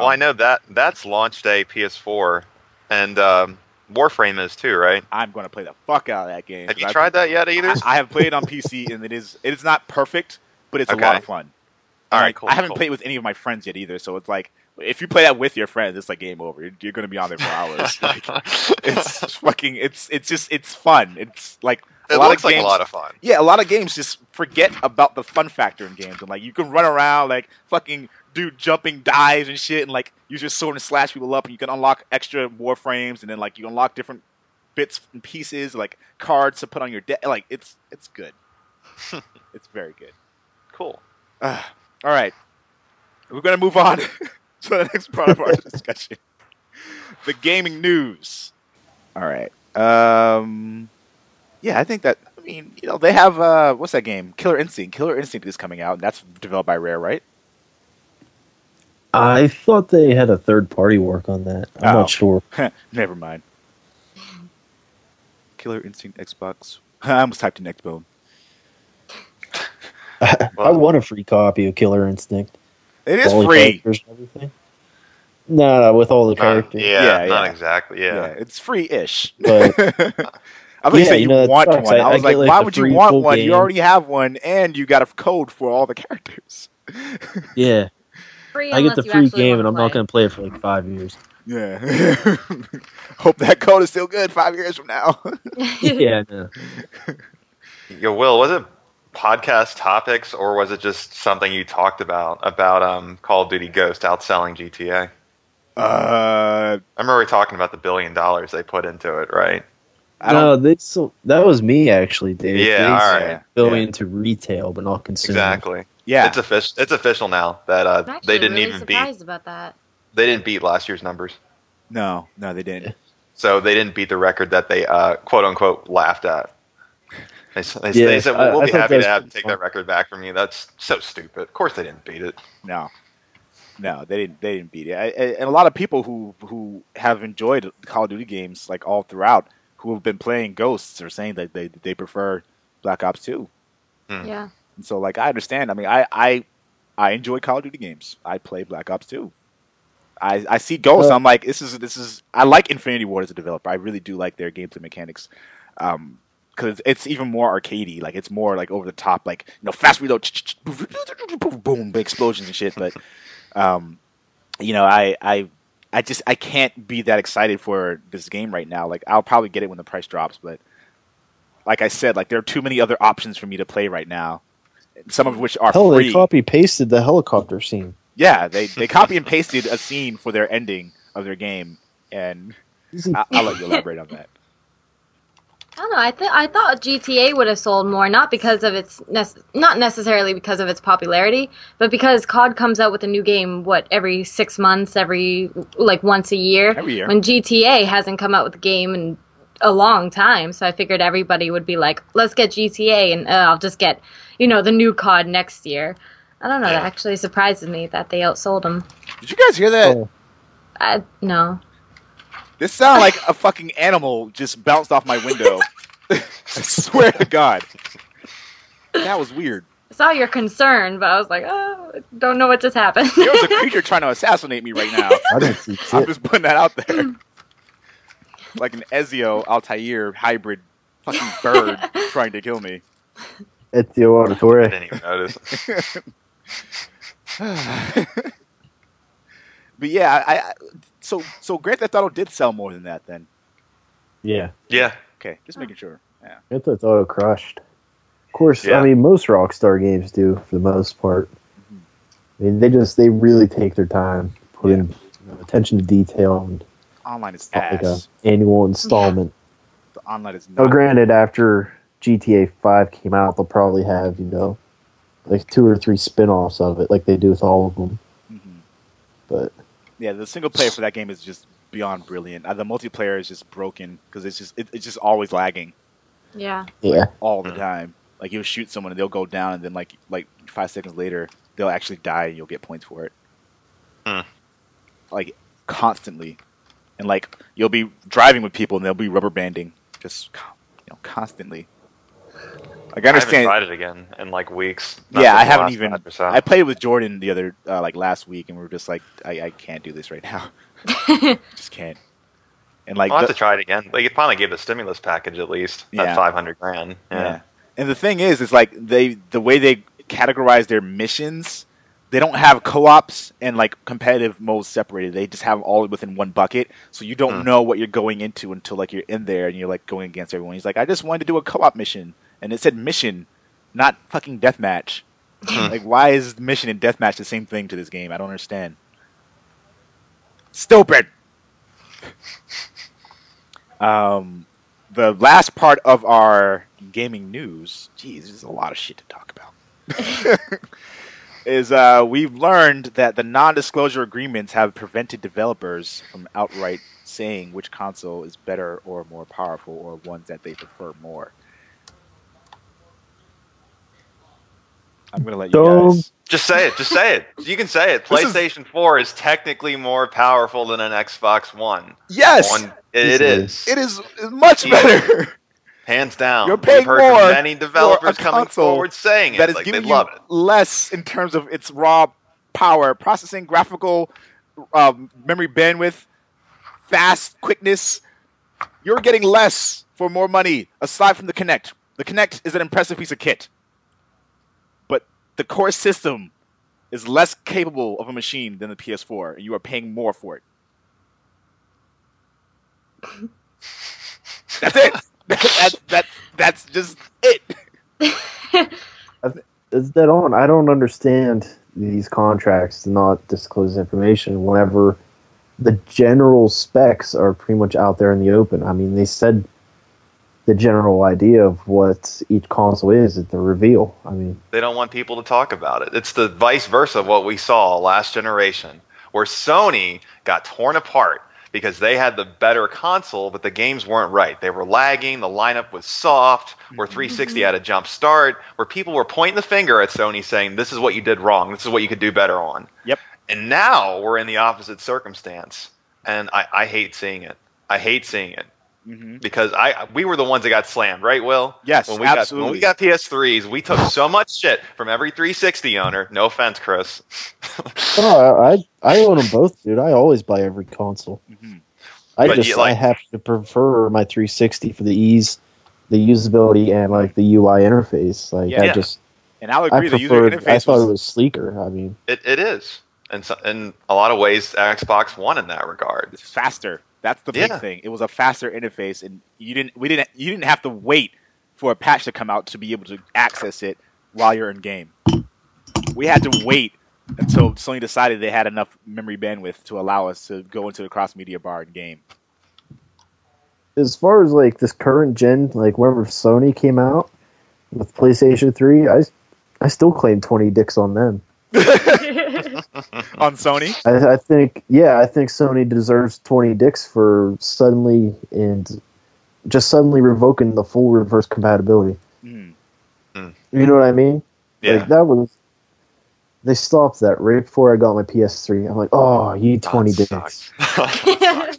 well, I know that that's launch day PS4, and um, Warframe is too, right? I'm going to play the fuck out of that game. Have you I- tried that yet, either? I, I have played it on PC, and it is it is not perfect, but it's a lot of fun. All And, right, like, cool. I haven't cool. played with any of my friends yet either, so it's like if you play that with your friends, it's like game over. You're, you're going to be on there for hours. like, it's fucking. It's it's just it's fun. It's like a it lot looks of like games. a lot of fun. yeah, a lot of games just forget about the fun factor in games, and like you can run around like fucking do jumping dives and shit, and like use your sword and slash people up, and you can unlock extra warframes, and then like you unlock different bits and pieces, like cards to put on your deck. Like it's it's good. it's very good. Cool. Uh, all right, we're gonna move on to the next part of our discussion. The gaming news. All right. Um, yeah, I think that. I mean, you know, they have uh, what's that game? Killer Instinct. Killer Instinct is coming out, and that's developed by Rare, right? I thought they had a third party work on that. I'm Oh. not sure. Never mind. Killer Instinct Xbox. I almost typed in Xbone. I Well- want a free copy of Killer Instinct. It is free. characters everything. No, no, with all the Not- characters. yeah, Yeah, not yeah. exactly. Yeah, Yeah. it's free-ish. But- I thought you Yeah, said you you, know, that want one. I, I- I was get, like, like, why would you want full one? You already have one, and you got a code for all the characters. Yeah, Free I get the free game, and I'm not going to play it for like five years. Yeah. Hope that code is still good five years from now. yeah, no. Yo, Will, was it podcast topics or was it just something you talked about about um, Call of Duty Ghost outselling GTA? uh, I remember we talking about the billion dollars they put into it, right? I no, don't. they so that was me actually, Dave. Yeah, They all said. Yeah, Go yeah. into retail, but not consumer. Exactly. Yeah. It's official. It's official now that uh, actually they didn't really even beat. about that. They didn't beat last year's numbers, no, no, they didn't. so they didn't beat the record that they uh, quote unquote laughed at. They, they, Yeah, they said, I- "We'll, we'll I be thought happy to have take fun. that record back from you." That's so stupid. Of course, they didn't beat it. No, no, they didn't. They didn't beat it. I, I- and a lot of people who who have enjoyed Call of Duty games like all throughout, who have been playing Ghosts, are saying that they they prefer Black Ops Two. Hmm. Yeah. And so, like, I understand. I mean, I I I enjoy Call of Duty games. I play Black Ops Two. I I see Ghosts. Well- I'm like, this is this is. I like Infinity Ward as a developer. I really do like their gameplay mechanics. Um, because it's even more arcadey. Like it's more like over the top, like you know, fast reload, boom, big explosions and shit. But um, you know, I I I just I can't be that excited for this game right now. Like I'll probably get it when the price drops, but like I said, like there are too many other options for me to play right now. Some of which are Hell, free. they copy pasted the helicopter scene. Yeah, they they copy and pasted a scene for their ending of their game, and I, I'll let you elaborate on that. I don't know. I think I thought GTA would have sold more, not because of its nec- not necessarily because of its popularity, but because COD comes out with a new game what every six months, every like once a year. Every year. When GTA hasn't come out with a game in a long time, so I figured everybody would be like, "Let's get GTA," and uh, I'll just get you know the new COD next year. I don't know. That actually surprises me that they outsold them. Did you guys hear that? Oh, I, no. This sounded like a fucking animal just bounced off my window. I swear to God, that was weird. I saw your concern, but I was like, oh, don't know what just happened. There was a creature trying to assassinate me right now. I didn't see I'm just putting that out there. like an Ezio Altair hybrid fucking bird trying to kill me. Ezio I Auditore. didn't even notice. But yeah, I, I so so Grand Theft Auto did sell more than that then. Yeah, Yeah, Okay, just making sure. Yeah. Grand Theft Auto crushed. Of course, Yeah. I mean most Rockstar games do for the most part. I mean they just they really take their time, put in you know, attention to detail, and Online is not like a annual installment. The online is Now, not. granted, after GTA Five came out, they'll probably have you know like two or three spin-offs of it, like they do with all of them. Mhm. But Yeah, the single player for that game is just beyond brilliant. Uh, the multiplayer is just broken because it's just it, it's just always lagging yeah. yeah, all the Mm. time. Like you'll shoot someone and they'll go down, and then like like five seconds later they'll actually die, and you'll get points for it. Hmm. Like constantly, and like you'll be driving with people and they'll be rubber banding just you know constantly. Like I I haven't understand. tried it again in like weeks. yeah, I haven't even. or so. I played with Jordan the other uh, like last week, and we were just like, I, I can't do this right now. just can't. And like, I'll have to try it again. They finally gave the stimulus package at least. Yeah. That five hundred grand. yeah. Yeah. And the thing is, is like they the way they categorize their missions, they don't have co-ops and like competitive modes separated. They just have all within one bucket, so you don't Hmm. know what you're going into until like you're in there and you're like going against everyone. He's like, I just wanted to do a co-op mission, and it said mission, not fucking deathmatch. Like, why is mission and deathmatch the same thing to this game? I don't understand. Stupid. um, the last part of our gaming news, geez, there's a lot of shit to talk about. is uh, we've learned that the non-disclosure agreements have prevented developers from outright saying which console is better or more powerful or ones that they prefer more. I'm gonna let you Dumb. guys. Just say it. Just say it. You can say it. This is- PlayStation 4 is technically more powerful than an Xbox One. Yes, One, it, it Easily. is. it is much Yeah. better. Hands down. You're paying We've heard more from many developers for a coming forward saying it. that is like, they giving you it. less in terms of its raw power, processing, graphical, um, memory bandwidth, fast quickness. You're getting less for more money, aside from the Kinect. The Kinect is an impressive piece of kit, but the core system is less capable of a machine than the PS4, and you are paying more for it. That's it. that's that. That's just it. is that on? I don't understand these contracts to not disclose information whenever the general specs are pretty much out there in the open. I mean, they said the general idea of what each console is at the reveal. I mean, They don't want people to talk about it. It's the vice versa of what we saw last generation, where Sony got torn apart because they had the better console, but the games weren't right. They were lagging, the lineup was soft, where mm-hmm. 360 had a jump start, where people were pointing the finger at Sony saying, This is what you did wrong, this is what you could do better on. Yep. And now we're in the opposite circumstance. And I, I hate seeing it. I hate seeing it hmm because I we were the ones that got slammed, right, Will? Yes, when we absolutely. got when we got PS3s, we took so much shit from every 360 owner. No offense, Chris. no, I I own them both, dude. I always buy every console. hmm I But just you like- I have to prefer my 360 for the ease the usability and like the UI interface. Like Yeah. I Yeah. just And I'll I agree, the user interface. I thought was it was sleeker. I mean, It it is, and so, in a lot of ways, Xbox won in that regard. it's faster. That's the big Yeah. thing. It was a faster interface, and you didn't. We didn't. You didn't have to wait for a patch to come out to be able to access it while you're in game. We had to wait until Sony decided they had enough memory bandwidth to allow us to go into the cross media bar in game. as far as like this current gen, like whenever Sony came out with PlayStation Three, I I still claim twenty dicks on them. On Sony, I, I think, yeah, I think Sony deserves 20 dicks for suddenly and just suddenly revoking the full reverse compatibility. Mm. You know what I mean? Yeah, Like that was. They stopped that right before I got my PS3. I'm like, oh, you need 20 That dicks. sucks. That sucks.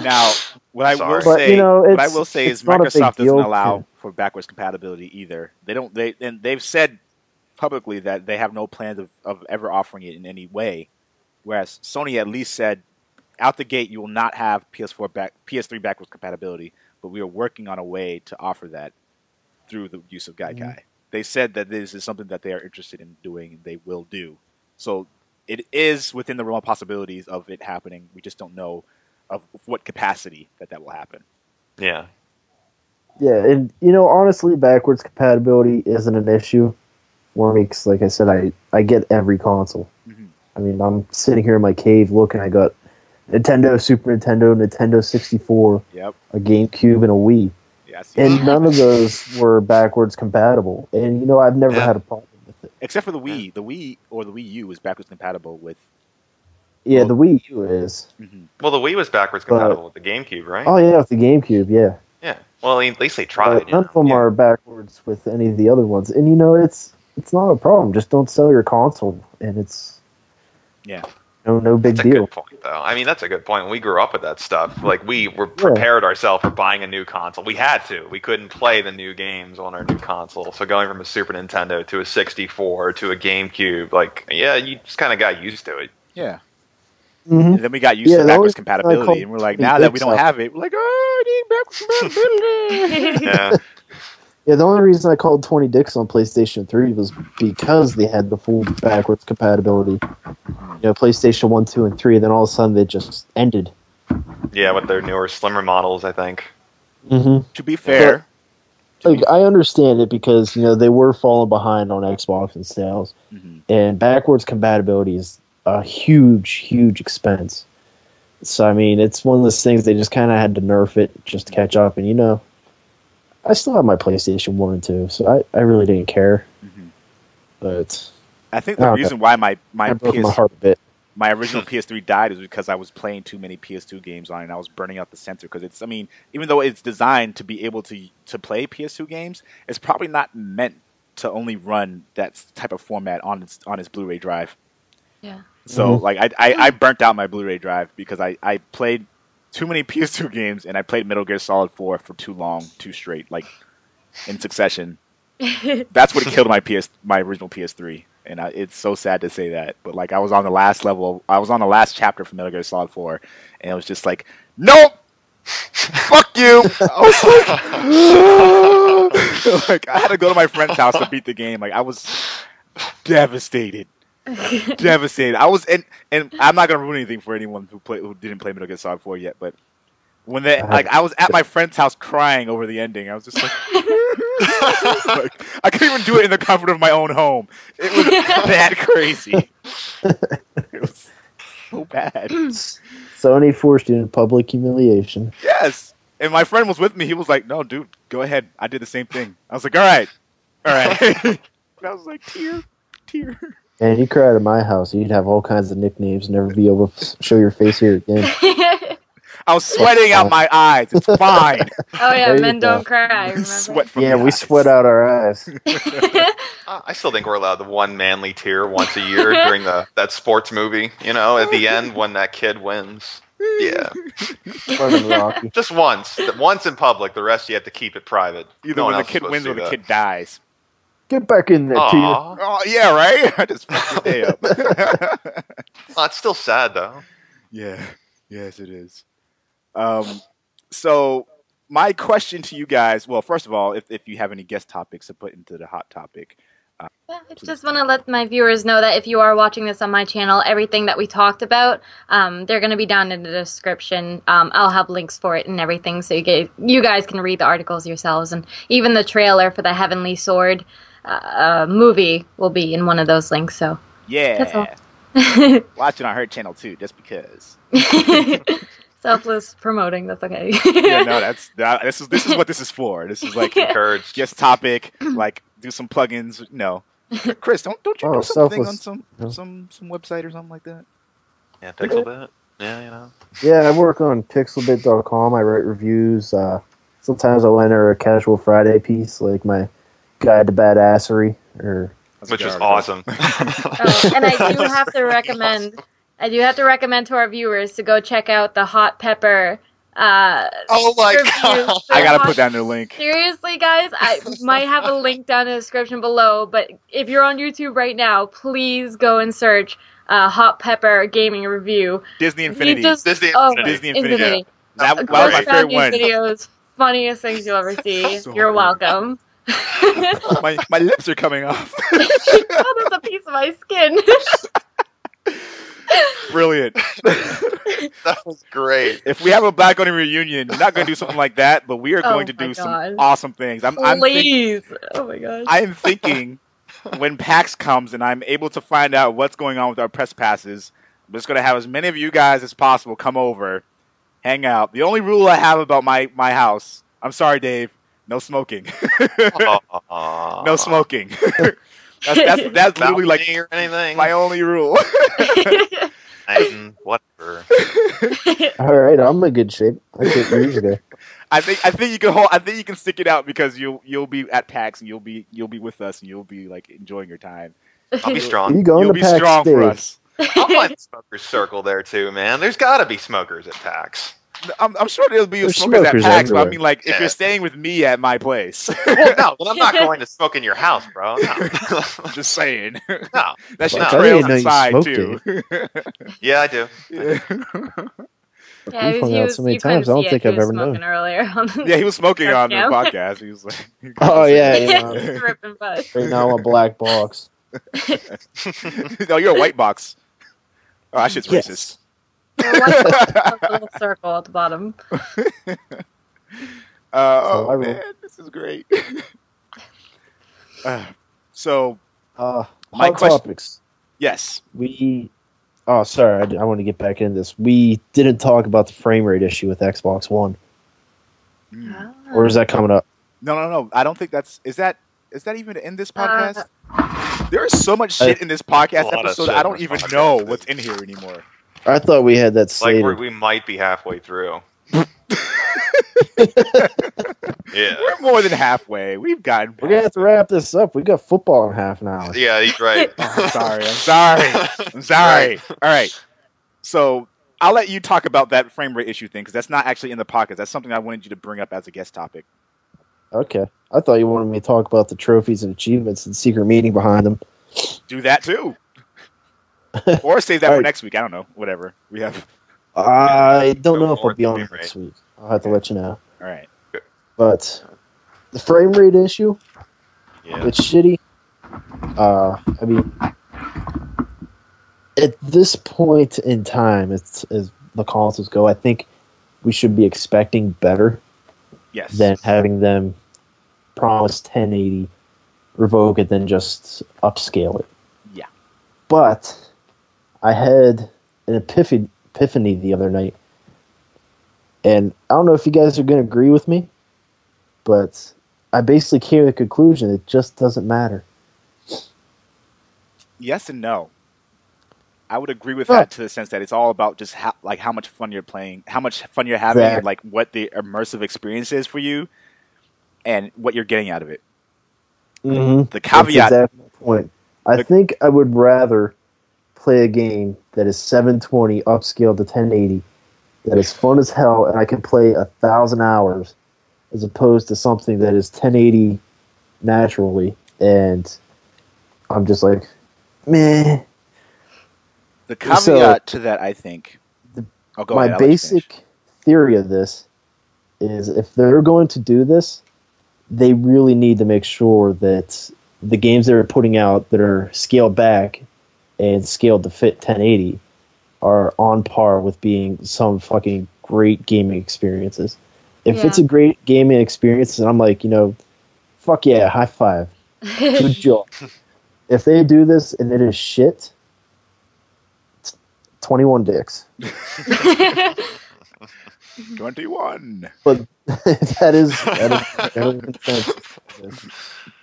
Now, what I will. But, say, you know, what I will say is not a big Microsoft doesn't allow for backwards compatibility either. They don't. They and they've said publicly that they have no plans of, of ever offering it in any way. Whereas Sony at least said out the gate you will not have PS4 back PS3 backwards compatibility, but we are working on a way to offer that through the use of Gaikai. Mhm. They said that this is something that they are interested in doing and they will do. So it is within the realm of possibilities of it happening. We just don't know of what capacity that that will happen. yeah, Yeah, and you know, honestly, backwards compatibility isn't an issue for me 'cause like I said, I I get every console. Mhm. I mean, I'm sitting here in my cave looking. I got Nintendo, Super Nintendo, Nintendo 64, Yep. a GameCube, and a Wii, Yeah. I see. and none of those were backwards compatible. And you know, I've never Yeah. had a problem with it. Except for the Wii, the Wii or the Wii U is backwards compatible with. Yeah, Well- the Wii U is. well, the Wii was backwards But- compatible with the GameCube, right? Oh yeah, with the GameCube, yeah. yeah. Well, at least they tried. But none know? of them Yeah. are backwards with any of the other ones. And you know, it's it's not a problem. Just don't sell your console, and it's Yeah. no no big That's a deal. good point, though. I mean, that's a good point. When we grew up with that stuff, like we were prepared ourselves for buying a new console. We had to. We couldn't play the new games on our new console. So going from a Super Nintendo to a 64 to a GameCube, like yeah, you just kind of got used to it. Yeah. Mhm. And then we got used Yeah, to backwards only thing I compatibility, call and we're like, now that we don't up- have it, we're like, oh, I need backwards compatibility. Yeah, Yeah, the only reason I called 20 dicks on PlayStation 3 was because they had the full backwards compatibility. You know, PlayStation 1, 2, and 3, then all of a sudden they just ended. yeah, with their newer, slimmer models, I think. Mm-hmm. to be fair, to Like, be- I understand it because, you know, they were falling behind on Xbox and sales, Mhm. and backwards compatibility is a huge, huge expense. So, I mean, it's one of those things they just kind of had to nerf it just to catch up, and, you know, I still have my PlayStation 1 and 2, so I, I really didn't care. Mhm. But I think the Okay. reason why my my I broke my PS, heart a bit. my original PS3 died is because I was playing too many PS2 games on it and I was burning out the sensor because it's I mean even though it's designed to be able to to play PS2 games it's probably not meant to only run that type of format on its on its Blu-ray drive. Yeah. So Mhm. like I, I I burnt out my Blu-ray drive because I I played too many PS2 games and I played Metal Gear Solid 4 for too long, too straight, like in succession. That's what killed my PS my original PS3, and I, it's so sad to say that. But like I was on the last level, I was on the last chapter for Metal Gear Solid 4, and it was just like, nope, fuck you. I was like, like I had to go to my friend's house to beat the game. Like I was devastated, devastated. I was, and and I'm not gonna ruin anything for anyone who play who didn't play Metal Gear Solid 4 yet, but. When they uh-huh. like, I was at my friend's house crying over the ending. I was just like, like, I couldn't even do it in the comfort of my own home. It was that crazy. It was so bad. Sony forced you into public humiliation. Yes. And my friend was with me. He was like, "No, dude, go ahead. I did the same thing." I was like, "All right, all right." I was like, "Tear, tear." And you cried at my house, you'd have all kinds of nicknames, and never be able to show your face here again. I was sweating out my eyes. It's fine. Oh yeah, men go. don't cry. Remember? Sweat from yeah, we eyes. sweat out our eyes. I still think we're allowed the one manly tear once a year during the that sports movie. You know, at the end when that kid wins. Yeah, just once. Once in public. The rest you have to keep it private. Either No when the kid wins or the that. kid dies. Get back in there, Tia. Oh yeah, right. I just fucked your day up. Well, it's still sad though. Yeah. Yes, it is. Um, so my question to you guys. Well, first of all, if if you have any guest topics to put into the hot topic, Yeah, I just want to let my viewers know that if you are watching this on my channel, everything that we talked about, um, they're going to be down in the description. Um, I'll have links for it and everything, so you get, you guys can read the articles yourselves, and even the trailer for the Heavenly Sword uh, movie will be in one of those links. So That's all. yeah, watch it on her channel too, just because. selfless promoting, that's okay. Yeah, no, that's that, this is this is what this is for. This is like Encouraged. guest topic, like do some plugins. No, Chris, don't don't you Oh, do something on some some some website or something like that? Yeah, Pixelbit. Yeah, you know. Yeah, I work on pixelbit.com. I write reviews. Uh, sometimes I'll enter a casual Friday piece, like my guide to badassery, or Which a was awesome. Oh, and I do have to recommend. I do have to recommend to our viewers to go check out the hot pepper. Uh, oh my god. I gotta hot- put down the link. Seriously, guys, I might have a link down in the description below. But if you're on YouTube right now, please go and search uh, hot pepper gaming review. Disney Infinity. just- Disney oh, Infinity. Disney Infinity. Infinity. That, that was my check out favorite these one. videos. Funniest things you'll ever see. So You're welcome. Oh, My my lips are coming off. oh, there's a piece of my skin. Brilliant. That was great. if we have a Black Oni reunion, we're not going to do something like that, but we are Oh going to my do some awesome things. I'm, I'm, think- Please. oh my gosh. I am thinking when PAX comes and I'm able to find out what's going on with our press passes, I'm just going to have as many of you guys as possible come over, hang out. The only rule I have about my, my house, I'm sorry, Dave, no smoking. No smoking. that's, that's, that's literally like or anything. my only rule. Titan, whatever. all right, I'm in good shape. I get years ago. I think I think you can hold. I think you can stick it out because you'll you'll be at PAX and you'll be you'll be with us and you'll be like enjoying your time. I'll be strong. You strong. going you'll to be PAX strong for us. I'll find the smokers circle there too, man. There's got to be smokers at PAX. I'm, I'm sure there'll be There's smokers, smokers at PAX, but I mean, like, if you're staying with me at my place, Well, no, well, I'm not going to smoke in your house, bro. No, just saying. no. that shit Fuck, I trails didn't know you inside smoked too. Yeah, I do. yeah. Yeah, We've hung he out was, so many times, I don't think He I've was ever known. smoking earlier. yeah, he was smoking on the podcast. He was like, Oh, yeah, yeah. Ripping butt. Right now, I'm a black box. no, you're a white box. Oh, that shit's Yes. racist. The a little circle at the bottom. Uh, oh I man, this is great. uh, so Uh, My hot question- topics. yes, We. Oh, sorry. I, I want to get back into this. We didn't talk about the frame rate issue with Xbox One, Mm. or is that coming up? no, no, no. I don't think that's is that is that even in this Uh, podcast? there is so much shit in this podcast A lot of episode. I don't even know what's in here anymore. I thought we had that Like slated. we're, we might be halfway through. Yeah. We're more than halfway. We've gotten. We're gonna have to wrap this up. We got football in half an hour. Yeah, he's right. Oh, I'm sorry. I'm sorry. I'm sorry. All right. So I'll let you talk about that frame rate issue thing because that's not actually in the podcast. That's something I wanted you to bring up as a guest topic. Okay. I thought you wanted me to talk about the trophies and achievements and secret meaning behind them. Do that too. or save that for right. next week. I don't know. Whatever. We have. I don't know if I'll be on next rate. week. I'll have to let you know. All right. But the frame rate issue, Yeah. it's shitty. Uh, I mean, at this point in time, it's as the consoles go, I think we should be expecting better Yes. than having them promise 1080, revoke it, then just upscale it. Yeah. But I had an epiphany, epiphany the other night, and I don't know if you guys are going to agree with me, but I basically came to the conclusion it just doesn't matter. yes and no. I would agree with that to the sense that it's all about just how like how much fun you're playing, how much fun you're having, and like what the immersive experience is for you, and what you're getting out of it. Mm-hmm. The caveat, That's exactly point. I The- think I would rather play a game that is 720 upscaled to 1080, that is fun as hell, and I can play a thousand hours, as opposed to something that is 1080 naturally, and I'm just like, meh. the caveat So- to that, I think. The- oh, my ahead. I'll let you basic theory of this is if they're going to do this, they really need to make sure that the games they're putting out that are scaled back and scaled to fit 1080 are on par with being some fucking great gaming experiences. If Yeah. it's a great gaming experience, and I'm like, you know, fuck yeah, high five, good job. If they do this and it is shit, it's 21 dicks. 21. But that is that is, that is the consensus of this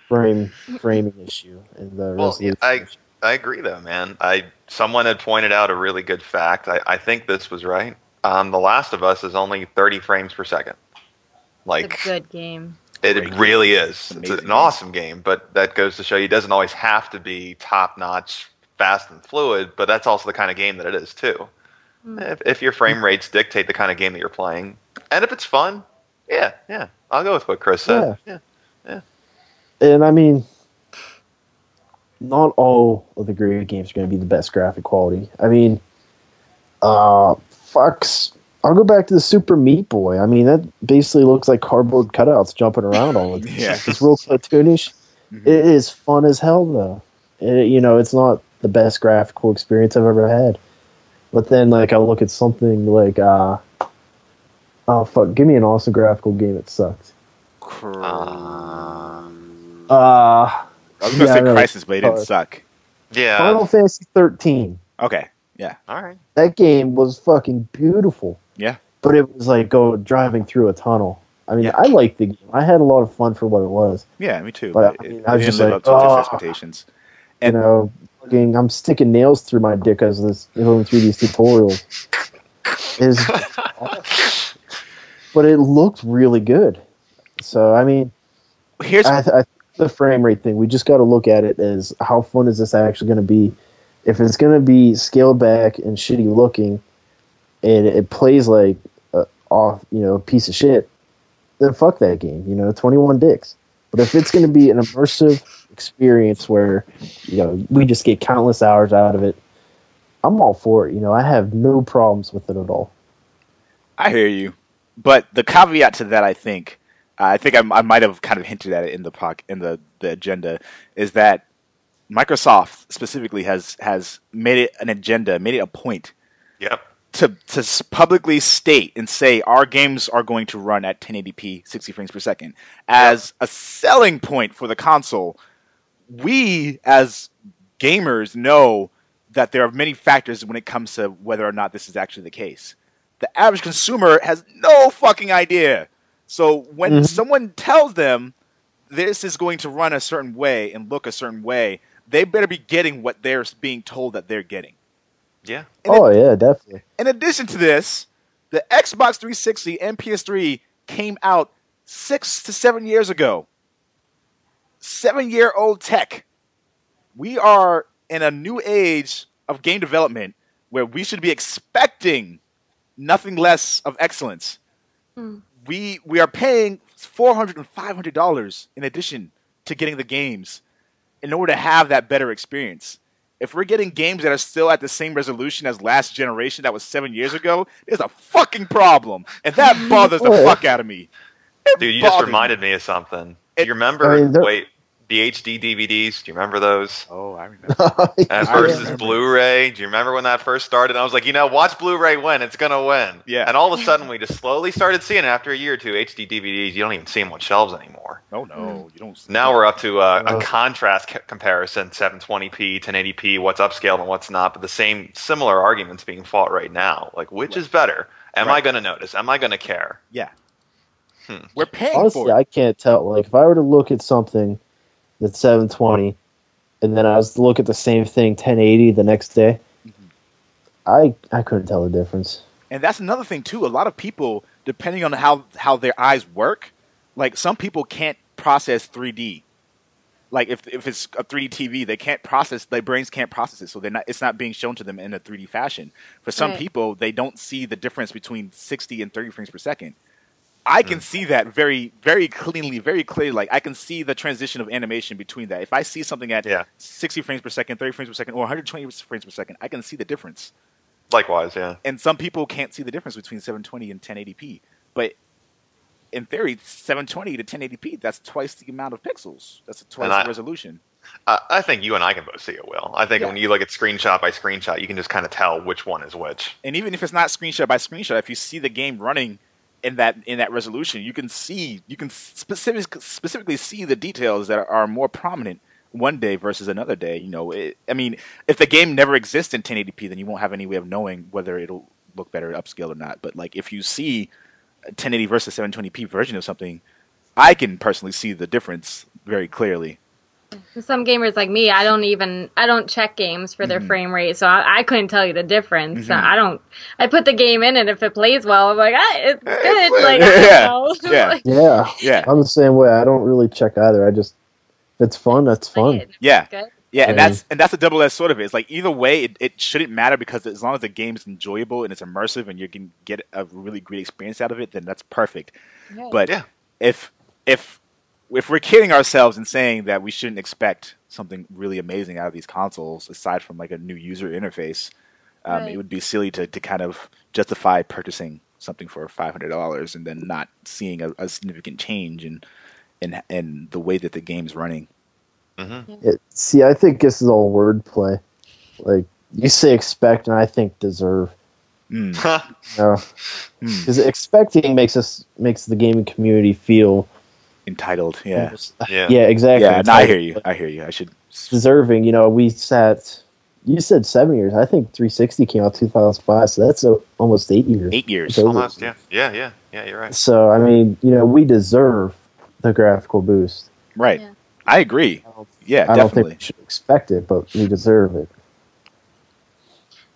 frame framing issue and the Well, resolution. I- issue. I agree, though, man. I someone had pointed out a really good fact. I, I think this was right. Um, the Last of Us is only 30 frames per second. Like It's Like a good game. it, Great really game. is. It's It's, an game. awesome game, but that goes to show you it doesn't always have to be top notch, fast and fluid. But that's also the kind of game that it is too. Mm. If, if your frame rates dictate the kind of game that you're playing, and if it's fun, yeah, yeah, I'll go with what Chris said. Yeah. Yeah. and I mean, not all of the great games are going to be the best graphic quality. I mean, uh, fucks. I'll go back to the Super Meat Boy. I mean, that basically looks like cardboard cutouts jumping around all the time. Yeah. It's real cartoonish. Mhm. It is fun as hell, though. It, you know, it's not the best graphical experience I've ever had. But then, like, I look at something like, uh, oh, fuck, give me an awesome graphical game that sucks. Uh, Uh, I was going to yeah, say know. Crysis, but it didn't suck. yeah. Final Fantasy 13. Okay. Yeah. All right. That game was fucking beautiful. Yeah. But it was like go driving through a tunnel. I mean, Yeah. I liked the game. I had a lot of fun for what it was. Yeah, me too. But, But I it, I it was didn't just like, up to "Oh." expectations. You And- know, fucking, I'm sticking nails through my dick as this going through these tutorials. Is, but it looked really good. So I mean, Here's I, I the frame rate thing. We just got to look at it as how fun is this actually going to be? If it's going to be scaled back and shitty looking, and it plays like a off, you know, piece of shit, then fuck that game. You know, twenty one dicks. But if it's going to be an immersive experience where you know we just get countless hours out of it, I'm all for it. You know, I have no problems with it at all. I hear you, but the caveat to that, I think, uh, I think I, I might have kind of hinted at it in the poc- in the, the agenda, is that Microsoft specifically has has made it an agenda, made it a point Yep. to to publicly state and say our games are going to run at 1080p 60 frames per second. As a selling point for the console we as gamers know that there are many factors when it comes to whether or not this is actually the case. The average consumer has no fucking idea so when Mhm. someone tells them this is going to run a certain way and look a certain way they better be getting what they're being told that they're getting Yeah. And oh yeah, definitely. in addition to this, the Xbox 360 and PS3 came out six to seven years ago. Seven year old tech. We are in a new age of game development where we should be expecting nothing less of excellence. Hmm. We we are paying $400 and $500 in addition to getting the games in order to have that better experience if we're getting games that are still at the same resolution as last generation that was seven years ago, there's a fucking problem. And that bothers the Oh. fuck out of me. It Dude, you just bothers reminded me of something. Do It- you remember? I mean, they're- wait, the HD DVDs. Do you remember those? Oh, I remember. And I versus remember. Blu-ray. Do you remember when that first started? I was like, you know, watch Blu-ray win. It's gonna win. Yeah. And all of a sudden, we just slowly started seeing after a year or two HD DVDs. You don't even see them on shelves anymore. No, no, you don't. Now we're up to uh, a contrast ca- comparison: 720p, 1080p, what's upscaled and what's not. But the same similar arguments being fought right now. Like, which is better? Am I going to notice? Am I going to care? Yeah. Hmm. We're paying Honestly, for it. I can't tell. Like, if I were to look at something that's 720, and then I was to look at the same thing 1080 the next day, Mhm. I I couldn't tell the difference. And that's another thing too. A lot of people, depending on how how their eyes work, like some people can't process 3D. Like if if it's a 3D TV, they can't process. Their brains can't process it, so they're not. It's not being shown to them in a 3D fashion. For some Right. people, they don't see the difference between 60 and 30 frames per second. I can mm. see that very very cleanly, very clearly. Like I can see the transition of animation between that. If I see something at Yeah. 60 frames per second, 30 frames per second, or 120 frames per second, I can see the difference Likewise, yeah. and some people can't see the difference between 720 and 1080p. But in theory, 720 to 1080p. That's twice the amount of pixels. That's twice I- the resolution. I, I think you and I can both see it, Will. I think Yeah. when you look at screenshot by screenshot, you can just kind of tell which one is which. And even if it's not screenshot by screenshot, if you see the game running in that in that resolution, you can see you can specific, specifically see the details that are more prominent one day versus another day. You know, it, I mean, if the game never exists in 1080p, then you won't have any way of knowing whether it'll look better upscale or not. But like if you see a 1080 versus 720p version of something, I can personally see the difference very clearly. Some gamers like me, I don't even I don't check games for their Mhm. frame rate, so I, I couldn't tell you the difference. Mhm. I don't. I put the game in, and if it plays well, I'm like, ah, it's It's good. good. Like, I Yeah. don't. Yeah. Like, Yeah, Yeah, I'm the same way. I don't really check either. I just if it's fun. That's play fun. it, Yeah. good. Yeah, and that's and that's a double edged sword of it. It's like either way, it, it shouldn't matter because as long as the game is enjoyable and it's immersive and you can get a really great experience out of it, then that's perfect. Right. But Yeah. if if if we're kidding ourselves and saying that we shouldn't expect something really amazing out of these consoles, aside from like a new user interface, um, Right. it would be silly to, to kind of justify purchasing something for five hundred dollars and then not seeing a, a significant change in in in the way that the game's running. hmm It, see, I think this is all wordplay. Like you say, expect, and I think deserve. Mm, You know, mm. because expecting makes us makes the gaming community feel. Entitled, yeah. almost- yeah. yeah, exactly. Yeah, no, I hear you. I hear you. I should. Deserving, you know, we sat. You said seven years. I think 360 came out 2005, so that's uh almost eight years. Eight years. Almost, yeah. Yeah, yeah. Yeah, you're right. So I mean, you know, we deserve the graphical boost. Right. Yeah. I agree. Yeah, I don't think definitely. we should expect it, but we deserve it.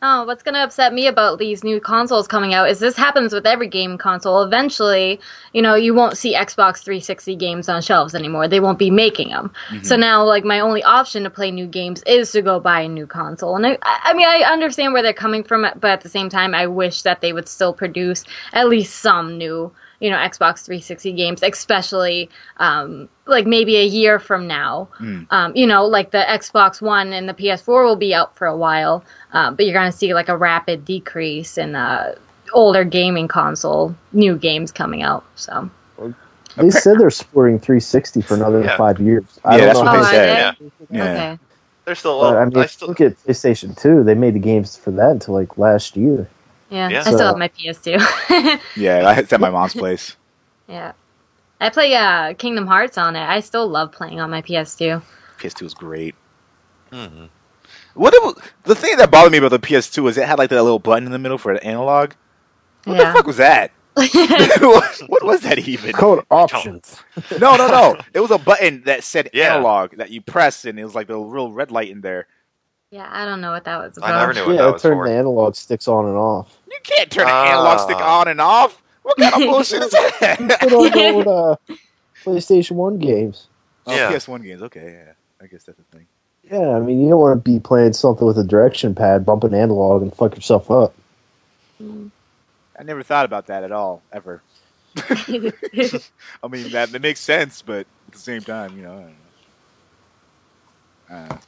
Oh, what's going to upset me about these new consoles coming out is this happens with every game console. Eventually, you know, you won't see Xbox 360 games on shelves anymore. They won't be making them. Mm-hmm. So now, like, my only option to play new games is to go buy a new console. And I, I mean, I understand where they're coming from, but at the same time, I wish that they would still produce at least some new, you know, Xbox 360 games, especially, um, like maybe a year from now. Mm. Um, you know, like the Xbox One and the PS4 will be out for a while, um, but you're going to see like a rapid decrease in uh, older gaming console new games coming out. So They said they're supporting 360 for another Yeah. five years. I Yeah, don't that's know what they are said. they? Yeah. Okay. They're still. Well, I mean, I if still. look at PlayStation 2, they made the games for that until like last year. Yeah. Yeah. I still So- have my PS2. Yeah, I- it's at my mom's place. yeah. I play uh, Kingdom Hearts on it. I still love playing on my PS2. PS2 is great. Mm-hmm. What it, the thing that bothered me about the PS2 was it had like that little button in the middle for an analog. What Yeah. the fuck was that? what, what was that even? Code options. No, no, no. It was a button that said Yeah. analog that you press, and it was like the real red light in there. Yeah, I don't know what that was about. I never knew what Yeah, that it was turned for. the analog sticks on and off. You can't turn an analog stick Ah. on and off. What kind of bullshit is Put that? on old uh, PlayStation 1 games. oh, Yeah. PS1 games. Okay, yeah. I guess that's the thing. Yeah, I mean, you don't want to be playing something with a direction pad, bump an analog, and fuck yourself up. I never thought about that at all, ever. I mean, that, that makes sense, but at the same time, you know, I don't know. Uh,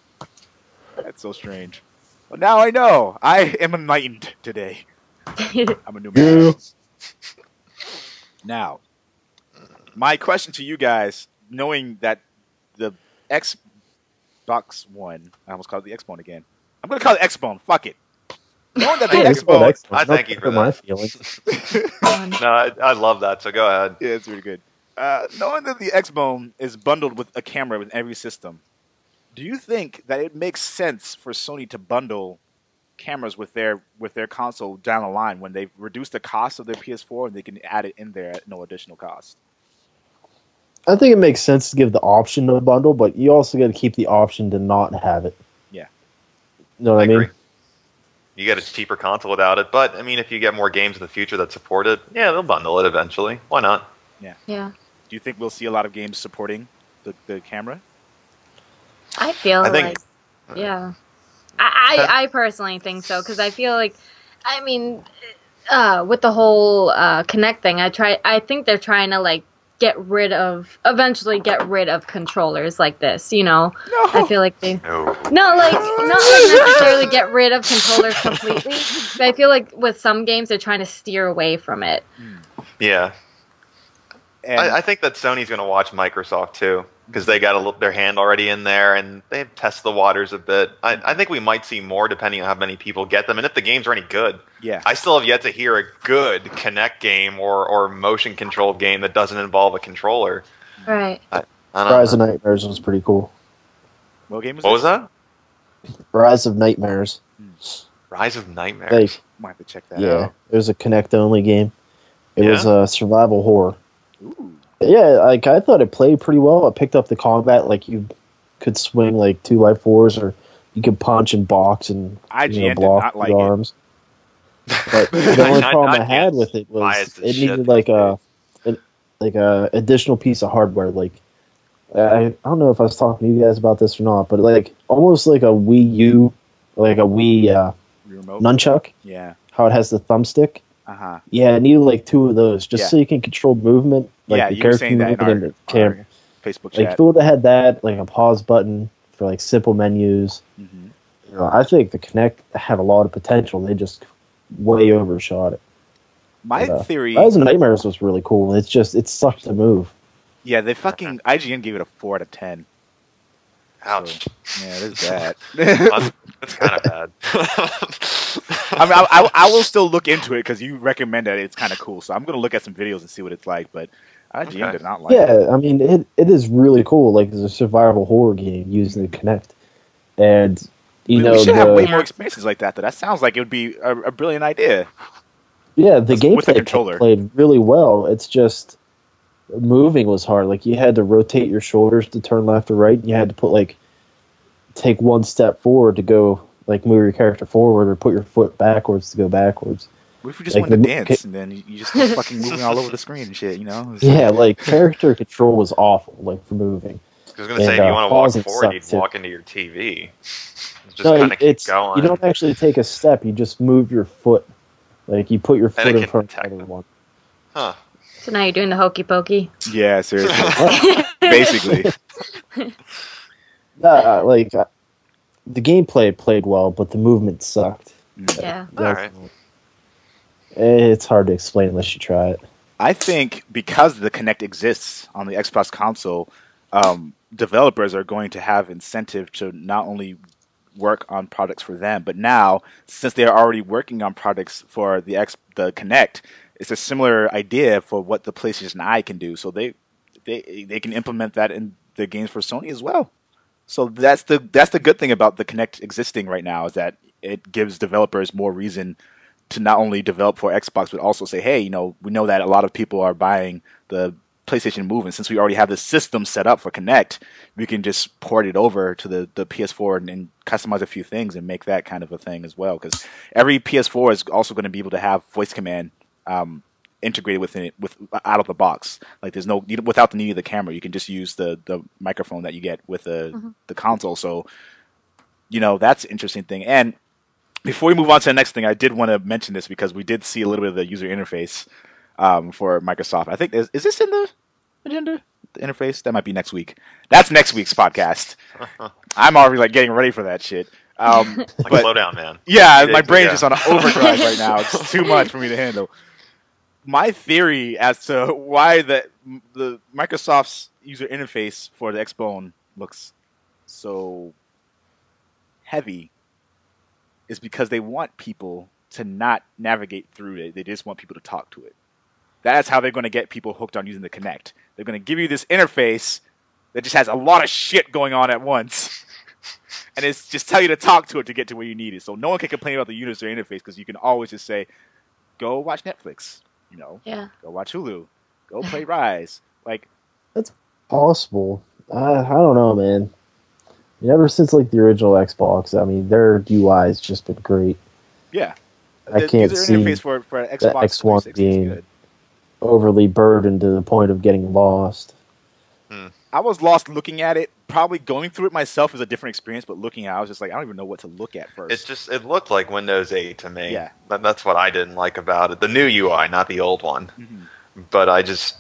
that's so strange. Well, now I know. I am enlightened today. I'm a new man. Now, my question to you guys, knowing that the Xbox One, I almost called it the Xbone again. I'm going to call it Xbone. Fuck it. Knowing that the Yeah, It's Xbone. I thank you for my that. feelings. No, I, I love that. So go ahead. Yeah, it's really good. Uh, knowing that the Xbone is bundled with a camera with every system, do you think that it makes sense for Sony to bundle cameras with their with their console down the line when they've reduced the cost of their PS4 and they can add it in there at no additional cost? I think it makes sense to give the option to bundle, but you also got to keep the option to not have it. Yeah. You know what I, I mean? agree. You get a cheaper console without it, but I mean, if you get more games in the future that support it, yeah, they'll bundle it eventually. Why not? Yeah. yeah. Do you think we'll see a lot of games supporting the, the camera? I feel I think- like, yeah. I, I, I personally think so because I feel like, I mean, uh, with the whole uh, Kinect thing, I try. I think they're trying to like get rid of, eventually get rid of controllers like this. You know, No. I feel like they. No. No, like not like necessarily get rid of controllers completely, but I feel like with some games they're trying to steer away from it. Yeah. And I, I think that Sony's going to watch Microsoft too because they got a, little- their hand already in there and they test the waters a bit. I, I think we might see more depending on how many people get them and if the games are any good. yeah, I still have yet to hear a good Kinect game or, or motion controlled game that doesn't involve a controller. Right. I don't Rise of. Nightmares was pretty cool. what game was What was that? Rise of Nightmares. Hmm. Rise of Nightmares. Like, Might have to check that yeah, out. it was a Kinect only game. It was a survival horror. Ooh. Yeah, like I thought it played pretty well. It picked up the combat, like you could swing like two by fours, or you could punch and box and IGN you know, block like arms. But the only Not- problem not I had with it was it needed like a, an, like a additional piece of hardware. Like I, I don't know if I was talking to you guys about this or not, but like almost like a Wii U, like a Wii uh, nunchuck, Yeah. how it has the thumbstick. Uh huh. Yeah, I needed like two of those just Yeah. so you can control movement, like yeah, the you were saying that in our, and camera. our Facebook Like chat. it would have had that, like a pause button for like simple menus, Mhm. you know, I think the Kinect had a lot of potential. They just way overshot it. My But, uh, theory. Of Nightmares was really cool. It's just it sucked to move. Yeah, they fucking IGN gave it a four out of ten. Ouch. Yeah, there's that. that's that's kind of bad. I mean, I, I, I will still look into it because you recommend that it's kind of cool. So I'm gonna look at some videos and see what it's like. But IGN Okay. did not like it. yeah, I mean it it is really cool. Like it's a survival horror game using the Kinect, and you We- know we should have way more experiences like that. Though that sounds like it would be a, a brilliant idea. Yeah, the With the gameplay played really well. It's just moving was hard. Like you had to rotate your shoulders to turn left or right. You had to put like take one step forward to go like move your character forward or put your foot backwards to go backwards. What if we just Like wanted to the mo- dance and then you you just fucking moving all over the screen and shit? You know? It's- Yeah, like character control was awful, like for moving. I was going to say, if you uh, want to walk forward, you'd sucks, too. walk into your TV. Just no, kind of keep it's going. you don't actually take a step. You just move your foot. Like you put your foot it in front of detect the one. Huh. So now you're doing the hokey pokey. Yeah, seriously. Basically. Uh, like uh, the gameplay played well, but the movement sucked. Yeah. Alright. It's hard to explain unless you try it. I think because the Kinect exists on the Xbox console, um, developers are going to have incentive to not only work on products for them, but now since they are already working on products for the X, the Kinect, it's a similar idea for what the PlayStation Eye can do. So they they they can implement that in the games for Sony as well. So that's the that's the good thing about the Kinect existing right now is that it gives developers more reason to not only develop for Xbox but also say, hey, you know, we know that a lot of people are buying the PlayStation Move, and since we already have the system set up for Kinect, we can just port it over to the, the PS4 and, and customize a few things and make that kind of a thing as well. Because every PS4 is also going to be able to have voice command um, integrated within it with out of the box. Like there's no you without the need of the camera, you can just use the the microphone that you get with the the console. So you know that's an interesting thing. And before we move on to the next thing, I did want to mention this because we did see a little bit of the user interface um, for Microsoft. I think is, is this in the agenda? The interface that might be next week. That's next week's podcast. I'm already like getting ready for that shit. Um, Like, but slow down, man. yeah, You my did- brain's yeah. just on an overdrive right now. It's too much for me to handle. My theory as to why the the Microsoft's user interface for the Xbone looks so heavy is because they want people to not navigate through it. They just want people to talk to it. That's how they're going to get people hooked on using the Kinect. They're going to give you this interface that just has a lot of shit going on at once. and it's just tell you to talk to it to get to where you need it. So no one can complain about the user interface because you can always just say, "Go watch Netflix," you know, Yeah. "Go watch Hulu," "Go play Rise." Like, that's Possible. I I don't know, man. Ever since like the original Xbox, I mean, their UI's just been great. yeah, I the can't user see interface for for Xbox X1 being- good. overly burdened to the point of getting lost. I was lost looking at it. Probably going through it myself is a different experience, but looking at, it, I was just like, I don't even know what to look at first. It just it looked like Windows 8 to me. Yeah. That, that's what I didn't like about it. The new UI, not the old one. Mhm. But I just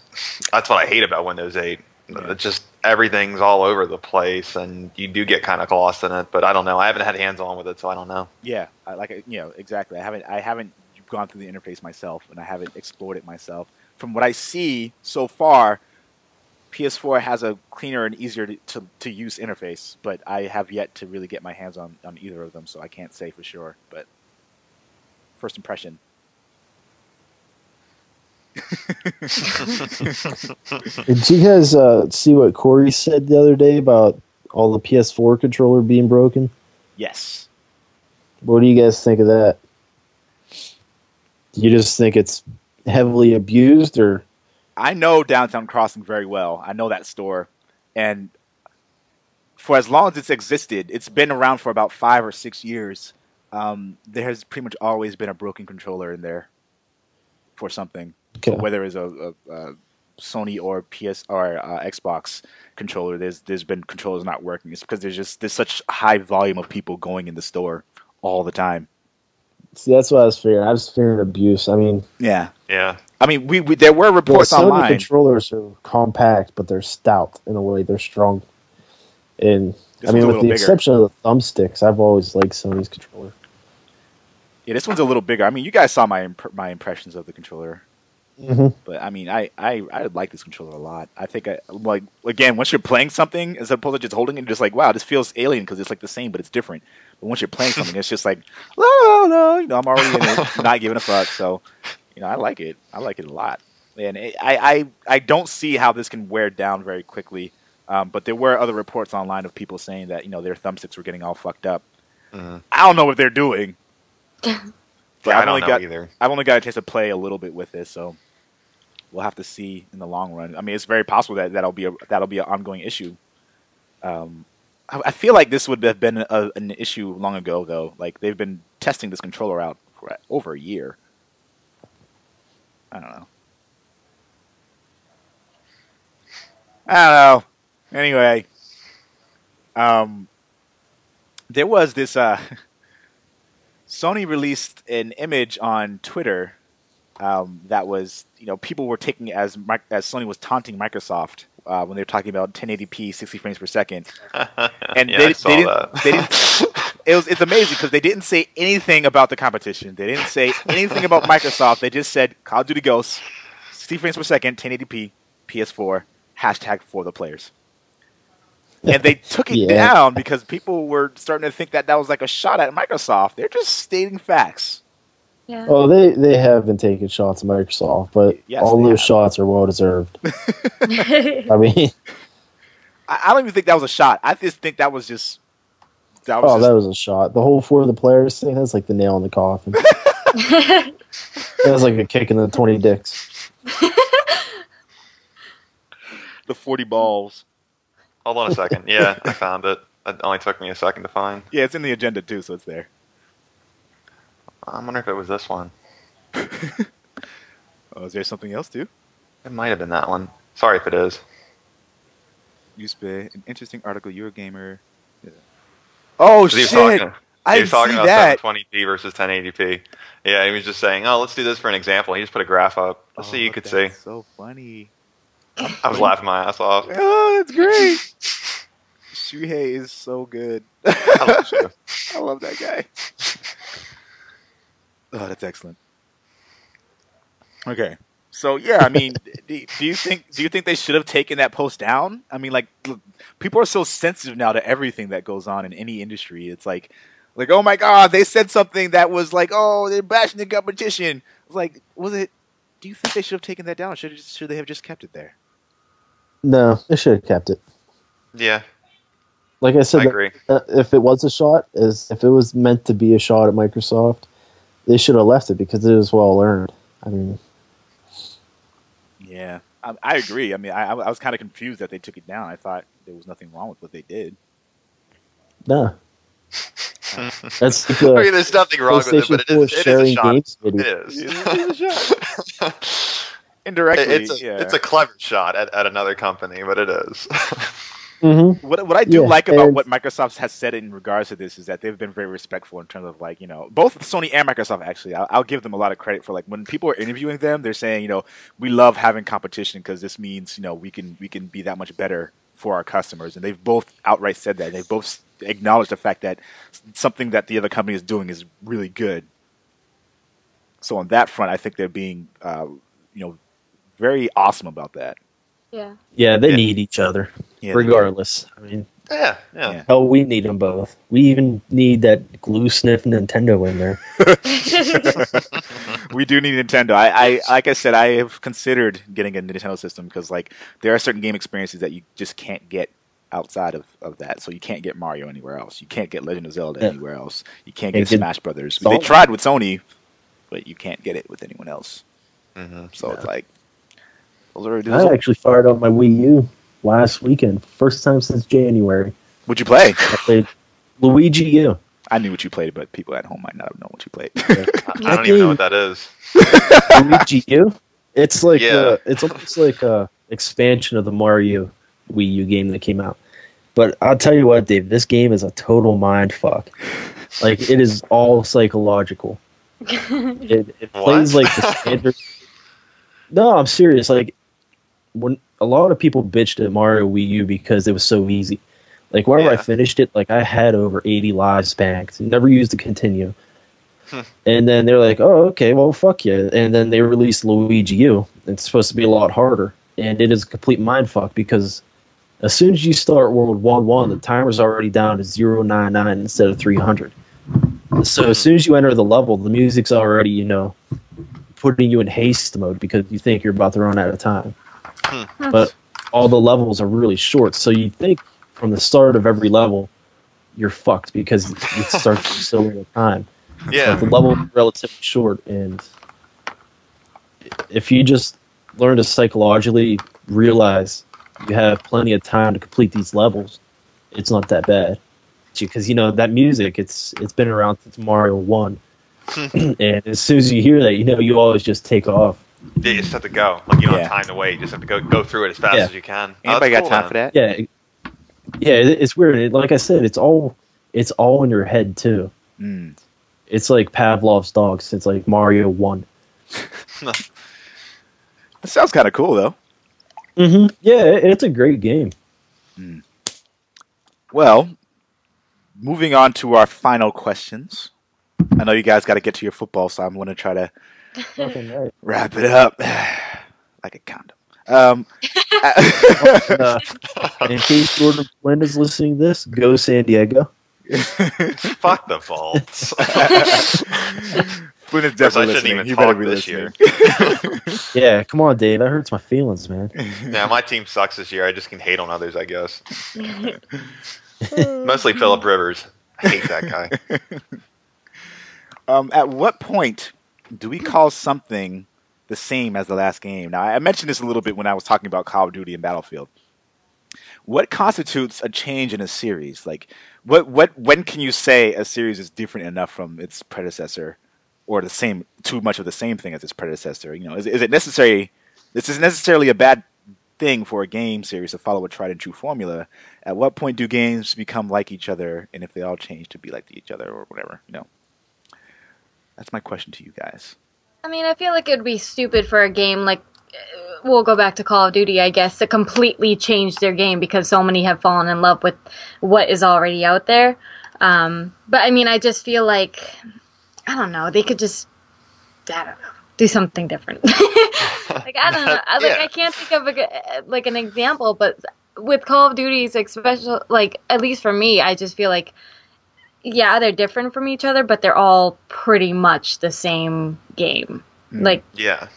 that's what I hate about Windows 8. Yeah. It's just everything's all over the place, and you do get kind of lost in it. But I don't know. I haven't had hands on with it, so I don't know. Yeah, I like you know exactly. I haven't I haven't gone through the interface myself, and I haven't explored it myself. from what I see so far, PS4 has a cleaner and easier to, to, to use interface, but I have yet to really get my hands on, on either of them, so I can't say for sure. But first impression. Did you guys uh, see what Corey said the other day about all the PS4 controller being broken? Yes. What do you guys think of that? Do you just think it's heavily abused, or I know Downtown Crossing very well. I know that store, and for as long as it's existed, it's been around for about five or six years. Um, there has pretty much always been a broken controller in there for something, Okay. whether it's a, a, a Sony or PS or uh, Xbox controller. There's there's been controllers not working. It's because there's just there's such high volume of people going in the store all the time. see? That's what I was fearing. I was fearing abuse. I mean, Yeah, Yeah. I mean we, we there were the reports Sony online. controllers are compact, but they're stout in a way. They're strong. And This I mean, with the bigger. exception of the thumbsticks, I've always liked Sony's controller. Yeah, this one's a little bigger. I mean, you guys saw my imp- my impressions of the controller. Mm-hmm. But I mean, I, I, I like this controller a lot. I think I like again once you're playing something as opposed to just holding it, you're just like wow, this feels alien because it's like the same but it's different. But once you're playing something, it's just like no, no, no, You know, I'm already in it, not giving a fuck. So, you know, I like it. I like it a lot, and it, I, I I don't see how this can wear down very quickly. Um, but there were other reports online of people saying that you know their thumbsticks were getting all fucked up. Mhm. I don't know what they're doing. But Yeah, I've I don't only know got either. I've only got a chance to play a little bit with this, so we'll have to see in the long run. I mean, it's very possible that that'll be a that'll be an ongoing issue. Um, I, I feel like this would have been a, an issue long ago, though. Like they've been testing this controller out for over a year. I don't know. I don't know. Anyway, um, there was this uh. Sony released an image on Twitter um, that was, you know, people were taking as as Sony was taunting Microsoft uh, when they were talking about 1080p, 60 frames per second. And yeah, they, they didn't, they didn't. It was it's amazing because they didn't say anything about the competition. They didn't say anything about Microsoft. They just said Call of Duty Ghosts, 60 frames per second, 1080p, PS4, hashtag for the players. And they took it Yeah. down because people were starting to think that that was like a shot at Microsoft. They're just stating facts. Yeah. Oh, they they have been taking shots at Microsoft, but Yes, all those have. shots are well deserved. I mean, I, I don't even think that was a shot. I just think that was just. That was oh, just, that was a shot. The whole four of the players thing, that's like the nail in the coffin. that was like a kick in the 20 dicks. the 40 balls. Hold on a second. Yeah, I found it. It only took me a second to find. Yeah, it's in the agenda too, so it's there. I wonder if it was this one. Oh, is there something else too? It might have been that one. Sorry if it is. You Used an interesting article. Eurogamer. Oh He was shit! talking, I was talking see about that. 720p versus 1080p. Yeah, he was just saying, "Oh, let's do this for an example." He just put a graph up. Let's see, oh, you Oh, could see. So funny. I was laughing my ass off. Oh, that's great. Shuhei is so good. I love. I love that guy. Oh, that's excellent. Okay, so yeah, I mean, do, do you think do you think they should have taken that post down? I mean, like, look, people are so sensitive now to everything that goes on in any industry. It's like, like, oh my god, they said something that was like, oh, they're bashing the competition. It's like, was it? Do you think they should have taken that down? Should should they have just kept it there? No, they should have kept it. Yeah, Like I said, I agree. uh, if it was a shot, is if it was meant to be a shot at Microsoft, they should have left it because it was well earned. I mean, Yeah, I, I agree. I mean, I, I was kind of confused that they took it down. I thought there was nothing wrong with what they did. no. That's like I mean, there's nothing wrong with it, but it 4 is, it is a sharing shot. games It video. is. It's a shot. Indirectly, it's a yeah. it's a clever shot at, at another company, but it is. Mm-hmm. what what I do Yeah, like about and- what Microsoft has said in regards to this is that they've been very respectful in terms of like you know both Sony and Microsoft actually. I'll, I'll give them a lot of credit for like when people are interviewing them, they're saying you know we love having competition because this means you know we can we can be that much better for our customers, and they've both outright said that. They've both acknowledged the fact that something that the other company is doing is really good. So on that front, I think they're being uh, you know very awesome about that. Yeah. Yeah, they Yeah. need each other, Yeah, regardless. I mean, Yeah, yeah. Yeah. hell, we need them both. We even need that glue sniff Nintendo in there. we do need Nintendo. I, I like I said, I have considered getting a Nintendo system because like there are certain game experiences that you just can't get outside of, of that. So you can't get Mario anywhere else. You can't get Legend of Zelda Yeah. anywhere else. You can't Can't get get Smash Brothers. Sonic. They tried with Sony, but you can't get it with anyone else. hmm So it's like those are. I Those are actually fired up my Wii U last weekend, first time since January. would you play? I played Luigi U. I knew what you played, but people at home might not have known what you played. I don't even know what that is. Luigi U. It's like Yeah. uh, it's almost like a expansion of the Mario Wii U game that came out. But I'll tell you what, Dave, this game is a total mind fuck. Like it is all psychological. It, it plays like the standard. no, I'm serious. Like when a lot of people bitched at Mario Wii U because it was so easy. Like whenever I finished it, like I had over 80 lives banked. Never used the continue. Hmm. And then they're like, "Oh, okay, well, fuck you." And then they released Luigi U. It's supposed to be a lot harder, and it is a complete mind fuck because as soon as you start World One One, the timer's already down to 099 instead of 300. So as soon as you enter the level, the music's already, you know, putting you in haste mode because you think you're about to run out of time. But all the levels are really short, so you think from the start of every level you're fucked because it starts so little time. Yeah. But the level is relatively short, and if you just learn to psychologically realize you have plenty of time to complete these levels, it's not that bad. Because you know that music, it's it's been around since Mario One, hmm. and as soon as you hear that, you know you always just take off. Yeah, you just have to go. Like you don't Yeah. have time to wait. You just have to go go through it as fast Yeah. as you can. Oh, Anybody that's got time cool, for that? Yeah, yeah, it's weird. It, like I said, it's all it's all in your head too. Mm. It's like Pavlov's dog since like Mario One. That sounds kind of cool though. Mm-hmm. Yeah, it- it's a great game. Well, moving on to our final questions. I know you guys got to get to your football, so I'm going to try to Fucking right. wrap it up like a condom. Um, uh, in case Jordan Flynn is listening to this, go San Diego. Fuck the Bolts. Flynn is definitely listening. even He better talk be this listening. Yeah, come on, Dave. That hurts my feelings, man. yeah, my team sucks this year. I just can hate on others, I guess. Mostly Philip Rivers. I hate that guy. um, at what point do we call something the same as the last game? Now, I mentioned this a little bit when I was talking about Call of Duty and Battlefield. What constitutes a change in a series? Like, what, what, when can you say a series is different enough from its predecessor, or the same, too much of the same thing as its predecessor? You know, is, is it necessary? This is necessarily a bad thing for a game series to follow a tried and true formula. At what point do games become like each other, and if they all change to be like each other, or whatever? You know, that's my question to you guys. I mean, I feel like it would be stupid for a game like uh, we'll go back to Call of Duty, I guess, to completely change their game because so many have fallen in love with what is already out there. Um, but I mean, I just feel like I don't know. They could just I don't know, do something different. like I don't know. I, like Yeah. I can't think of a, g- like an example, but with Call of Duty's especially like at least for me, I just feel like yeah, they're different from each other, but they're all pretty much the same game. Hmm. Like Yeah.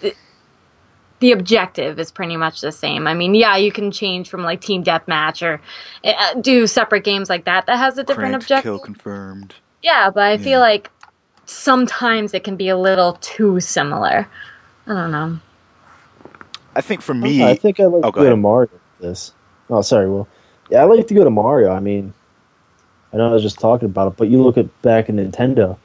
the objective is pretty much the same. I mean, yeah, you can change from like team deathmatch or uh, do separate games like that that has a different Cranked objective. kill confirmed. Yeah, but I Yeah. feel like sometimes it can be a little too similar. I don't know. I think for me, I think I like Oh, to go go to. Mario with this. Oh, sorry, Will. Yeah, I like to go to Mario. I mean, I know I was just talking about it, but you look at back in Nintendo,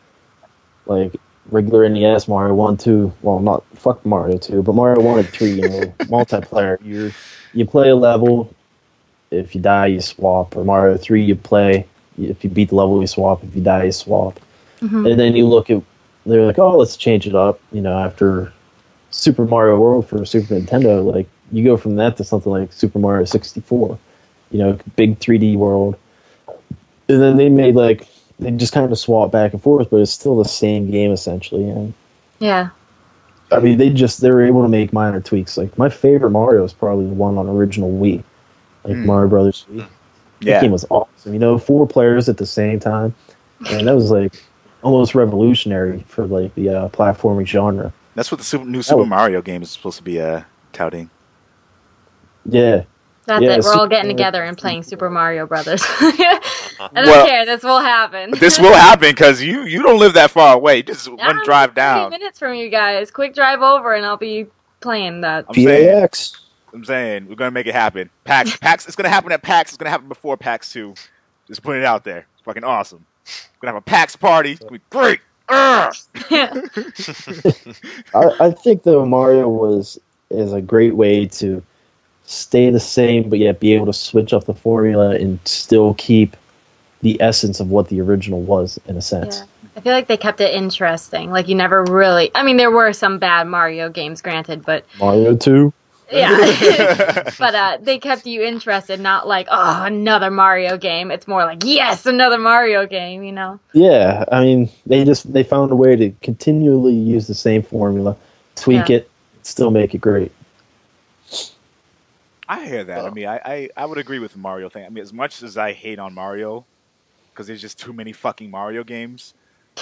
like regular NES, Mario One, Two. Well, not fuck Mario Two, but Mario One and Three. You know, multiplayer. You you play a level. If you die, you swap. Or Mario Three, you play. If you beat the level, you swap. If you die, you swap. Mhm. And then you look at, they're like, oh, let's change it up. You know, after Super Mario World for Super Nintendo, like you go from that to something like Super Mario 64. You know, big 3D world. And then they made like they just kind of swap back and forth, but it's still the same game essentially. And Yeah. I mean, they just they were able to make minor tweaks. Like my favorite Mario is probably the one on original Wii, like Hmm. Mario Brothers Wii. That Yeah, game was awesome. You know, four players at the same time, and that was like almost revolutionary for like the uh, platforming genre. that's what the super, new Super Oh. Mario game is supposed to be uh, touting. Yeah, That's Yeah, it. We're all getting Mario- together and playing Super Mario Brothers. I don't Well- care. This will happen. This will happen because you you don't live that far away. Just one drive 30 down. minutes from you guys. Quick drive over, and I'll be playing that. I'm saying, PAX. I'm saying we're gonna make it happen. PAX, PAX. It's gonna happen at PAX. It's gonna happen before PAX two. Just put it out there. It's fucking awesome. We're gonna have a PAX party. It's gonna be great. Urgh. I, I think though Mario was is a great way to stay the same, but yet be able to switch up the formula and still keep the essence of what the original was in a sense. Yeah. I feel like they kept it interesting. Like you never really. I mean, there were some bad Mario games, granted, but Mario Two. yeah. but uh, they kept you interested, not like oh another Mario game. It's more like yes, another Mario game. You know. Yeah, I mean they just they found a way to continually use the same formula, tweak Yeah. it, still make it great. I hear that. I mean, I, I, I would agree with the Mario thing. I mean, as much as I hate on Mario, because there's just too many fucking Mario games.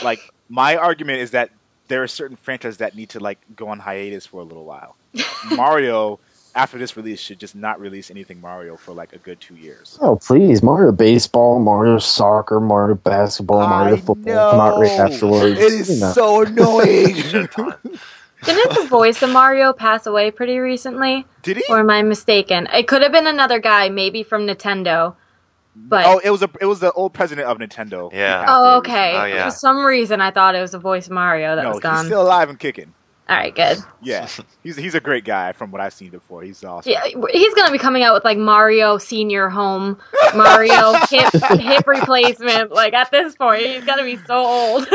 Like my argument is that there are certain franchises that need to like go on hiatus for a little while. Mario, after this release, should just not release anything Mario for like a good two years. Oh please, Mario baseball, Mario soccer, Mario basketball, Mario I football come out right afterwards. It is You know. so annoying. Shit ton. Didn't the voice of Mario pass away pretty recently? Did he? Or am I mistaken? It could have been another guy, maybe from Nintendo. But Oh, it was a it was the old president of Nintendo. Yeah. Oh, okay. Oh, yeah. For some reason, I thought it was the voice of Mario that No, was he's gone. still alive and kicking. All right, good. Yeah, he's he's a great guy from what I've seen before. He's awesome. Yeah, he's gonna be coming out with like Mario Senior Home, Mario hip hip replacement. Like at this point, he's gonna be so old.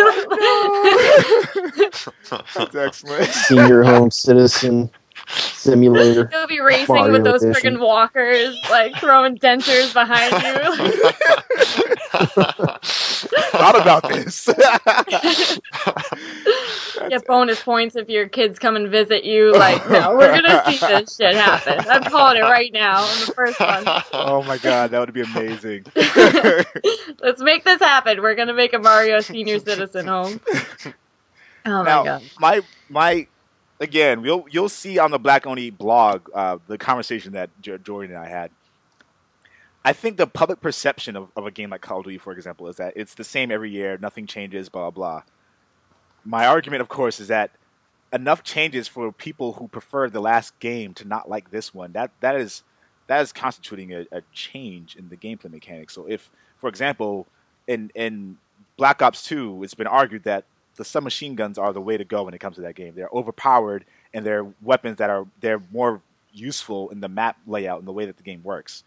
That's excellent. Senior home citizen simulator. He'll be racing Mario with those edition. friggin' walkers, like throwing dentures behind you. Thought about this. Get bonus points if your kids come and visit you. Like, no, we're gonna see this shit happen. I'm calling it right now on the first one. oh my god, that would be amazing. Let's make this happen. We're gonna make a Mario Senior Citizen Home. Oh my now, god. my my again, you'll you'll see on the Black Oni blog uh, the conversation that J- Jordan and I had. I think the public perception of, of a game like Call of Duty, for example, is that it's the same every year, nothing changes, blah blah. My argument, of course, is that enough changes for people who prefer the last game to not like this one. That that is that is constituting a, a change in the gameplay mechanics. So if, for example, in in Black Ops Two, it's been argued that the submachine guns are the way to go when it comes to that game. They're overpowered and they're weapons that are they're more useful in the map layout and the way that the game works.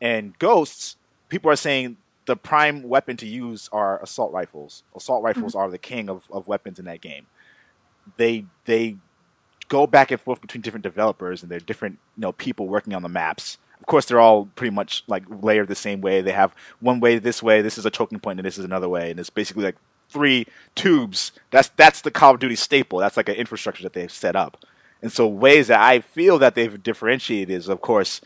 And ghosts, people are saying the prime weapon to use are assault rifles. Assault mm-hmm. rifles are the king of, of weapons in that game. They they go back and forth between different developers and they're different you know people working on the maps. Of course, they're all pretty much like layered the same way. They have one way this way, this is a choking point, and this is another way, and it's basically like three tubes. That's that's the Call of Duty staple. That's like an infrastructure that they've set up. And so ways that I feel that they've differentiated is, of course,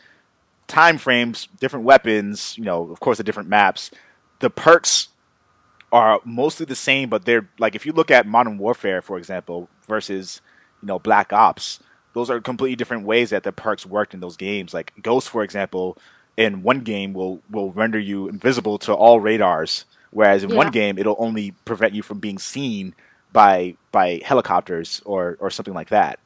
time frames, different weapons, you know, of course, the different maps. The perks are mostly the same, but they're like if you look at Modern Warfare, for example, versus you know Black Ops, those are completely different ways that the perks worked in those games. Like Ghost, for example, in one game will will render you invisible to all radars, whereas in Yeah. one game it'll only prevent you from being seen by by helicopters or or something like that.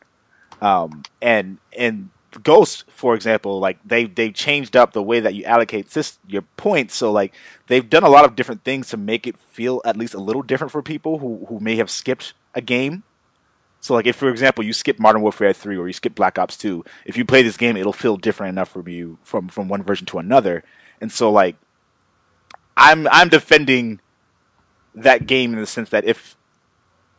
Um, and and Ghost, for example, like they they changed up the way that you allocate this, your points. So like they've done a lot of different things to make it feel at least a little different for people who who may have skipped a game. So like if for example you skip Modern Warfare 3 or you skip Black Ops 2, if you play this game it'll feel different enough for you from from one version to another. And so like I'm I'm defending that game in the sense that if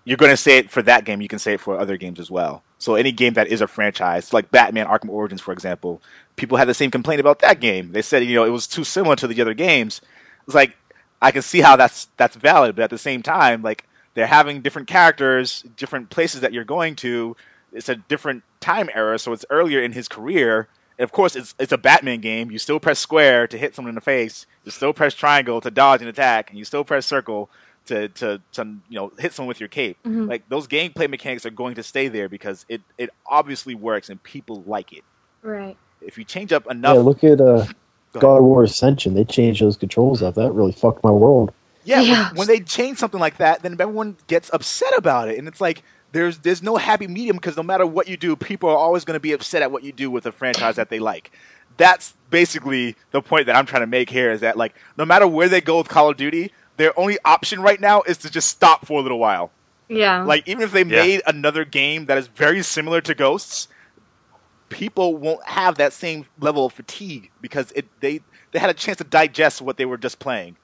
you're going to say it for that game, you can say it for other games as well. So any game that is a franchise, like Batman Arkham Origins, for example, people had the same complaint about that game. They said, you know, it was too similar to the other games. It's like I can see how that's that's valid, but at the same time, like they're having different characters, different places that you're going to. It's a different time era, so it's earlier in his career. And of course, it's it's a Batman game. You still press square to hit someone in the face. You still press triangle to dodge and attack, and you still press circle to to, to you know hit someone with your cape. Mhm. Like those gameplay mechanics are going to stay there because it it obviously works and people like it. Right. If you change up enough, Yeah, look at uh, God of War Ascension. They changed those controls up. That really fucked my world. Yeah, when- Yeah. When, they change something like that, then everyone gets upset about it, and it's like there's there's no happy medium because no matter what you do, people are always going to be upset at what you do with a franchise that they like. That's basically the point that I'm trying to make here. Is that like no matter where they go with Call of Duty, their only option right now is to just stop for a little while. Yeah. Like even if they Yeah. made another game that is very similar to Ghosts, people won't have that same level of fatigue because it they they had a chance to digest what they were just playing.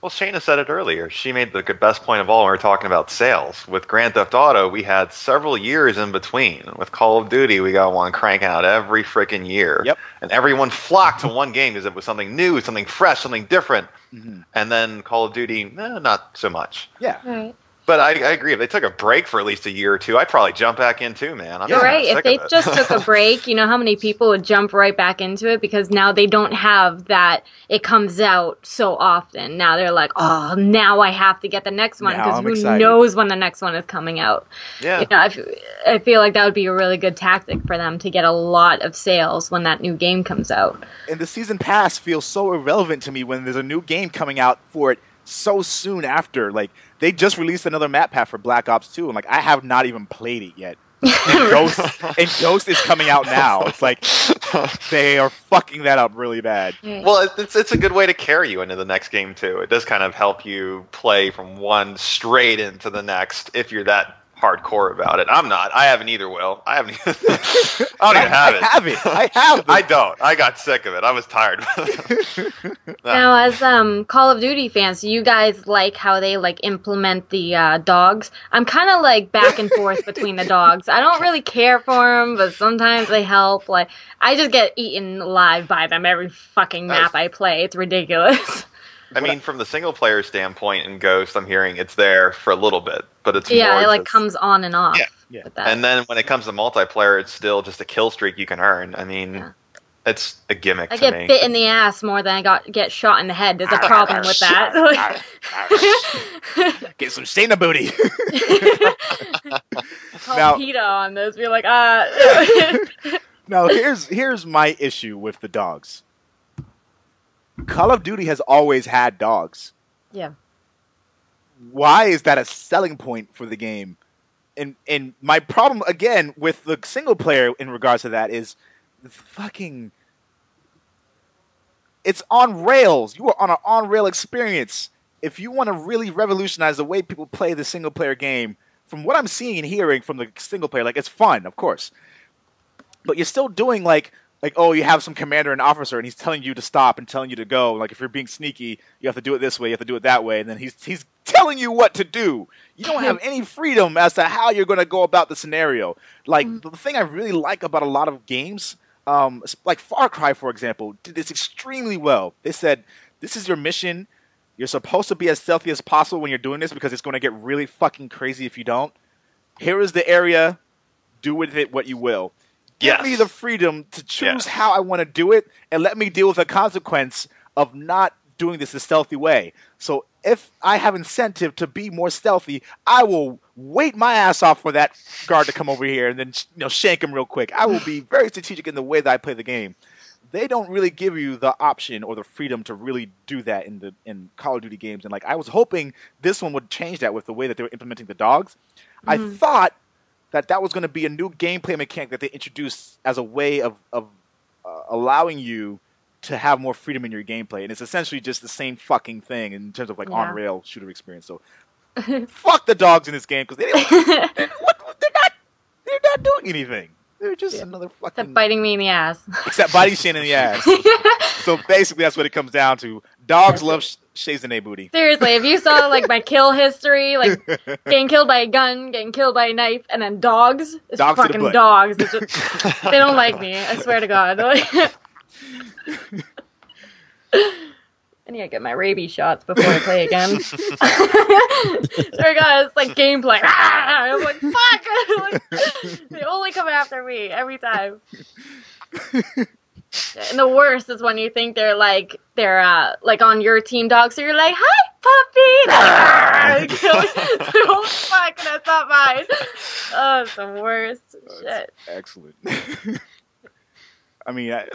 Well, Shayna said it earlier. She made the best point of all when we are talking about sales. With Grand Theft Auto, we had several years in between. With Call of Duty, we got one cranking out every freaking year. Yep. And everyone flocked to one game because it was something new, something fresh, something different. Mhm. And then Call of Duty, eh, not so much. Yeah. right. But I, I agree. If they took a break for at least a year or two, I'd probably jump back in too, man. I'm Yeah. kinda right. If they just took a break, you know how many people would jump right back into it because now they don't have that. It comes out so often. Now they're like, oh, now I have to get the next one because who excited. knows when the next one is coming out. yeah. You know, I, f- I feel like that would be a really good tactic for them to get a lot of sales when that new game comes out. and the season pass feels so irrelevant to me when there's a new game coming out for it so soon after. Like they just released another map pack for Black Ops 2, and like I have not even played it yet. And Ghost and Ghost is coming out now. It's like they are fucking that up really bad. Mm. Well, it's it's a good way to carry you into the next game too. It does kind of help you play from one straight into the next if you're that hardcore about it. I'm not. I haven't either. Will I haven't? I don't even have I it. have it. I have. The, I don't. I got sick of it. I was tired. Now, as um, Call of Duty fans, do you guys like how they like implement the uh, dogs? I'm kind of like back and forth between the dogs. I don't really care for them, but sometimes they help. Like, I just get eaten alive by them every fucking map I play. It's ridiculous. I mean, from the single player standpoint in Ghost, I'm hearing it's there for a little bit, but it's yeah, more it like just- comes on and off. Yeah, yeah. With that. And then when it comes to multiplayer, it's still just a kill streak you can earn. I mean, Yeah. it's a gimmick I to get me. bit in the ass more than I got get shot in the head. There's a problem with that. Get some Shayna booty. Call Now- PETA on this. Be like, uh. now here's here's my issue with the dogs. Call of Duty has always had dogs. yeah. why is that a selling point for the game? And and my problem again with the single player in regards to that is fucking it's on rails. You are on an on rail experience. If you want to really revolutionize the way people play the single player game, from what I'm seeing and hearing from the single player, like it's fun, of course. But you're still doing like like oh you have some commander and officer and he's telling you to stop and telling you to go. Like if you're being sneaky, you have to do it this way, you have to do it that way, and then he's he's telling you what to do. You don't have any freedom as to how you're going to go about the scenario. Like the thing I really like about a lot of games, um, like Far Cry, for example, did this extremely well. They said this is your mission. You're supposed to be as stealthy as possible when you're doing this because it's going to get really fucking crazy if you don't. Here is the area. Do with it what you will. Give Yes. me the freedom to choose how I want to do it, and let me deal with the consequence of not doing this a stealthy way. So if I have incentive to be more stealthy, I will wait my ass off for that guard to come over here and then you know shank him real quick. I will be very strategic in the way that I play the game. They don't really give you the option or the freedom to really do that in the in Call of Duty games. And like I was hoping this one would change that with the way that they were implementing the dogs. I mm. thought that that was going to be a new gameplay mechanic that they introduced as a way of of uh, allowing you to have more freedom in your gameplay, and it's essentially just the same fucking thing in terms of like Yeah. on rail shooter experience. So fuck the dogs in this game because they don't, they're, what, they're not they're not doing anything. They're just another fucking Except biting me in the ass. except biting Shane in the ass. so basically, that's what it comes down to. Dogs love sh- Shazane booty. Seriously, if you saw like my kill history, like getting killed by a gun, getting killed by a knife, and then dogs, it's Dogs fucking dogs. It's just- they don't like me. I swear to God. I need to get my rabies shots before I play again. so I got this like gameplay. Ah! I'm like, fuck! like, they only come after me every time. And the worst is when you think they're like they're uh, like on your team dog, so you're like, "Hi, puppy!" Like, oh fuck, that's not mine. Oh, it's the worst. Shit. Excellent. I mean, I,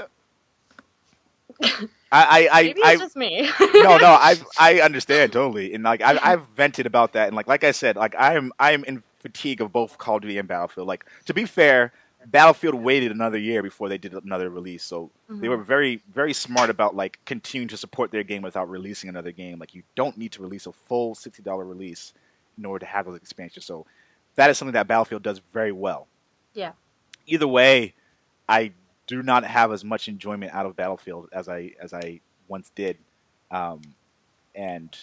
I, I, Maybe I, it's just me. no, no, I, I understand totally, and like I, I've vented about that, and like, like I said, like I'm, I'm in fatigue of both Call of Duty and Battlefield. Like to be fair, Battlefield waited another year before they did another release, so they were very, very smart about like continuing to support their game without releasing another game. Like you don't need to release a full sixty dollar release in order to have those expansions. So that is something that Battlefield does very well. Yeah. Either way, I do not have as much enjoyment out of Battlefield as I as I once did, um, and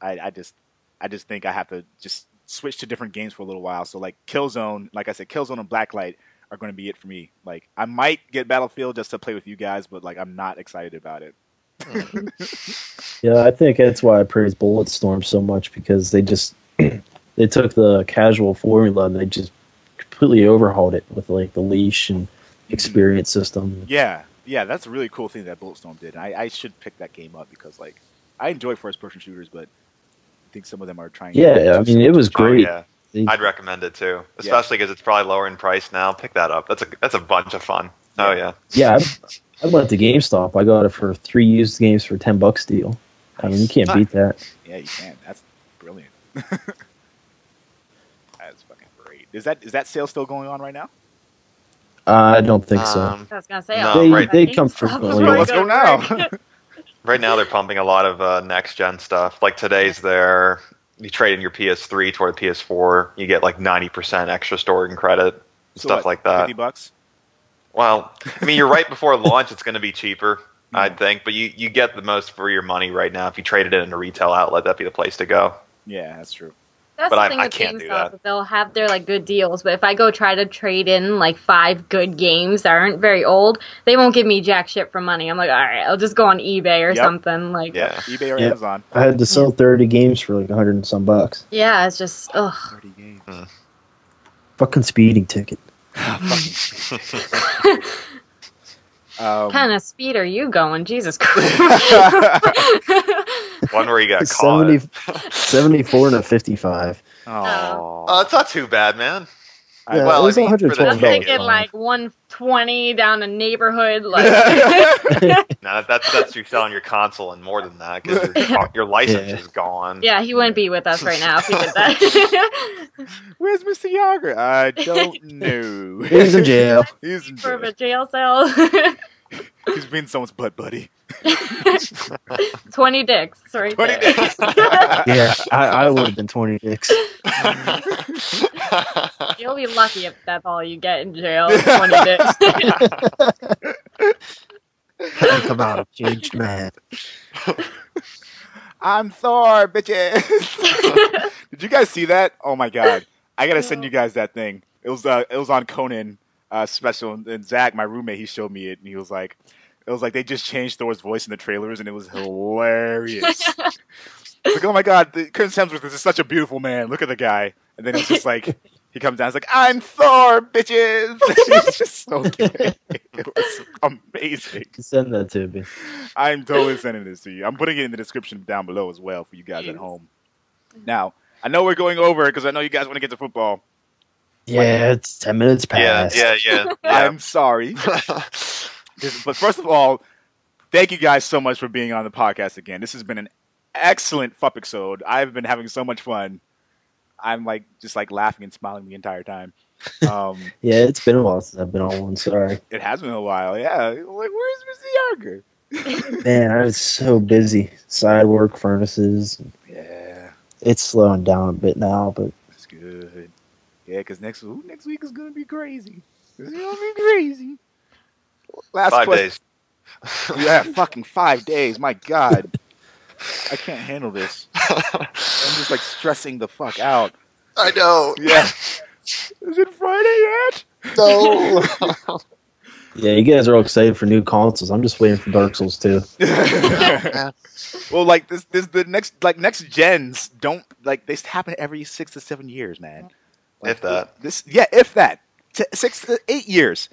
I, I just I just think I have to just switch to different games for a little while. So like Killzone, like I said, Killzone and Blacklight are going to be it for me. Like I might get Battlefield just to play with you guys, but like I'm not excited about it. Yeah, I think that's why I praise Bulletstorm so much because they just they took the casual formula and they just completely overhauled it with like the leash and experience system. Yeah, yeah, that's a really cool thing that Bulletstorm did. I, I should pick that game up because like I enjoy first person shooters, but I think some of them are trying. Yeah, I mean it was Oh, great. yeah. They- I'd recommend it too, especially because it's probably lower in price now. Pick that up. That's a that's a bunch of fun. Oh yeah. yeah, I, I went to GameStop. I got it for three used games for ten bucks deal. I mean, you can't beat that. Yeah, you can. That's brilliant. That's fucking great. Is that is that sale still going on right now? I don't think so. Um, I was gonna say, No, They- right. they come frequently. before Yo, I let's go now. right now they're pumping a lot of uh, next gen stuff. Like today's their you trade in your PS3 toward the PS4, you get like ninety percent extra storage credit, So stuff what, like that. Fifty bucks. Well, I mean, you're right before launch; it's going to be cheaper, Yeah. I think. But you you get the most for your money right now if you trade it in a retail outlet. That'd be the place to go. Yeah, that's true. That's But the I- thing I with can't do GameStop. They'll have their like good deals, but if I go try to trade in like five good games that aren't very old, they won't give me jack shit for money. I'm like, all right, I'll just go on eBay or Yep. something. Like, Yeah. eBay or Yeah. Amazon. I had to sell thirty games for like a hundred and some bucks. yeah, it's just ugh. Thirty games. Hmm. Fucking speeding ticket. Um, What kind of speed are you going? Jesus Christ! One where you got caught. 70, 74 and a fifty-five. Aw. Oh, it's not too bad, man. I- Yeah, well, it was I mean, $112. I'm thinking like 120 down a neighborhood. Like, No, that, that's that's you selling your console and more than that because your, your license Yeah. is gone. yeah, he wouldn't be with us right now if he did that. Where's Mr. Yarger? I don't know. He's in jail. He's in For jail. a jail cell. He's been someone's butt buddy. 20 dicks. Sorry. 20 there. days. Yeah, I, I would have been twenty dicks. You'll be lucky if that's all you get in jail. 20 dicks. I come out a changed man. I'm Thor, bitches. Did you guys see that? Oh my god! I gotta send you guys that thing. It was uh, it was on Conan uh, special, and Zach, my roommate, he showed me it, and he was like, it was like they just changed Thor's voice in the trailers, and it was hilarious. It's like, oh my god, the, Chris Hemsworth is such a beautiful man. Look at the guy, and then it's just like he comes down, it's like I'm Thor, bitches. it's just so good. It was amazing. Send that to me. I'm totally sending this to you. I'm putting it in the description down below as well for you guys at home. Now, I know we're going over because I know you guys want to get to football. Yeah, it's ten minutes past. yeah, past. yeah, yeah, I'm sorry. But first of all, thank you guys so much for being on the podcast again. This has been an excellent fup episode. I've been having so much fun. I'm like just like laughing and smiling the entire time. Um, Yeah, it's been a while since I've been on one. Sorry, it has been a while. Yeah, like where's Mr. Yarger? man. I was so busy. Side work, furnaces. Yeah, It's slowing down a bit now, but that's good. Yeah, because next ooh, next week is gonna be crazy. It's gonna be crazy. Last Five question. days. Yeah, fucking five days. My God, I can't handle this. I'm just like stressing the fuck out. I know. Yeah. Is it Friday yet? No. Yeah, you guys are all excited for new consoles. I'm just waiting for Dark Souls 2. well, like this, this the next like next gens don't like they happen every six to seven years, man. Like, If that. This, yeah, if that, T- six to eight years.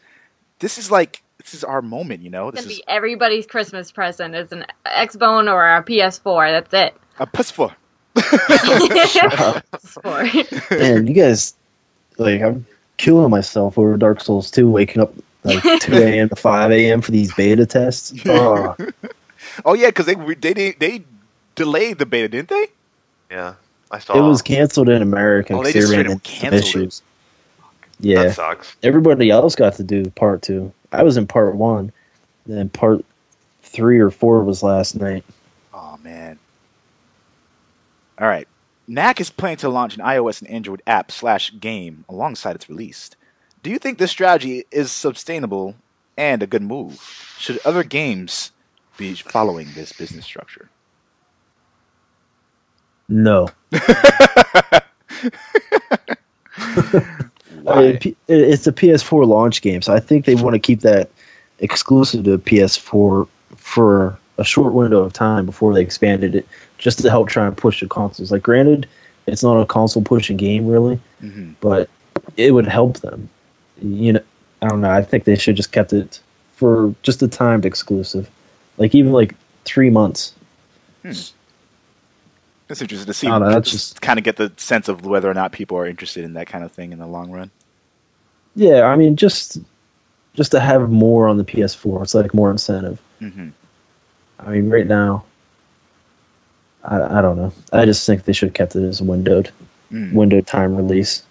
This is like this is our moment, you know. It's This gonna is be everybody's Christmas present is an Xbone or a PS4. That's it. a PS4. PS4. Man, you guys, like, I'm killing myself over Dark Souls 2, waking up like 2 a.m. to 5 a.m. for these beta tests. Oh, Oh yeah, because they they they they delayed the beta, didn't they? Yeah, I saw. it was canceled in America Oh, they just ran straight up into some canceled it. Yeah, That sucks. everybody else got to do part two. I was in part one, then part three or four was last night. Oh man. All right. Knack is planning to launch an iOS and Android app slash game alongside its release. Do you think this strategy is sustainable and a good move? Should other games be following this business structure? No, I Why? mean, P- it's a PS4 launch game, so I think they want to keep that exclusive to PS4 for a short window of time before they expanded it, just to help try and push the consoles. Like, granted, it's not a console pushing game really, Mhm. but it would help them. You know, I don't know. I think they should just kept it for just a timed exclusive, like even like three months. That's interesting to see. I don't know, that's just just- kind of get the sense of whether or not people are interested in that kind of thing in the long run. Yeah, I mean, just just to have more on the PS4, it's like more incentive. hmm I mean, right now, I, I don't know. I just think they should have kept it as a windowed, Mm. window time release.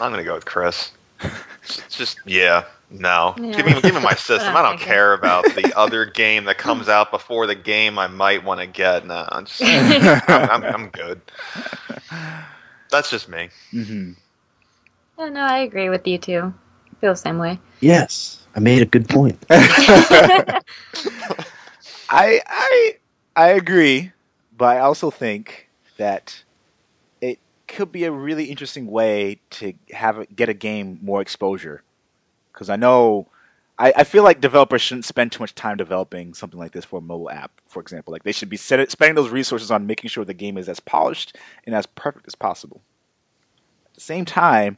I'm gonna go with Chris. It's just yeah, no. Yeah. Give me give me my system. I don't care about the other game that comes out before the game I might want to get. No, I'm, just, I'm, I'm, I'm good. That's just me. hmm yeah, no, I agree with you too. I feel the same way. Yes, I made a good point. I I I agree, but I also think that it could be a really interesting way to have it, get a game more exposure. Because I know, I, I feel like developers shouldn't spend too much time developing something like this for a mobile app, for example. Like they should be set, spending those resources on making sure the game is as polished and as perfect as possible. At the same time,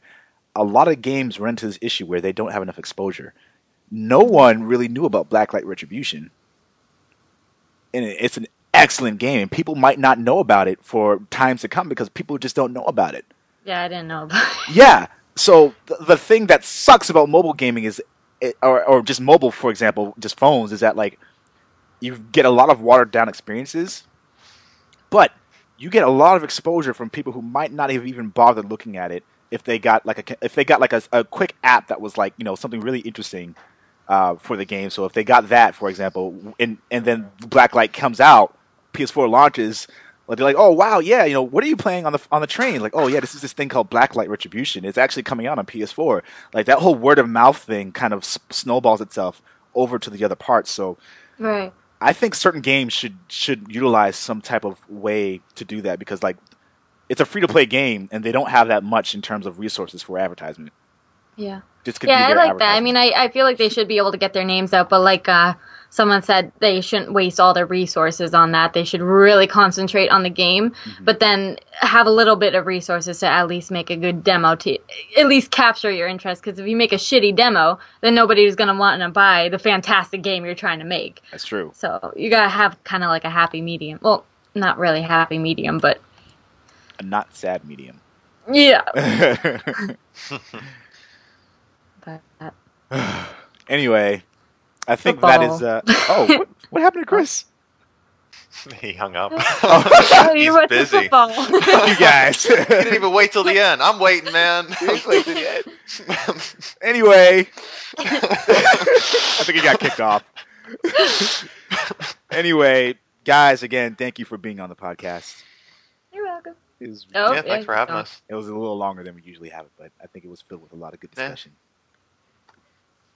a lot of games run into this issue where they don't have enough exposure. No one really knew about Blacklight Retribution and it's an excellent game. And people might not know about it for times to come because people just don't know about it. Yeah, I didn't know about it. Yeah. So the, the thing that sucks about mobile gaming is, it, or or just mobile, for example, just phones, is that like you get a lot of watered down experiences, but you get a lot of exposure from people who might not have even bothered looking at it if they got like a if they got like a, a quick app that was like you know something really interesting uh, for the game. So if they got that, for example, and and then Blacklight comes out, PS4 launches, like they're like, oh wow, yeah, you know, what are you playing on the on the train? Like, oh yeah, this is this thing called Blacklight Retribution. It's actually coming out on PS4. Like that whole word of mouth thing kind of s- snowballs itself over to the other parts. So Right. I think certain games should should utilize some type of way to do that because like it's a free to play game and they don't have that much in terms of resources for advertisement. Yeah. Yeah, I like that. I mean, I, I feel like they should be able to get their names out, but like uh, someone said, they shouldn't waste all their resources on that. They should really concentrate on the game, Mm-hmm. but then have a little bit of resources to at least make a good demo to at least capture your interest. Because if you make a shitty demo, then nobody's going to want to buy the fantastic game you're trying to make. That's true. So you got to have kind of like a happy medium. Well, not really happy medium, but A not sad medium. yeah. But, anyway, I think that is. Uh, oh, what, what happened to Chris? he hung up. oh, you He's went busy. football. you guys. He didn't even wait till the end. I'm waiting, man. anyway, I think he got kicked off. anyway, guys, again, thank you for being on the podcast. You're welcome. It was, Oh, yeah, thanks for having oh. us. it was a little longer than we usually have it, but I think it was filled with a lot of good Yeah. discussion.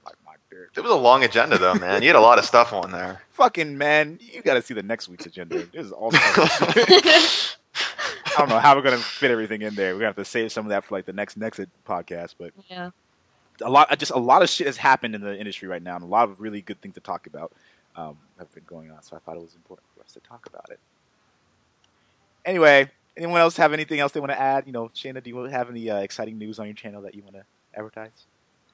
Like my dirt. It was a long agenda, though, man. You had a lot of stuff on there. Fucking man, you got to see the next week's agenda. This is all. I don't know how we're gonna fit everything in there. We're gonna have to save some of that for like the next next podcast, but yeah. a lot, just a lot of shit has happened in the industry right now, and a lot of really good things to talk about um, have been going on. So I thought it was important for us to talk about it. Anyway, anyone else have anything else they want to add? You know, Shana, do you have any uh, exciting news on your channel that you want to advertise?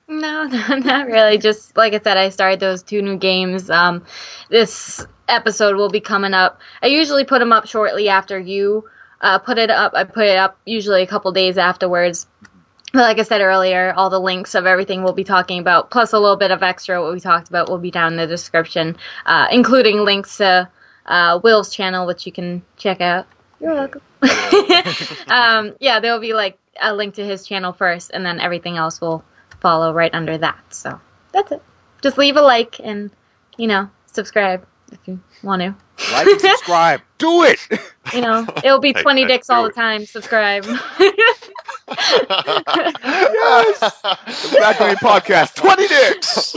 No, not really. Just like I said, I started those two new games. Um, this episode will be coming up. I usually put them up shortly after you uh, put it up. I put it up usually a couple days afterwards. But like I said earlier, all the links of everything we'll be talking about, plus a little bit of extra what we talked about, will be down in the description, uh, including links to uh, Will's channel, which you can check out. You're welcome. um, yeah, there'll be like a link to his channel first, and then everything else will follow right under that. So that's it. Just leave a like and you know subscribe if you want to. Like and subscribe. Do it. You know, it'll be Hey, 20 hey, dicks all do the it. time. Subscribe. yes. The Black Oni Podcast. Twenty dicks.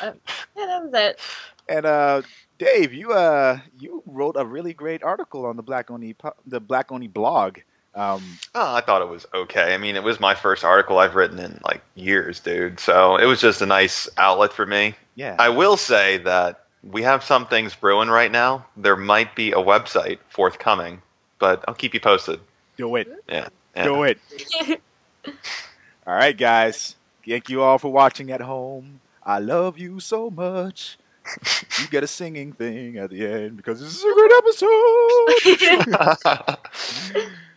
yeah, that was it. And uh, Dave, you uh, you wrote a really great article on the Black Oni the Black Oni blog. Um, Oh, I thought it was okay. I mean, it was my first article I've written in like years, dude. So it was just a nice outlet for me. yeah. I will say that we have some things brewing right now. There might be a website forthcoming, but I'll keep you posted. Do it. Yeah. yeah. Do it. all right, guys. Thank you all for watching at home. I love you so much. You get a singing thing at the end because this is a great episode.